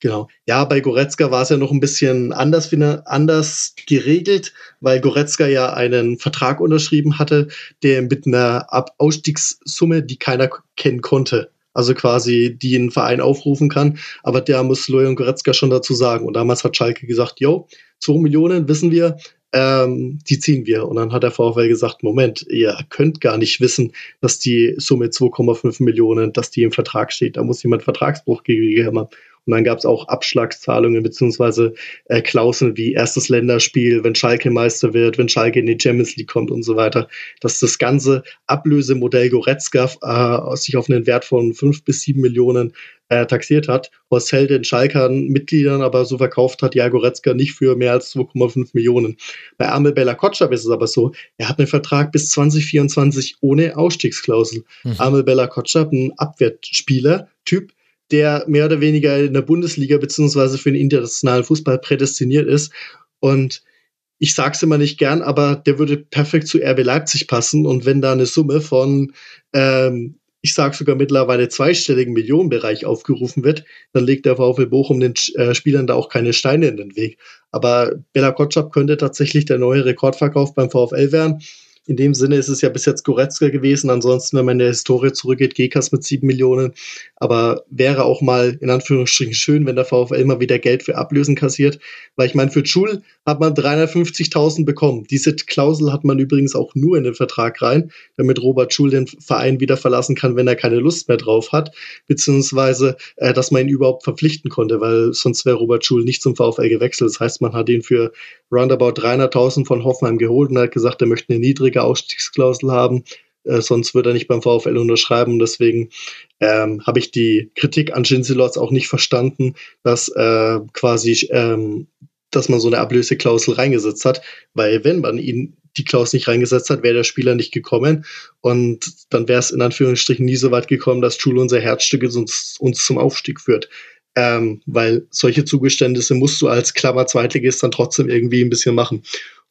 Genau. Ja, bei Goretzka war es ja noch ein bisschen anders, anders geregelt, weil Goretzka ja einen Vertrag unterschrieben hatte, der mit einer Ausstiegssumme, die keiner kennen konnte. Also quasi, die einen Verein aufrufen kann. Aber der muss Loyan Goretzka schon dazu sagen. Und damals hat Schalke gesagt, yo, 2 Millionen wissen wir, ähm, die ziehen wir. Und dann hat der VfL gesagt, Moment, ihr könnt gar nicht wissen, dass die Summe 2,5 Millionen, dass die im Vertrag steht. Da muss jemand Vertragsbruch gegeben haben. Und dann gab es auch Abschlagszahlungen beziehungsweise äh, Klauseln wie erstes Länderspiel, wenn Schalke Meister wird, wenn Schalke in die Champions League kommt und so weiter. Dass das ganze Ablösemodell Goretzka äh, sich auf einen Wert von fünf bis sieben Millionen äh, taxiert hat. Horst Held den Schalkern Mitgliedern aber so verkauft hat, ja, Goretzka nicht für mehr als 2,5 Millionen. Bei Amel Bella Kotschap ist es aber so, er hat einen Vertrag bis 2024 ohne Ausstiegsklausel. Mhm. Amel Bella Kotschap, ein Abwehrspieler, Typ, der mehr oder weniger in der Bundesliga beziehungsweise für den internationalen Fußball prädestiniert ist. Und ich sag's immer nicht gern, aber der würde perfekt zu RB Leipzig passen. Und wenn da eine Summe von, ähm, ich sag sogar mittlerweile zweistelligen Millionenbereich aufgerufen wird, dann legt der VfL Bochum den äh, Spielern da auch keine Steine in den Weg. Aber Bella Kotschap könnte tatsächlich der neue Rekordverkauf beim VfL werden. In dem Sinne ist es ja bis jetzt Goretzka gewesen. Ansonsten, wenn man in der Historie zurückgeht, Gekas mit sieben Millionen. Aber wäre auch mal in Anführungsstrichen schön, wenn der VfL mal wieder Geld für Ablösen kassiert. Weil ich meine, für Schul hat man 350.000 bekommen. Diese Klausel hat man übrigens auch nur in den Vertrag rein, damit Robert Schul den Verein wieder verlassen kann, wenn er keine Lust mehr drauf hat. Beziehungsweise, äh, dass man ihn überhaupt verpflichten konnte, weil sonst wäre Robert Schul nicht zum VfL gewechselt. Das heißt, man hat ihn für roundabout 300.000 von Hoffenheim geholt und hat gesagt, er möchte eine niedrige Ausstiegsklausel haben. Äh, sonst würde er nicht beim VfL unterschreiben. Deswegen ähm, habe ich die Kritik an Ginselots auch nicht verstanden, dass äh, quasi, ähm, dass man so eine Ablöseklausel reingesetzt hat, weil wenn man ihn die Klausel nicht reingesetzt hat, wäre der Spieler nicht gekommen und dann wäre es in Anführungsstrichen nie so weit gekommen, dass Schule unser Herzstück ist und uns zum Aufstieg führt. Ähm, weil solche Zugeständnisse musst du als Klammer Zweitligist dann trotzdem irgendwie ein bisschen machen.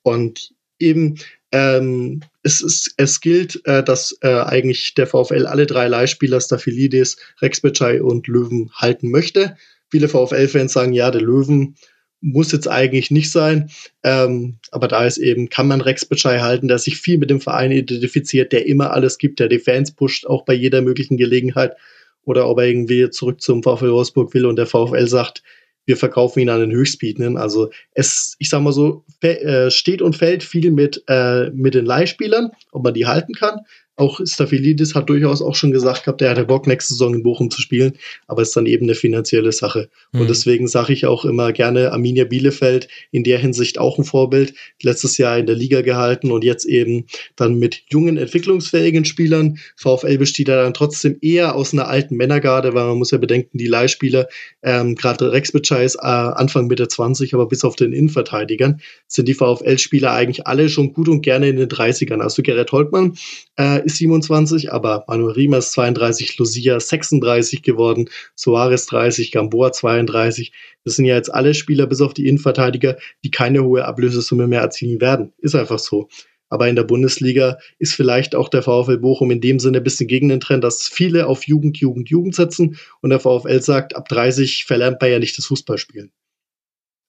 Und eben ähm, es, ist, es gilt, äh, dass äh, eigentlich der VfL alle drei Leihspieler, Staphylidis, Rex Becai und Löwen halten möchte. Viele VfL-Fans sagen, ja, der Löwen muss jetzt eigentlich nicht sein. Ähm, aber da ist eben, kann man Rex Becai halten, der sich viel mit dem Verein identifiziert, der immer alles gibt, der die Fans pusht, auch bei jeder möglichen Gelegenheit. Oder ob er irgendwie zurück zum VfL Wolfsburg will und der VfL sagt, wir verkaufen ihn an den Höchstbietenden. Also es, ich sag mal so, äh, steht und fällt viel mit, äh, mit den Leihspielern, ob man die halten kann auch Staphylidis hat durchaus auch schon gesagt gehabt, er hatte Bock, nächste Saison in Bochum zu spielen, aber es ist dann eben eine finanzielle Sache. Mhm. Und deswegen sage ich auch immer gerne Arminia Bielefeld in der Hinsicht auch ein Vorbild. Letztes Jahr in der Liga gehalten und jetzt eben dann mit jungen, entwicklungsfähigen Spielern. VfL besteht da dann trotzdem eher aus einer alten Männergarde, weil man muss ja bedenken, die Leihspieler, ähm, gerade Rex Bitschei ist äh, Anfang Mitte 20, aber bis auf den Innenverteidigern sind die VfL-Spieler eigentlich alle schon gut und gerne in den 30ern. Also Gerrit Holtmann äh, ist 27, aber Manuel Riemer ist 32, Lucia 36 geworden, Soares 30, Gamboa 32. Das sind ja jetzt alle Spieler bis auf die Innenverteidiger, die keine hohe Ablösesumme mehr erzielen werden. Ist einfach so. Aber in der Bundesliga ist vielleicht auch der VfL Bochum in dem Sinne ein bisschen gegen den Trend, dass viele auf Jugend, Jugend, Jugend setzen und der VfL sagt, ab 30 verlernt man ja nicht das Fußballspielen.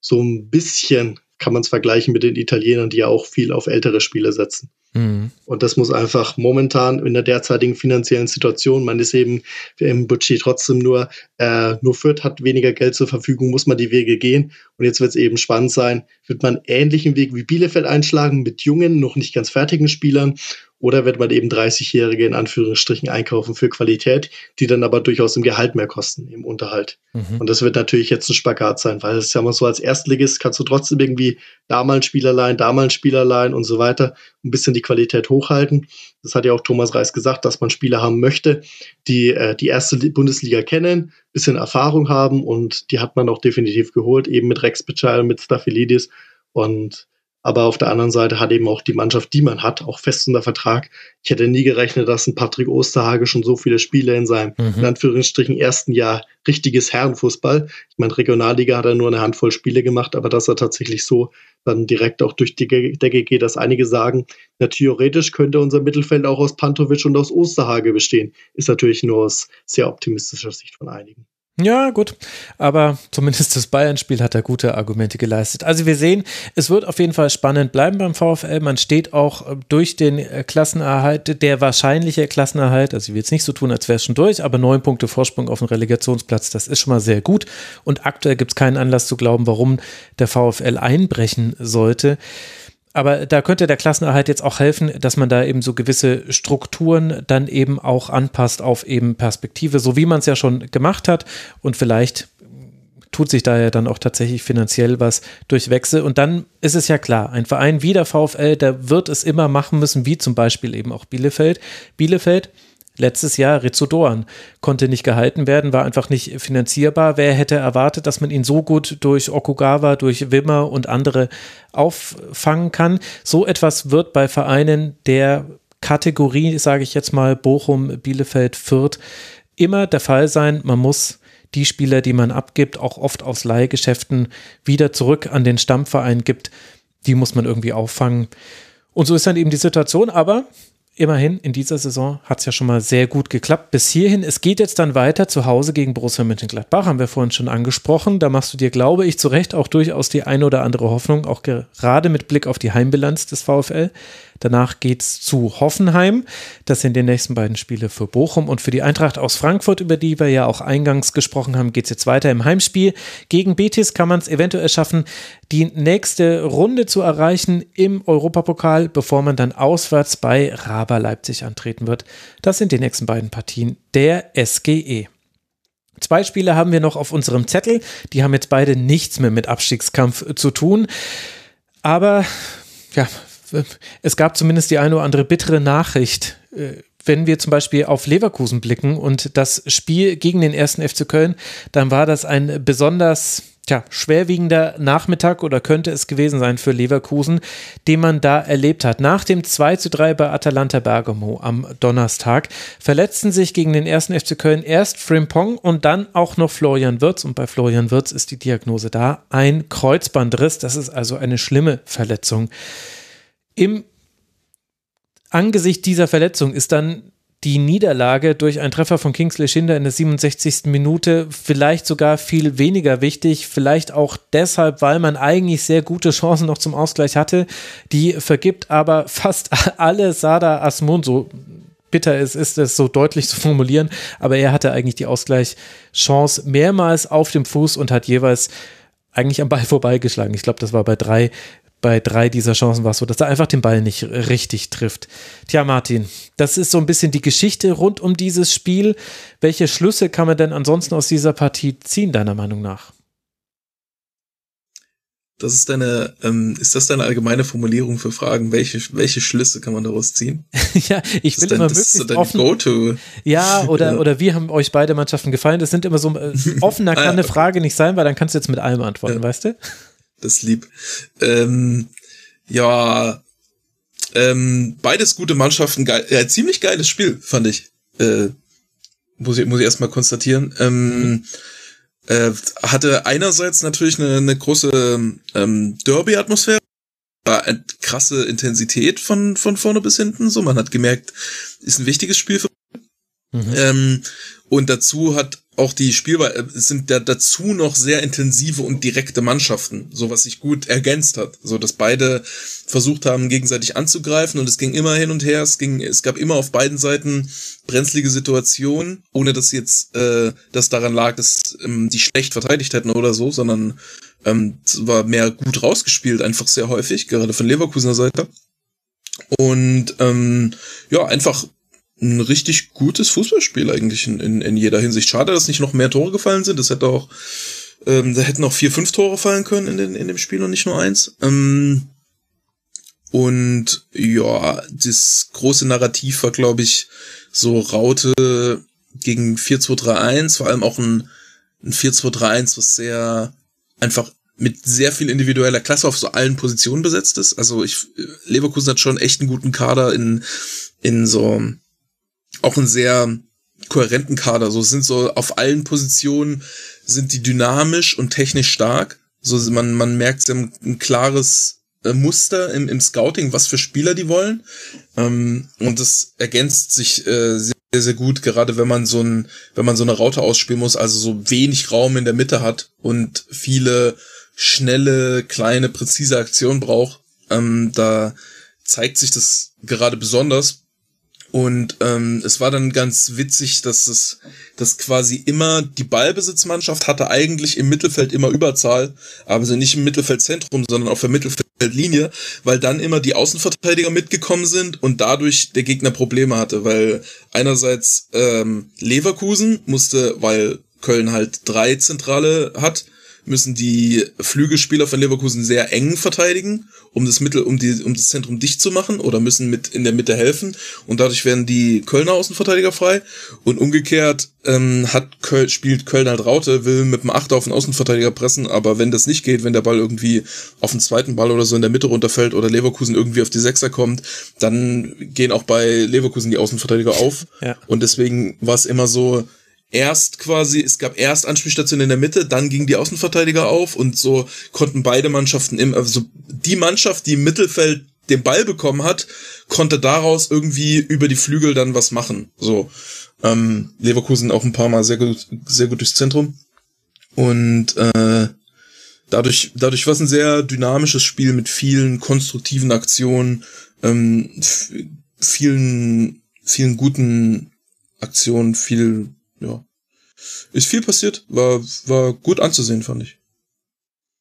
So ein bisschen kann man es vergleichen mit den Italienern, die ja auch viel auf ältere Spieler setzen. Mhm. Und das muss einfach momentan in der derzeitigen finanziellen Situation, man ist eben im Budget trotzdem nur, äh, nur Fürth hat weniger Geld zur Verfügung, muss man die Wege gehen. Und jetzt wird es eben spannend sein, wird man ähnlichen Weg wie Bielefeld einschlagen mit jungen, noch nicht ganz fertigen Spielern oder wird man eben 30-Jährige in Anführungsstrichen einkaufen für Qualität, die dann aber durchaus im Gehalt mehr kosten, im Unterhalt. Mhm. Und das wird natürlich jetzt ein Spagat sein, weil es ja mal so als Erstligist kannst du trotzdem irgendwie da mal ein Spielerlein, da mal ein Spielerlein und so weiter, ein bisschen die Qualität hochhalten. Das hat ja auch Thomas Reis gesagt, dass man Spieler haben möchte, die äh, die erste Bundesliga kennen, bisschen Erfahrung haben und die hat man auch definitiv geholt, eben mit Rex und mit Staphylidis und aber auf der anderen Seite hat eben auch die Mannschaft, die man hat, auch fest unter Vertrag. Ich hätte nie gerechnet, dass ein Patrick Osterhage schon so viele Spiele in seinem, mhm. in Anführungsstrichen, ersten Jahr richtiges Herrenfußball. Ich meine, Regionalliga hat er nur eine Handvoll Spiele gemacht, aber dass er tatsächlich so dann direkt auch durch die Decke geht, dass einige sagen, na, theoretisch könnte unser Mittelfeld auch aus Pantovic und aus Osterhage bestehen. Ist natürlich nur aus sehr optimistischer Sicht von einigen. Ja, gut. Aber zumindest das Bayern-Spiel hat er gute Argumente geleistet. Also wir sehen, es wird auf jeden Fall spannend bleiben beim VfL. Man steht auch äh, durch den äh, Klassenerhalt, der wahrscheinliche Klassenerhalt, also ich will jetzt nicht so tun, als wäre es schon durch, aber neun Punkte Vorsprung auf den Relegationsplatz, das ist schon mal sehr gut. Und aktuell gibt es keinen Anlass zu glauben, warum der VfL einbrechen sollte. Aber da könnte der Klassenerhalt jetzt auch helfen, dass man da eben so gewisse Strukturen dann eben auch anpasst auf eben Perspektive, so wie man es ja schon gemacht hat. Und vielleicht tut sich da ja dann auch tatsächlich finanziell was durch Wechsel. Und dann ist es ja klar, ein Verein wie der VfL, der wird es immer machen müssen, wie zum Beispiel eben auch Bielefeld. Bielefeld Letztes Jahr Rizzo konnte nicht gehalten werden, war einfach nicht finanzierbar. Wer hätte erwartet, dass man ihn so gut durch Okugawa, durch Wimmer und andere auffangen kann? So etwas wird bei Vereinen der Kategorie, sage ich jetzt mal, Bochum, Bielefeld, Fürth, immer der Fall sein. Man muss die Spieler, die man abgibt, auch oft aus Leihgeschäften wieder zurück an den Stammverein gibt. Die muss man irgendwie auffangen. Und so ist dann eben die Situation. Aber immerhin in dieser Saison hat es ja schon mal sehr gut geklappt. Bis hierhin, es geht jetzt dann weiter zu Hause gegen Borussia Mönchengladbach, haben wir vorhin schon angesprochen. Da machst du dir, glaube ich, zu Recht auch durchaus die eine oder andere Hoffnung, auch gerade mit Blick auf die Heimbilanz des VfL. Danach geht es zu Hoffenheim. Das sind die nächsten beiden Spiele für Bochum und für die Eintracht aus Frankfurt, über die wir ja auch eingangs gesprochen haben, geht es jetzt weiter im Heimspiel. Gegen Betis kann man es eventuell schaffen, die nächste Runde zu erreichen im Europapokal, bevor man dann auswärts bei Raba Leipzig antreten wird. Das sind die nächsten beiden Partien der SGE. Zwei Spiele haben wir noch auf unserem Zettel. Die haben jetzt beide nichts mehr mit Abstiegskampf zu tun. Aber ja, es gab zumindest die eine oder andere bittere Nachricht äh, wenn wir zum Beispiel auf Leverkusen blicken und das Spiel gegen den ersten FC Köln, dann war das ein besonders tja, schwerwiegender Nachmittag oder könnte es gewesen sein für Leverkusen, den man da erlebt hat. Nach dem 2 zu 3 bei Atalanta Bergamo am Donnerstag verletzten sich gegen den ersten FC Köln erst Frimpong und dann auch noch Florian Wirz. Und bei Florian Wirz ist die Diagnose da, ein Kreuzbandriss. Das ist also eine schlimme Verletzung. Im Angesicht dieser Verletzung ist dann die Niederlage durch einen Treffer von Kingsley Schinder in der 67. Minute vielleicht sogar viel weniger wichtig, vielleicht auch deshalb, weil man eigentlich sehr gute Chancen noch zum Ausgleich hatte. Die vergibt aber fast alle Sada Asmun, so bitter es ist, es so deutlich zu formulieren, aber er hatte eigentlich die Ausgleichschance mehrmals auf dem Fuß und hat jeweils eigentlich am Ball vorbeigeschlagen. Ich glaube, das war bei drei bei drei dieser Chancen war es so, dass er einfach den Ball nicht richtig trifft. Tja, Martin, das ist so ein bisschen die Geschichte rund um dieses Spiel. Welche Schlüsse kann man denn ansonsten aus dieser Partie ziehen, deiner Meinung nach? Das ist deine, ähm, ist das deine allgemeine Formulierung für Fragen? Welche, welche Schlüsse kann man daraus ziehen? ja, ich will dein, immer möglichst so offen. Go-to. Ja, oder, ja. oder wie haben euch beide Mannschaften gefallen? Das sind immer so, äh, offener kann ah, eine Frage nicht sein, weil dann kannst du jetzt mit allem antworten, ja. weißt du? Das lieb. Ähm, ja, ähm, beides gute Mannschaften, geil, ja, ziemlich geiles Spiel, fand ich. Äh, muss ich, muss ich erstmal konstatieren. Ähm, äh, hatte einerseits natürlich eine, eine große ähm, Derby-Atmosphäre, war eine krasse Intensität von, von vorne bis hinten, so, man hat gemerkt, ist ein wichtiges Spiel für mhm. ähm, und dazu hat auch die Spielweise äh, sind da dazu noch sehr intensive und direkte Mannschaften, so was sich gut ergänzt hat, so dass beide versucht haben gegenseitig anzugreifen und es ging immer hin und her, es ging es gab immer auf beiden Seiten brenzlige Situationen, ohne dass jetzt äh, das daran lag, dass ähm, die schlecht verteidigt hätten oder so, sondern ähm, es war mehr gut rausgespielt, einfach sehr häufig, gerade von Leverkusener Seite. Und ähm, ja, einfach ein richtig gutes Fußballspiel eigentlich in, in, in jeder Hinsicht. Schade, dass nicht noch mehr Tore gefallen sind. Das hätte auch, ähm, da hätten auch vier, fünf Tore fallen können in, den, in dem Spiel und nicht nur eins. Ähm, und ja, das große Narrativ war, glaube ich, so Raute gegen 4-2-3-1, vor allem auch ein, ein 4-2-3-1, was sehr einfach mit sehr viel individueller Klasse auf so allen Positionen besetzt ist. Also ich, Leverkusen hat schon echt einen guten Kader in, in so auch einen sehr kohärenten Kader. So sind so auf allen Positionen sind die dynamisch und technisch stark. So man man merkt sie ein klares äh, Muster im, im Scouting, was für Spieler die wollen. Ähm, und das ergänzt sich äh, sehr, sehr gut, gerade wenn man so ein, wenn man so eine Raute ausspielen muss, also so wenig Raum in der Mitte hat und viele schnelle, kleine, präzise Aktionen braucht. Ähm, da zeigt sich das gerade besonders. Und ähm, es war dann ganz witzig, dass es, dass quasi immer die Ballbesitzmannschaft hatte eigentlich im Mittelfeld immer Überzahl, aber sie nicht im Mittelfeldzentrum, sondern auf der Mittelfeldlinie, weil dann immer die Außenverteidiger mitgekommen sind und dadurch der Gegner Probleme hatte, weil einerseits ähm, Leverkusen musste, weil Köln halt drei Zentrale hat, müssen die Flügelspieler von Leverkusen sehr eng verteidigen, um das Mittel, um die, um das Zentrum dicht zu machen oder müssen mit in der Mitte helfen. Und dadurch werden die Kölner Außenverteidiger frei. Und umgekehrt ähm, hat Köln, spielt Köln halt Raute, will mit dem Achter auf den Außenverteidiger pressen, aber wenn das nicht geht, wenn der Ball irgendwie auf den zweiten Ball oder so in der Mitte runterfällt oder Leverkusen irgendwie auf die Sechser kommt, dann gehen auch bei Leverkusen die Außenverteidiger auf. Ja. und deswegen war es immer so, erst quasi, es gab erst Anspielstationen in der Mitte, dann gingen die Außenverteidiger auf und so konnten beide Mannschaften im, also die Mannschaft, die im Mittelfeld den Ball bekommen hat, konnte daraus irgendwie über die Flügel dann was machen. So. Ähm, Leverkusen auch ein paar Mal sehr gut, sehr gut durchs Zentrum. Und äh, dadurch, dadurch war es ein sehr dynamisches Spiel mit vielen konstruktiven Aktionen, ähm, vielen, vielen guten Aktionen, viel ja, ist viel passiert, war, war gut anzusehen, fand ich.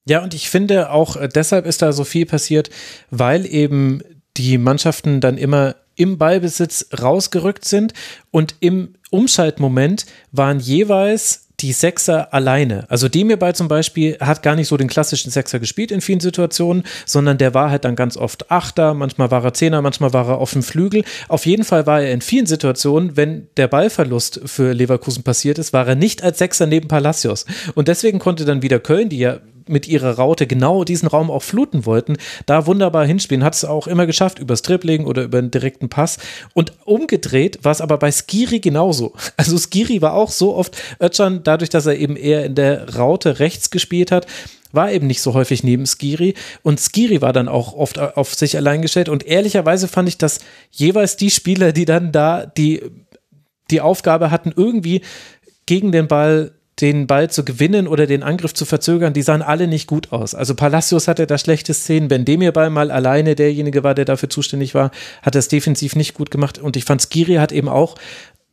Ja, und ich finde auch äh, deshalb ist da so viel passiert, weil eben die Mannschaften dann immer im Ballbesitz rausgerückt sind und im Umschaltmoment waren jeweils die Sechser alleine. Also Demirbay zum Beispiel hat gar nicht so den klassischen Sechser gespielt in vielen Situationen, sondern der war halt dann ganz oft Achter, manchmal war er Zehner, manchmal war er auf dem Flügel. Auf jeden Fall war er in vielen Situationen, wenn der Ballverlust für Leverkusen passiert ist, war er nicht als Sechser neben Palacios. Und deswegen konnte dann wieder Köln, die ja mit ihrer Raute genau diesen Raum auch fluten wollten, da wunderbar hinspielen. Hat es auch immer geschafft, übers Dribbling oder über einen direkten Pass. Und umgedreht war es aber bei Skiri genauso. Also Skiri war auch so oft Ötchan, dadurch, dass er eben eher in der Raute rechts gespielt hat, war eben nicht so häufig neben Skiri und Skiri war dann auch oft auf sich allein gestellt und ehrlicherweise fand ich, dass jeweils die Spieler, die dann da die, die Aufgabe hatten, irgendwie gegen den Ball den Ball zu gewinnen oder den Angriff zu verzögern, die sahen alle nicht gut aus. Also Palacios hatte da schlechte Szenen. Wenn Demirball mal alleine derjenige war, der dafür zuständig war, hat es defensiv nicht gut gemacht. Und ich fand, Skiri hat eben auch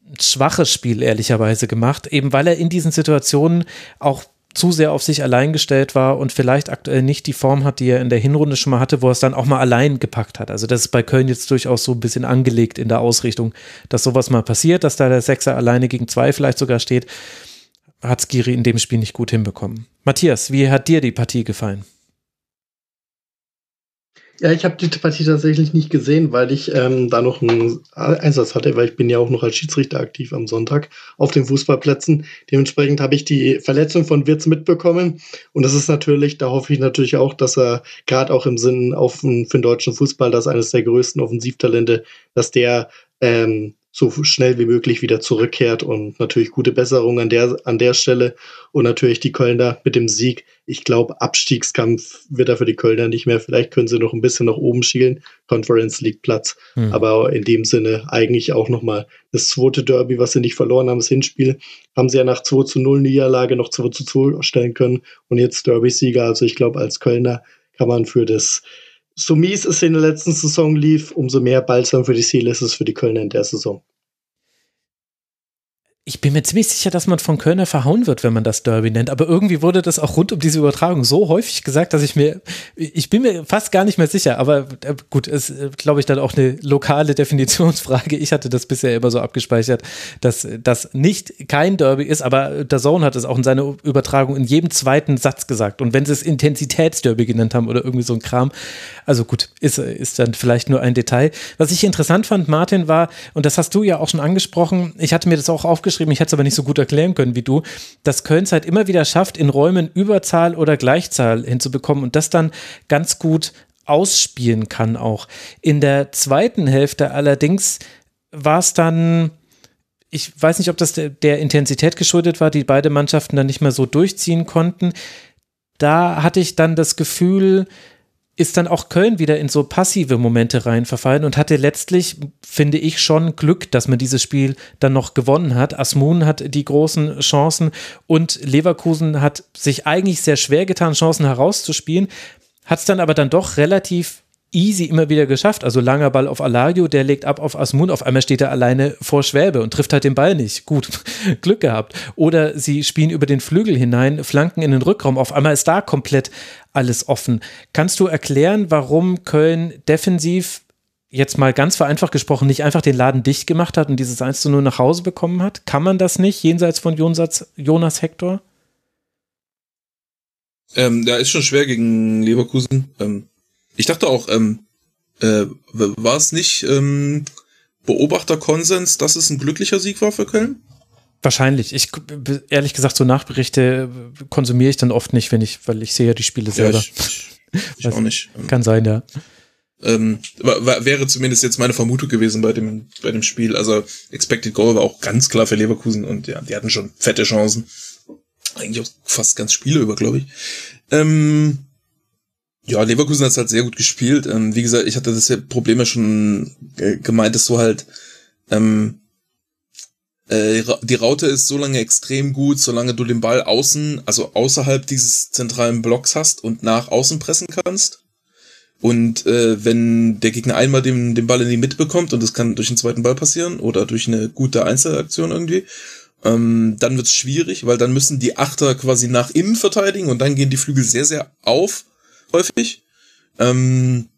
ein schwaches Spiel ehrlicherweise gemacht, eben weil er in diesen Situationen auch zu sehr auf sich allein gestellt war und vielleicht aktuell nicht die Form hat, die er in der Hinrunde schon mal hatte, wo er es dann auch mal allein gepackt hat. Also das ist bei Köln jetzt durchaus so ein bisschen angelegt in der Ausrichtung, dass sowas mal passiert, dass da der Sechser alleine gegen zwei vielleicht sogar steht hat Skiri in dem Spiel nicht gut hinbekommen. Matthias, wie hat dir die Partie gefallen? Ja, ich habe die Partie tatsächlich nicht gesehen, weil ich ähm, da noch einen Einsatz hatte, weil ich bin ja auch noch als Schiedsrichter aktiv am Sonntag auf den Fußballplätzen. Dementsprechend habe ich die Verletzung von Wirtz mitbekommen. Und das ist natürlich, da hoffe ich natürlich auch, dass er gerade auch im Sinn auf, für den deutschen Fußball, das eines der größten Offensivtalente, dass der ähm, so schnell wie möglich wieder zurückkehrt und natürlich gute Besserung an der, an der Stelle und natürlich die Kölner mit dem Sieg. Ich glaube, Abstiegskampf wird da für die Kölner nicht mehr. Vielleicht können sie noch ein bisschen nach oben schielen, Conference League Platz. Hm. Aber in dem Sinne eigentlich auch nochmal das zweite Derby, was sie nicht verloren haben, das Hinspiel, haben sie ja nach 2 zu 0 Niederlage noch 2 zu 2 stellen können und jetzt Derby-Sieger. Also ich glaube, als Kölner kann man für das so mies es in der letzten Saison lief, umso mehr Balsam für die Seele ist es für die Kölner in der Saison ich bin mir ziemlich sicher, dass man von Kölner verhauen wird, wenn man das Derby nennt. Aber irgendwie wurde das auch rund um diese Übertragung so häufig gesagt, dass ich mir, ich bin mir fast gar nicht mehr sicher. Aber äh, gut, ist, äh, glaube ich, dann auch eine lokale Definitionsfrage. Ich hatte das bisher immer so abgespeichert, dass das nicht kein Derby ist. Aber der Zone hat es auch in seiner Übertragung in jedem zweiten Satz gesagt. Und wenn sie es Intensitätsderby genannt haben oder irgendwie so ein Kram. Also gut, ist, ist dann vielleicht nur ein Detail. Was ich interessant fand, Martin, war, und das hast du ja auch schon angesprochen, ich hatte mir das auch aufgeschrieben, aufgeschrieben, ich hätte es aber nicht so gut erklären können wie du, dass Köln halt immer wieder schafft, in Räumen Überzahl oder Gleichzahl hinzubekommen und das dann ganz gut ausspielen kann auch. In der zweiten Hälfte allerdings war es dann, ich weiß nicht, ob das der Intensität geschuldet war, die beide Mannschaften dann nicht mehr so durchziehen konnten. Da hatte ich dann das Gefühl, ist dann auch Köln wieder in so passive Momente rein verfallen und hatte letztlich, finde ich, schon Glück, dass man dieses Spiel dann noch gewonnen hat. Asmun hat die großen Chancen und Leverkusen hat sich eigentlich sehr schwer getan, Chancen herauszuspielen, hat es dann aber dann doch relativ easy immer wieder geschafft. Also langer Ball auf Alario, der legt ab auf Asmun, auf einmal steht er alleine vor Schwäbe und trifft halt den Ball nicht. Gut, Glück gehabt. Oder sie spielen über den Flügel hinein, flanken in den Rückraum, auf einmal ist da komplett alles offen. Kannst du erklären, warum Köln defensiv jetzt mal ganz vereinfacht gesprochen nicht einfach den Laden dicht gemacht hat und dieses 1 zu 0 nach Hause bekommen hat? Kann man das nicht, jenseits von Jonas, Jonas Hector? Ähm, ja, ist schon schwer gegen Leverkusen. Ähm, ich dachte auch, ähm, äh, war es nicht ähm, Beobachterkonsens, dass es ein glücklicher Sieg war für Köln? Wahrscheinlich. Ich ehrlich gesagt, so Nachberichte konsumiere ich dann oft nicht, wenn ich, weil ich sehe ja die Spiele selber. Ja, ich, ich, ich auch nicht. Kann sein, ja. Ähm, wäre zumindest jetzt meine Vermutung gewesen bei dem, bei dem Spiel. Also Expected Goal war auch ganz klar für Leverkusen und ja, die hatten schon fette Chancen. Eigentlich auch fast ganz Spiele über, glaube ich. Ähm, ja, Leverkusen hat es halt sehr gut gespielt. Ähm, wie gesagt, ich hatte das Problem ja schon äh, gemeint, dass du halt ähm, äh, die Raute ist so lange extrem gut, solange du den Ball außen, also außerhalb dieses zentralen Blocks hast und nach außen pressen kannst. Und äh, wenn der Gegner einmal den, den Ball in die Mitte bekommt, und das kann durch einen zweiten Ball passieren oder durch eine gute Einzelaktion irgendwie, ähm, dann wird's schwierig, weil dann müssen die Achter quasi nach innen verteidigen und dann gehen die Flügel sehr, sehr auf häufig. Ähm,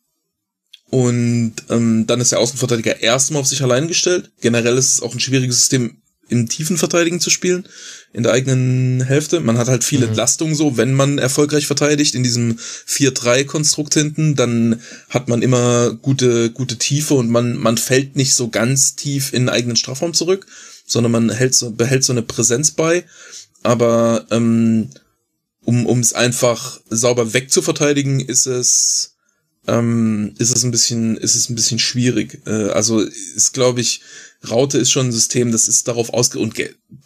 und ähm, dann ist der Außenverteidiger erstmal auf sich allein gestellt. Generell ist es auch ein schwieriges System im tiefen Verteidigen zu spielen, in der eigenen Hälfte. Man hat halt viel mhm. Entlastung so, wenn man erfolgreich verteidigt in diesem 4-3-Konstrukt hinten, dann hat man immer gute, gute Tiefe und man, man fällt nicht so ganz tief in den eigenen Strafraum zurück, sondern man hält so, behält so eine Präsenz bei. Aber ähm, um um es einfach sauber wegzuverteidigen, ist es ähm, ist es ein bisschen ist es ein bisschen schwierig. Äh, also ist glaube ich Raute ist schon ein System, das ist darauf ausge und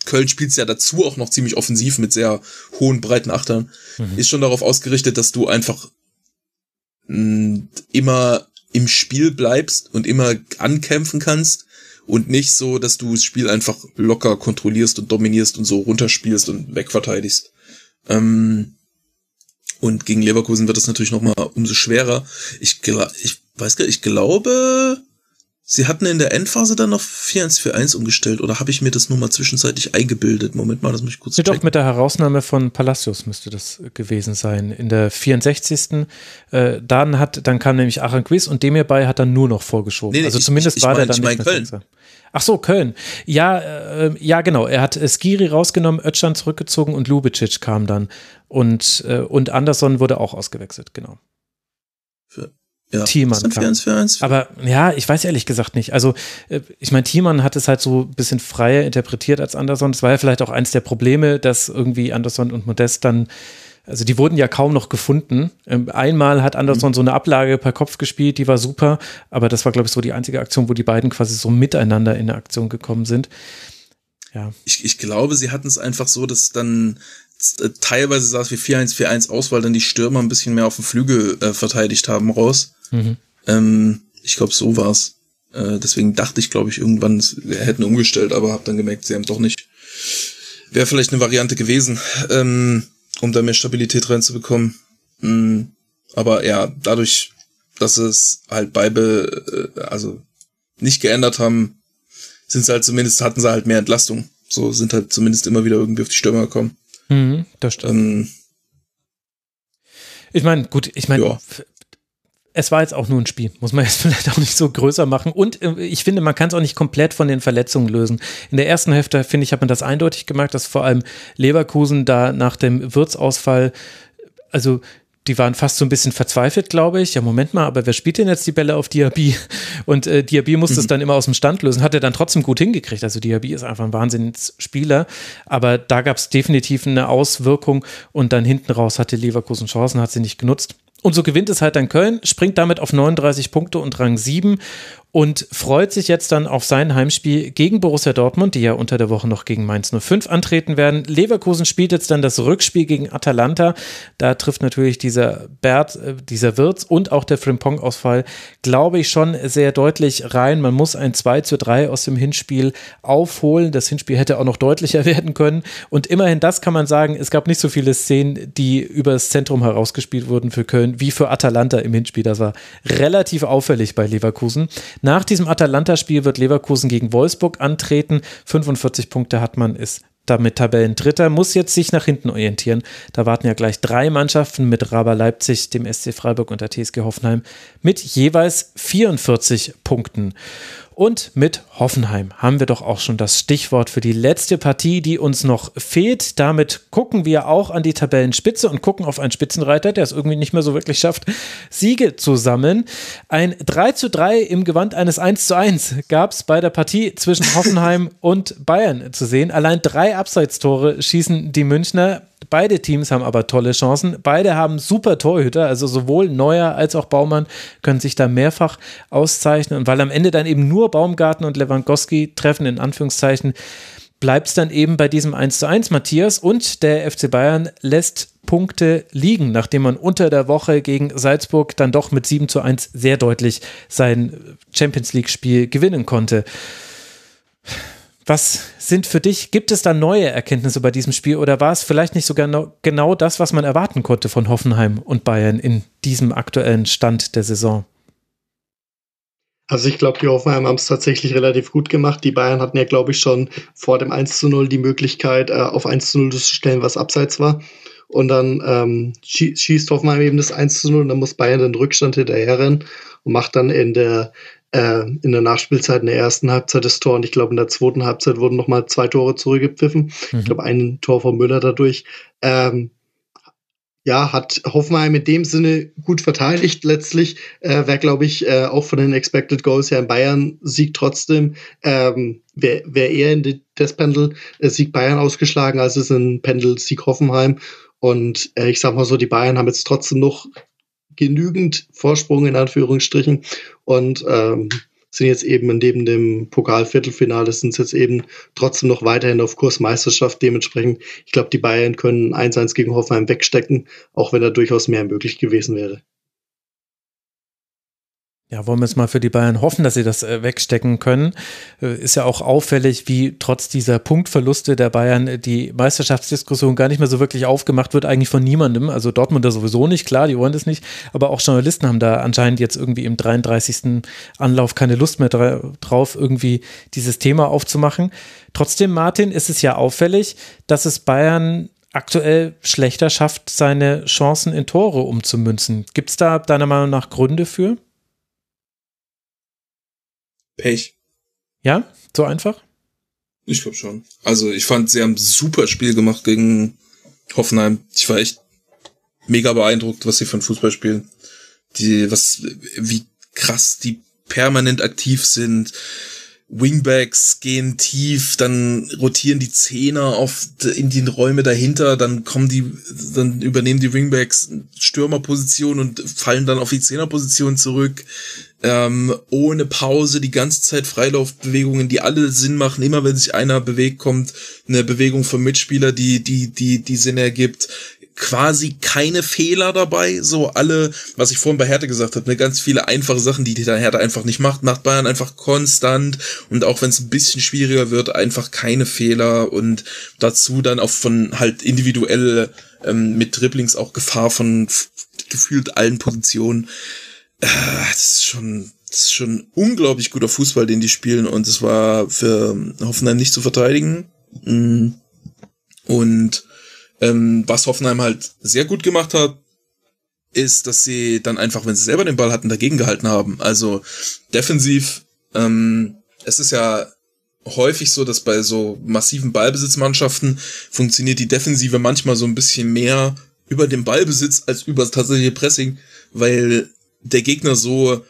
Köln spielt es ja dazu auch noch ziemlich offensiv mit sehr hohen breiten Achtern, mhm. ist schon darauf ausgerichtet, dass du einfach mh, immer im Spiel bleibst und immer ankämpfen kannst und nicht so, dass du das Spiel einfach locker kontrollierst und dominierst und so runterspielst und wegverteidigst. Ähm, und gegen Leverkusen wird es natürlich noch mal umso schwerer. Ich, ich weiß gar nicht, ich glaube, Sie hatten in der Endphase dann noch 4-1-4-1 umgestellt oder habe ich mir das nur mal zwischenzeitlich eingebildet? Moment mal, das muss ich kurz checken. Doch, mit der Herausnahme von Palacios müsste das gewesen sein. In der 64. Äh, dann, hat, dann kam nämlich Aranquiz und dem hierbei hat dann nur noch vorgeschoben. Nee, nee, also ich, zumindest ich, ich war mein, der dann ich nicht mein Köln. Ach so, Köln. Ja, äh, ja, genau. Er hat Skiri rausgenommen, Ötschan zurückgezogen und Lubicic kam dann. Und, äh, und Anderson wurde auch ausgewechselt, genau. Für ja. Thiemann kam. 4 für 1 Aber ja, ich weiß ehrlich gesagt nicht. Also, äh, ich meine, Thiemann hat es halt so ein bisschen freier interpretiert als Anderson. Das war ja vielleicht auch eins der Probleme, dass irgendwie Anderson und Modest dann also die wurden ja kaum noch gefunden. Ähm, einmal hat Anderson mhm. so eine Ablage per Kopf gespielt, die war super, aber das war, glaube ich, so die einzige Aktion, wo die beiden quasi so miteinander in eine Aktion gekommen sind. Ja. Ich, ich glaube, sie hatten es einfach so, dass dann teilweise sah es wie 4-1-4-1 aus, weil dann die Stürmer ein bisschen mehr auf dem Flügel äh, verteidigt haben raus. Mhm. Ähm, ich glaube, so war's. Äh, deswegen dachte ich, glaube ich, irgendwann, hätten umgestellt, aber habe dann gemerkt, sie haben doch nicht. Wäre vielleicht eine Variante gewesen, ähm, um da mehr Stabilität reinzubekommen. Mhm. Aber ja, dadurch, dass es halt beibe, äh, also nicht geändert haben, sind sie halt zumindest, hatten sie halt mehr Entlastung. So sind halt zumindest immer wieder irgendwie auf die Stürmer gekommen. Mhm, das stimmt. Ähm, ich meine, gut, ich meine, ja es war jetzt auch nur ein Spiel, muss man jetzt vielleicht auch nicht so größer machen. Und äh, ich finde, man kann es auch nicht komplett von den Verletzungen lösen. In der ersten Hälfte, finde ich, hat man das eindeutig gemerkt, dass vor allem Leverkusen da nach dem Wirtsausfall, also die waren fast so ein bisschen verzweifelt, glaube ich. Ja, Moment mal, aber wer spielt denn jetzt die Bälle auf Diaby? Und äh, Diaby musste mhm. es dann immer aus dem Stand lösen, hat er dann trotzdem gut hingekriegt. Also Diaby ist einfach ein Wahnsinnsspieler, aber da gab es definitiv eine Auswirkung und dann hinten raus hatte Leverkusen Chancen, hat sie nicht genutzt. Und so gewinnt es halt dann Köln, springt damit auf 39 Punkte und Rang 7 und freut sich jetzt dann auf sein Heimspiel gegen Borussia Dortmund, die ja unter der Woche noch gegen Mainz 05 antreten werden. Leverkusen spielt jetzt dann das Rückspiel gegen Atalanta. Da trifft natürlich dieser Bert, äh, dieser Wirtz und auch der Frimpong-Ausfall, glaube ich, schon sehr deutlich rein. Man muss ein 2 zu 3 aus dem Hinspiel aufholen. Das Hinspiel hätte auch noch deutlicher werden können. Und immerhin das kann man sagen, es gab nicht so viele Szenen, die übers Zentrum herausgespielt wurden für Köln, wie für Atalanta im Hinspiel. Das war relativ auffällig bei Leverkusen. Nach diesem Atalanta-Spiel wird Leverkusen gegen Wolfsburg antreten. 45 Punkte hat man, ist damit Tabellendritter, muss jetzt sich nach hinten orientieren. Da warten ja gleich drei Mannschaften mit Raber Leipzig, dem SC Freiburg und der TSG Hoffenheim mit jeweils 44 Punkten. Und mit Hoffenheim haben wir doch auch schon das Stichwort für die letzte Partie, die uns noch fehlt. Damit gucken wir auch an die Tabellenspitze und gucken auf einen Spitzenreiter, der es irgendwie nicht mehr so wirklich schafft, Siege zu sammeln. Ein 3 zu 3 im Gewand eines 1 zu 1 gab es bei der Partie zwischen Hoffenheim und Bayern zu sehen. Allein drei Abseitstore schießen die Münchner. Beide Teams haben aber tolle Chancen. Beide haben super Torhüter, also sowohl Neuer als auch Baumann können sich da mehrfach auszeichnen. Und weil am Ende dann eben nur Baumgarten und Lewandowski treffen, in Anführungszeichen, bleibt es dann eben bei diesem 1 zu 1 Matthias und der FC Bayern lässt Punkte liegen, nachdem man unter der Woche gegen Salzburg dann doch mit 7 zu 1 sehr deutlich sein Champions League Spiel gewinnen konnte. Was sind für dich, gibt es da neue Erkenntnisse bei diesem Spiel oder war es vielleicht nicht sogar genau das, was man erwarten konnte von Hoffenheim und Bayern in diesem aktuellen Stand der Saison? Also ich glaube, die Hoffenheim haben es tatsächlich relativ gut gemacht. Die Bayern hatten ja, glaube ich, schon vor dem 1 zu 0 die Möglichkeit, äh, auf 1 zu 0 zu stellen, was abseits war. und dann ähm, schießt Hoffenheim eben das 1 zu 0 und dann muss Bayern den Rückstand hinterherrennen und macht dann in der äh, in der Nachspielzeit in der ersten Halbzeit das Tor und ich glaube in der zweiten Halbzeit wurden nochmal zwei Tore zurückgepfiffen. Mhm. Ich glaube ein Tor von Müller dadurch. Ähm, ja, hat Hoffenheim in dem Sinne gut verteidigt letztlich. Äh, Wäre, glaube ich, äh, auch von den Expected Goals ja in Bayern Sieg trotzdem. Ähm, Wäre wär eher in das Pendel äh, Sieg Bayern ausgeschlagen, als es in Pendel Sieg Hoffenheim. Und äh, ich sag mal so, die Bayern haben jetzt trotzdem noch genügend Vorsprung in Anführungsstrichen und ähm, sind jetzt eben neben dem Pokalviertelfinale sind es jetzt eben trotzdem noch weiterhin auf Kurs Meisterschaft. Dementsprechend, ich glaube, die Bayern können 1-1 gegen Hoffenheim wegstecken, auch wenn da durchaus mehr möglich gewesen wäre. Ja, wollen wir jetzt mal für die Bayern hoffen, dass sie das äh, wegstecken können. Äh, ist ja auch auffällig, wie trotz dieser Punktverluste der Bayern äh, die Meisterschaftsdiskussion gar nicht mehr so wirklich aufgemacht wird, eigentlich von niemandem. Also Dortmunder sowieso nicht, klar, die wollen das nicht, aber auch Journalisten haben da anscheinend jetzt irgendwie im 33. Anlauf keine Lust mehr drauf, irgendwie dieses Thema aufzumachen. Trotzdem, Martin, ist es ja auffällig, dass es Bayern aktuell schlechter schafft, seine Chancen in Tore umzumünzen. Gibt es da deiner Meinung nach Gründe für? Pech. Ja, so einfach? Ich glaube schon. Also ich fand, sie haben ein super Spiel gemacht gegen Hoffenheim. Ich war echt mega beeindruckt, was sie von Fußball spielen. Die, was, wie krass die permanent aktiv sind. Wingbacks gehen tief, dann rotieren die Zehner auf in die Räume dahinter, dann kommen die, dann übernehmen die Wingbacks Stürmerposition und fallen dann auf die Zehnerposition zurück ähm, ohne Pause die ganze Zeit Freilaufbewegungen, die alle Sinn machen. Immer wenn sich einer bewegt, kommt eine Bewegung vom Mitspieler, die die die die Sinn ergibt. Quasi keine Fehler dabei. So alle, was ich vorhin bei Hertha gesagt habe, ne, ganz viele einfache Sachen, die der Hertha einfach nicht macht, macht Bayern einfach konstant und auch wenn es ein bisschen schwieriger wird, einfach keine Fehler und dazu dann auch von halt individuell ähm, mit Dribblings auch Gefahr von gefühlt allen Positionen äh, das ist schon, das ist schon unglaublich guter Fußball, den die spielen und es war für Hoffenheim nicht zu verteidigen. Mm. Und ähm, was Hoffenheim halt sehr gut gemacht hat, ist, dass sie dann einfach, wenn sie selber den Ball hatten, dagegen gehalten haben. Also defensiv, ähm, es ist ja häufig so, dass bei so massiven Ballbesitzmannschaften funktioniert die Defensive manchmal so ein bisschen mehr über den Ballbesitz als über das tatsächliche Pressing, weil der Gegner so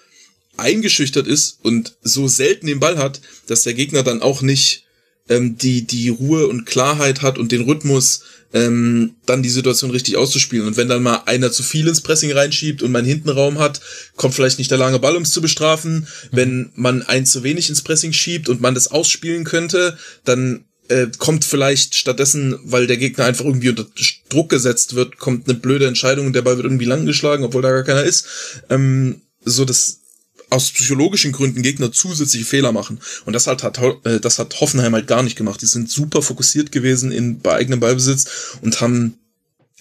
eingeschüchtert ist und so selten den Ball hat, dass der Gegner dann auch nicht ähm, die, die Ruhe und Klarheit hat und den Rhythmus, ähm, dann die Situation richtig auszuspielen. Und wenn dann mal einer zu viel ins Pressing reinschiebt und man hinten Raum hat, kommt vielleicht nicht der lange Ball, um es zu bestrafen. Mhm. Wenn man ein zu wenig ins Pressing schiebt und man das ausspielen könnte, dann äh, kommt vielleicht stattdessen, weil der Gegner einfach irgendwie unter Druck gesetzt wird, kommt eine blöde Entscheidung und der Ball wird irgendwie lang geschlagen, obwohl da gar keiner ist. Ähm, so dass aus psychologischen Gründen Gegner zusätzliche Fehler machen. Und das hat, hat, äh, das hat Hoffenheim halt gar nicht gemacht. Die sind super fokussiert gewesen in, bei eigenem Ballbesitz und haben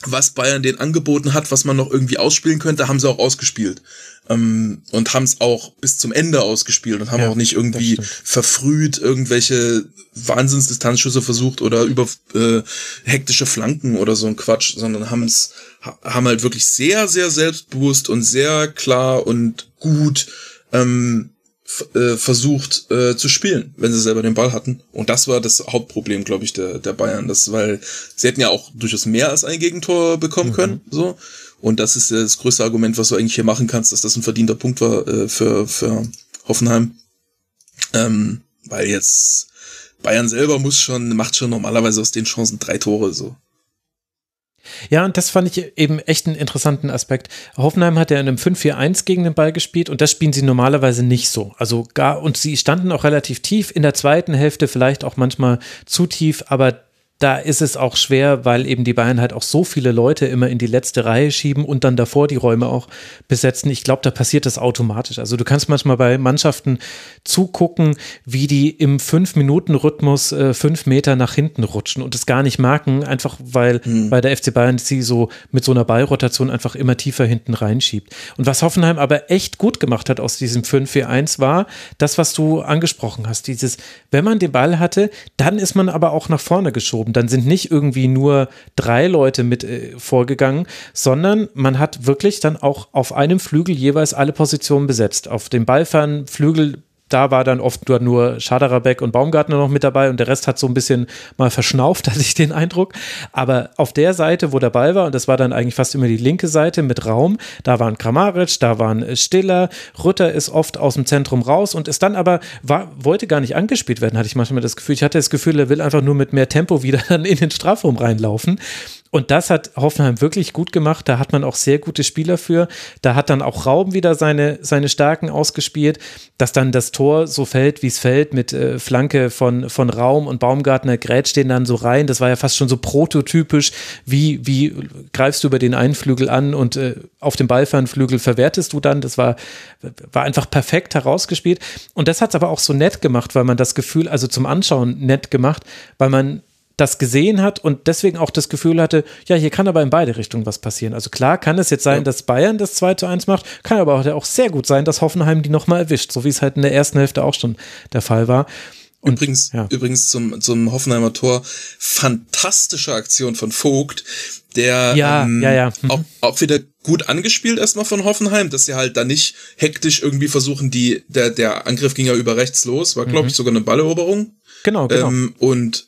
was Bayern den angeboten hat, was man noch irgendwie ausspielen könnte, haben sie auch ausgespielt. Ähm, und haben es auch bis zum Ende ausgespielt und haben ja, auch nicht irgendwie verfrüht irgendwelche Wahnsinnsdistanzschüsse versucht oder über äh, hektische Flanken oder so ein Quatsch, sondern haben es haben halt wirklich sehr, sehr selbstbewusst und sehr klar und gut ähm, äh, versucht äh, zu spielen, wenn sie selber den Ball hatten. Und das war das Hauptproblem, glaube ich, der, der Bayern. Das, weil sie hätten ja auch durchaus mehr als ein Gegentor bekommen mhm. können. So. Und das ist das größte Argument, was du eigentlich hier machen kannst, dass das ein verdienter Punkt war äh, für, für Hoffenheim. Ähm, weil jetzt Bayern selber muss schon, macht schon normalerweise aus den Chancen drei Tore so. Ja, und das fand ich eben echt einen interessanten Aspekt. Hoffenheim hat ja in einem 5-4-1 gegen den Ball gespielt und das spielen sie normalerweise nicht so. Also gar, und sie standen auch relativ tief in der zweiten Hälfte, vielleicht auch manchmal zu tief, aber da ist es auch schwer, weil eben die Bayern halt auch so viele Leute immer in die letzte Reihe schieben und dann davor die Räume auch besetzen. Ich glaube, da passiert das automatisch. Also du kannst manchmal bei Mannschaften zugucken, wie die im Fünf-Minuten-Rhythmus äh, fünf Meter nach hinten rutschen und es gar nicht merken, einfach weil mhm. bei der FC Bayern sie so mit so einer Ballrotation einfach immer tiefer hinten reinschiebt. Und was Hoffenheim aber echt gut gemacht hat aus diesem 5-4-1 war das, was du angesprochen hast. Dieses, wenn man den Ball hatte, dann ist man aber auch nach vorne geschoben Und dann sind nicht irgendwie nur drei Leute mit äh, vorgegangen, sondern man hat wirklich dann auch auf einem Flügel jeweils alle Positionen besetzt. Auf dem Ballfernflügel da war dann oft nur Schaderabek und Baumgartner noch mit dabei und der Rest hat so ein bisschen mal verschnauft, hatte ich den Eindruck. Aber auf der Seite, wo der Ball war, und das war dann eigentlich fast immer die linke Seite mit Raum, da waren Kramaric, da waren Stiller, Rütter ist oft aus dem Zentrum raus und ist dann aber, war, wollte gar nicht angespielt werden, hatte ich manchmal das Gefühl. Ich hatte das Gefühl, er will einfach nur mit mehr Tempo wieder dann in den Strafraum reinlaufen. Und das hat Hoffenheim wirklich gut gemacht. Da hat man auch sehr gute Spieler für. Da hat dann auch Raum wieder seine, seine Stärken ausgespielt, dass dann das Tor so fällt, wie es fällt, mit äh, Flanke von, von Raum und Baumgartner grätscht den dann so rein. Das war ja fast schon so prototypisch, wie, wie greifst du über den einen Flügel an und äh, auf dem Ballfernflügel verwertest du dann. Das war, war einfach perfekt herausgespielt. Und das hat es aber auch so nett gemacht, weil man das Gefühl, also zum Anschauen nett gemacht, weil man das gesehen hat und deswegen auch das Gefühl hatte, ja, hier kann aber in beide Richtungen was passieren. Also klar kann es jetzt sein, ja. dass Bayern das 2 zu 1 macht, kann aber auch sehr gut sein, dass Hoffenheim die nochmal erwischt, so wie es halt in der ersten Hälfte auch schon der Fall war. Und, übrigens, ja. übrigens zum, zum Hoffenheimer Tor, fantastische Aktion von Vogt, der ja, ähm, ja, ja. Mhm. Auch, auch wieder gut angespielt erstmal von Hoffenheim, dass sie halt da nicht hektisch irgendwie versuchen, die, der, der Angriff ging ja über rechts los, war, glaube mhm. ich, sogar eine Balleroberung. Genau, genau. Ähm, und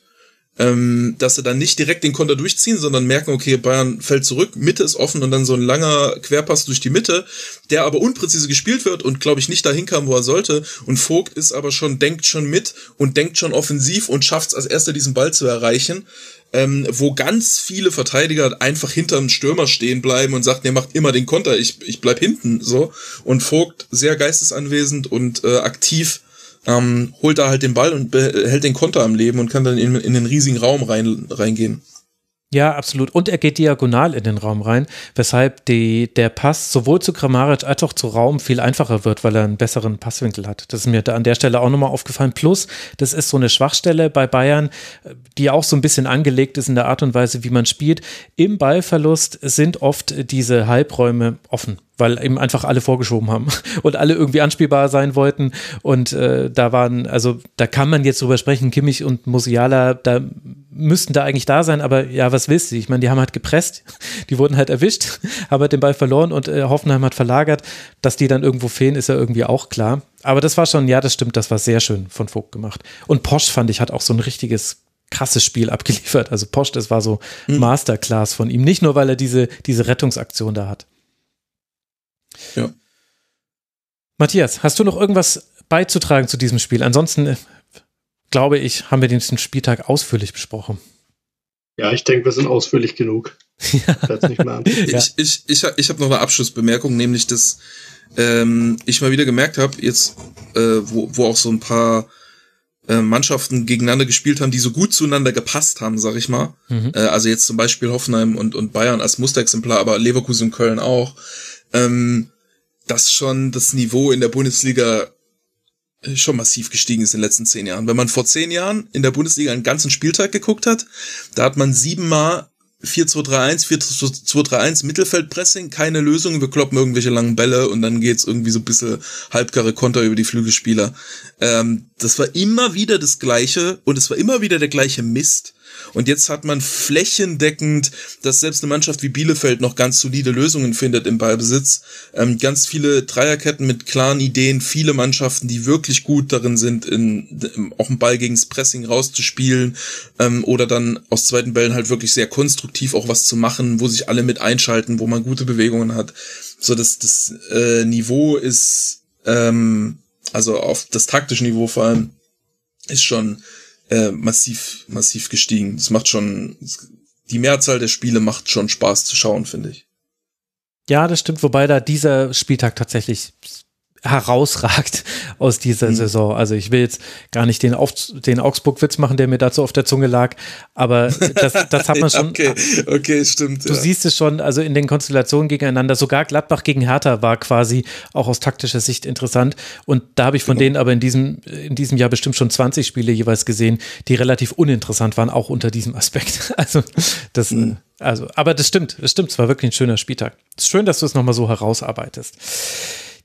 ähm, dass sie dann nicht direkt den Konter durchziehen, sondern merken, okay, Bayern fällt zurück, Mitte ist offen und dann so ein langer Querpass durch die Mitte, der aber unpräzise gespielt wird und glaube ich nicht dahin kam, wo er sollte. Und Vogt ist aber schon, denkt schon mit und denkt schon offensiv und schafft es als erster diesen Ball zu erreichen. Ähm, wo ganz viele Verteidiger einfach hinterm Stürmer stehen bleiben und sagt, der macht immer den Konter, ich, ich bleib hinten, so. Und Vogt sehr geistesanwesend und äh, aktiv ähm, holt da halt den Ball und hält den Konter am Leben und kann dann in, in den riesigen Raum rein, reingehen. Ja, absolut. Und er geht diagonal in den Raum rein, weshalb die, der Pass sowohl zu Kramaric als auch zu Raum viel einfacher wird, weil er einen besseren Passwinkel hat. Das ist mir da an der Stelle auch nochmal aufgefallen. Plus, das ist so eine Schwachstelle bei Bayern, die auch so ein bisschen angelegt ist in der Art und Weise, wie man spielt. Im Ballverlust sind oft diese Halbräume offen weil eben einfach alle vorgeschoben haben und alle irgendwie anspielbar sein wollten. Und äh, da waren, also da kann man jetzt drüber sprechen, Kimmich und Musiala, da müssten da eigentlich da sein, aber ja, was willst du? Ich meine, die haben halt gepresst, die wurden halt erwischt, haben halt den Ball verloren und äh, Hoffenheim hat verlagert. Dass die dann irgendwo fehlen, ist ja irgendwie auch klar. Aber das war schon, ja, das stimmt, das war sehr schön von Vogt gemacht. Und Posch fand ich, hat auch so ein richtiges krasses Spiel abgeliefert. Also Posch, das war so mhm. Masterclass von ihm. Nicht nur, weil er diese, diese Rettungsaktion da hat. Ja. Matthias, hast du noch irgendwas beizutragen zu diesem Spiel? Ansonsten äh, glaube ich, haben wir den Spieltag ausführlich besprochen. Ja, ich denke, wir sind ausführlich genug. ja. Ich, ich, ich, ich habe noch eine Abschlussbemerkung, nämlich, dass ähm, ich mal wieder gemerkt habe, jetzt, äh, wo, wo auch so ein paar äh, Mannschaften gegeneinander gespielt haben, die so gut zueinander gepasst haben, sag ich mal. Mhm. Äh, also jetzt zum Beispiel Hoffenheim und, und Bayern als Musterexemplar, aber Leverkusen und Köln auch ähm, dass schon das Niveau in der Bundesliga schon massiv gestiegen ist in den letzten zehn Jahren. Wenn man vor zehn Jahren in der Bundesliga einen ganzen Spieltag geguckt hat, da hat man siebenmal 4-2-3-1, 4-2-3-1, Mittelfeldpressing, keine Lösung, wir kloppen irgendwelche langen Bälle und dann geht's irgendwie so ein bisschen halbgare Konter über die Flügelspieler. Ähm, das war immer wieder das Gleiche und es war immer wieder der gleiche Mist. Und jetzt hat man flächendeckend, dass selbst eine Mannschaft wie Bielefeld noch ganz solide Lösungen findet im Ballbesitz. Ähm, ganz viele Dreierketten mit klaren Ideen, viele Mannschaften, die wirklich gut darin sind, in, auch einen Ball gegens Pressing rauszuspielen ähm, oder dann aus zweiten Bällen halt wirklich sehr konstruktiv auch was zu machen, wo sich alle mit einschalten, wo man gute Bewegungen hat. So dass das äh, Niveau ist, ähm, also auf das taktische Niveau vor allem, ist schon äh, massiv, massiv gestiegen. Es macht schon, die Mehrzahl der Spiele macht schon Spaß zu schauen, finde ich. Ja, das stimmt, wobei da dieser Spieltag tatsächlich herausragt aus dieser mhm. Saison. Also ich will jetzt gar nicht den, Auf den Augsburg-Witz machen, der mir dazu auf der Zunge lag, aber das, das hat man schon. okay, okay, stimmt. Du ja. siehst es schon, also in den Konstellationen gegeneinander, sogar Gladbach gegen Hertha war quasi auch aus taktischer Sicht interessant und da habe ich von genau. denen aber in diesem, in diesem Jahr bestimmt schon 20 Spiele jeweils gesehen, die relativ uninteressant waren, auch unter diesem Aspekt. Also das, mhm. also, aber das stimmt, das stimmt, es war wirklich ein schöner Spieltag. Es ist schön, dass du es nochmal so herausarbeitest.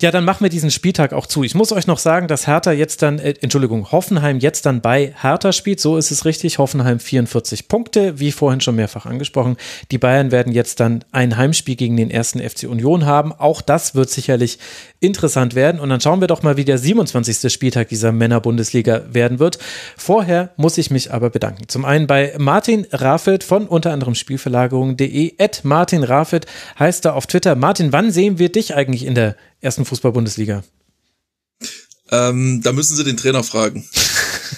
Ja, dann machen wir diesen Spieltag auch zu. Ich muss euch noch sagen, dass Hertha jetzt dann, äh, Entschuldigung, Hoffenheim jetzt dann bei Hertha spielt. So ist es richtig. Hoffenheim 44 Punkte, wie vorhin schon mehrfach angesprochen. Die Bayern werden jetzt dann ein Heimspiel gegen den ersten FC Union haben. Auch das wird sicherlich interessant werden. Und dann schauen wir doch mal, wie der 27. Spieltag dieser Männerbundesliga werden wird. Vorher muss ich mich aber bedanken. Zum einen bei Martin Raffelt von unter anderem Spielverlagerung.de. Martin Raffelt heißt er auf Twitter. Martin, wann sehen wir dich eigentlich in der ersten Fußball-Bundesliga? Ähm, da müssen Sie den Trainer fragen.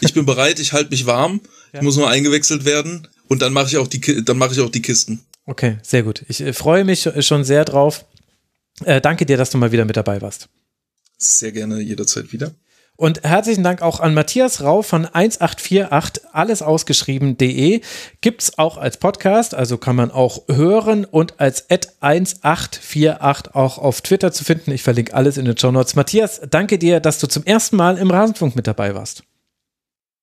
Ich bin bereit, ich halte mich warm. Ja. Ich muss nur eingewechselt werden und dann mache ich auch die dann mache ich auch die Kisten. Okay, sehr gut. Ich äh, freue mich schon sehr drauf. Äh, danke dir, dass du mal wieder mit dabei warst. Sehr gerne jederzeit wieder. Und herzlichen Dank auch an Matthias Rau von 1848 allesausgeschrieben.de. Gibt's auch als Podcast, also kann man auch hören und als Ad 1848 auch auf Twitter zu finden. Ich verlinke alles in den Show Notes. Matthias, danke dir, dass du zum ersten Mal im Rasenfunk mit dabei warst.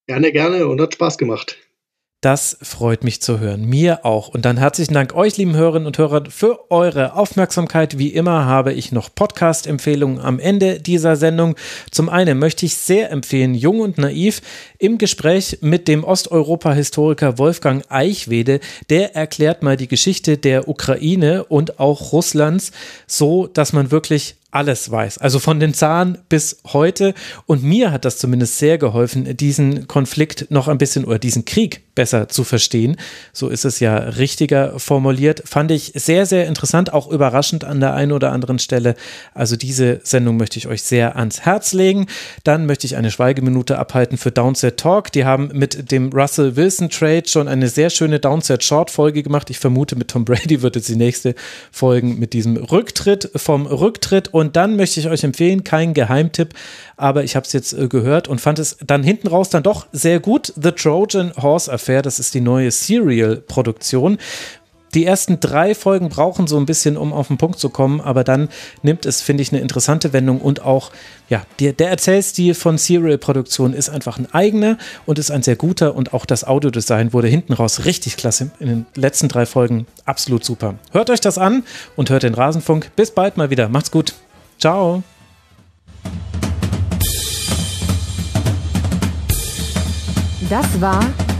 Gerne, gerne und hat Spaß gemacht. Das freut mich zu hören. Mir auch. Und dann herzlichen Dank euch, lieben Hörerinnen und Hörer, für eure Aufmerksamkeit. Wie immer habe ich noch Podcast-Empfehlungen am Ende dieser Sendung. Zum einen möchte ich sehr empfehlen, Jung und Naiv im Gespräch mit dem Osteuropa-Historiker Wolfgang Eichwede. Der erklärt mal die Geschichte der Ukraine und auch Russlands so, dass man wirklich alles weiß. Also von den Zahn bis heute. Und mir hat das zumindest sehr geholfen, diesen Konflikt noch ein bisschen oder diesen Krieg besser zu verstehen. So ist es ja richtiger formuliert. Fand ich sehr, sehr interessant, auch überraschend an der einen oder anderen Stelle. Also diese Sendung möchte ich euch sehr ans Herz legen. Dann möchte ich eine Schweigeminute abhalten für Downset Talk. Die haben mit dem Russell Wilson Trade schon eine sehr schöne Downset Short Folge gemacht. Ich vermute, mit Tom Brady wird jetzt die nächste Folgen mit diesem Rücktritt vom Rücktritt und dann möchte ich euch empfehlen, kein Geheimtipp, aber ich habe es jetzt äh, gehört und fand es dann hinten raus dann doch sehr gut. The Trojan Horse Affair, das ist die neue Serial-Produktion. Die ersten drei Folgen brauchen so ein bisschen, um auf den Punkt zu kommen, aber dann nimmt es, finde ich, eine interessante Wendung und auch, ja, der, der Erzählstil von Serial-Produktion ist einfach ein eigener und ist ein sehr guter und auch das Audiodesign wurde hinten raus richtig klasse. In den letzten drei Folgen absolut super. Hört euch das an und hört den Rasenfunk. Bis bald mal wieder. Macht's gut. Ciao. Das war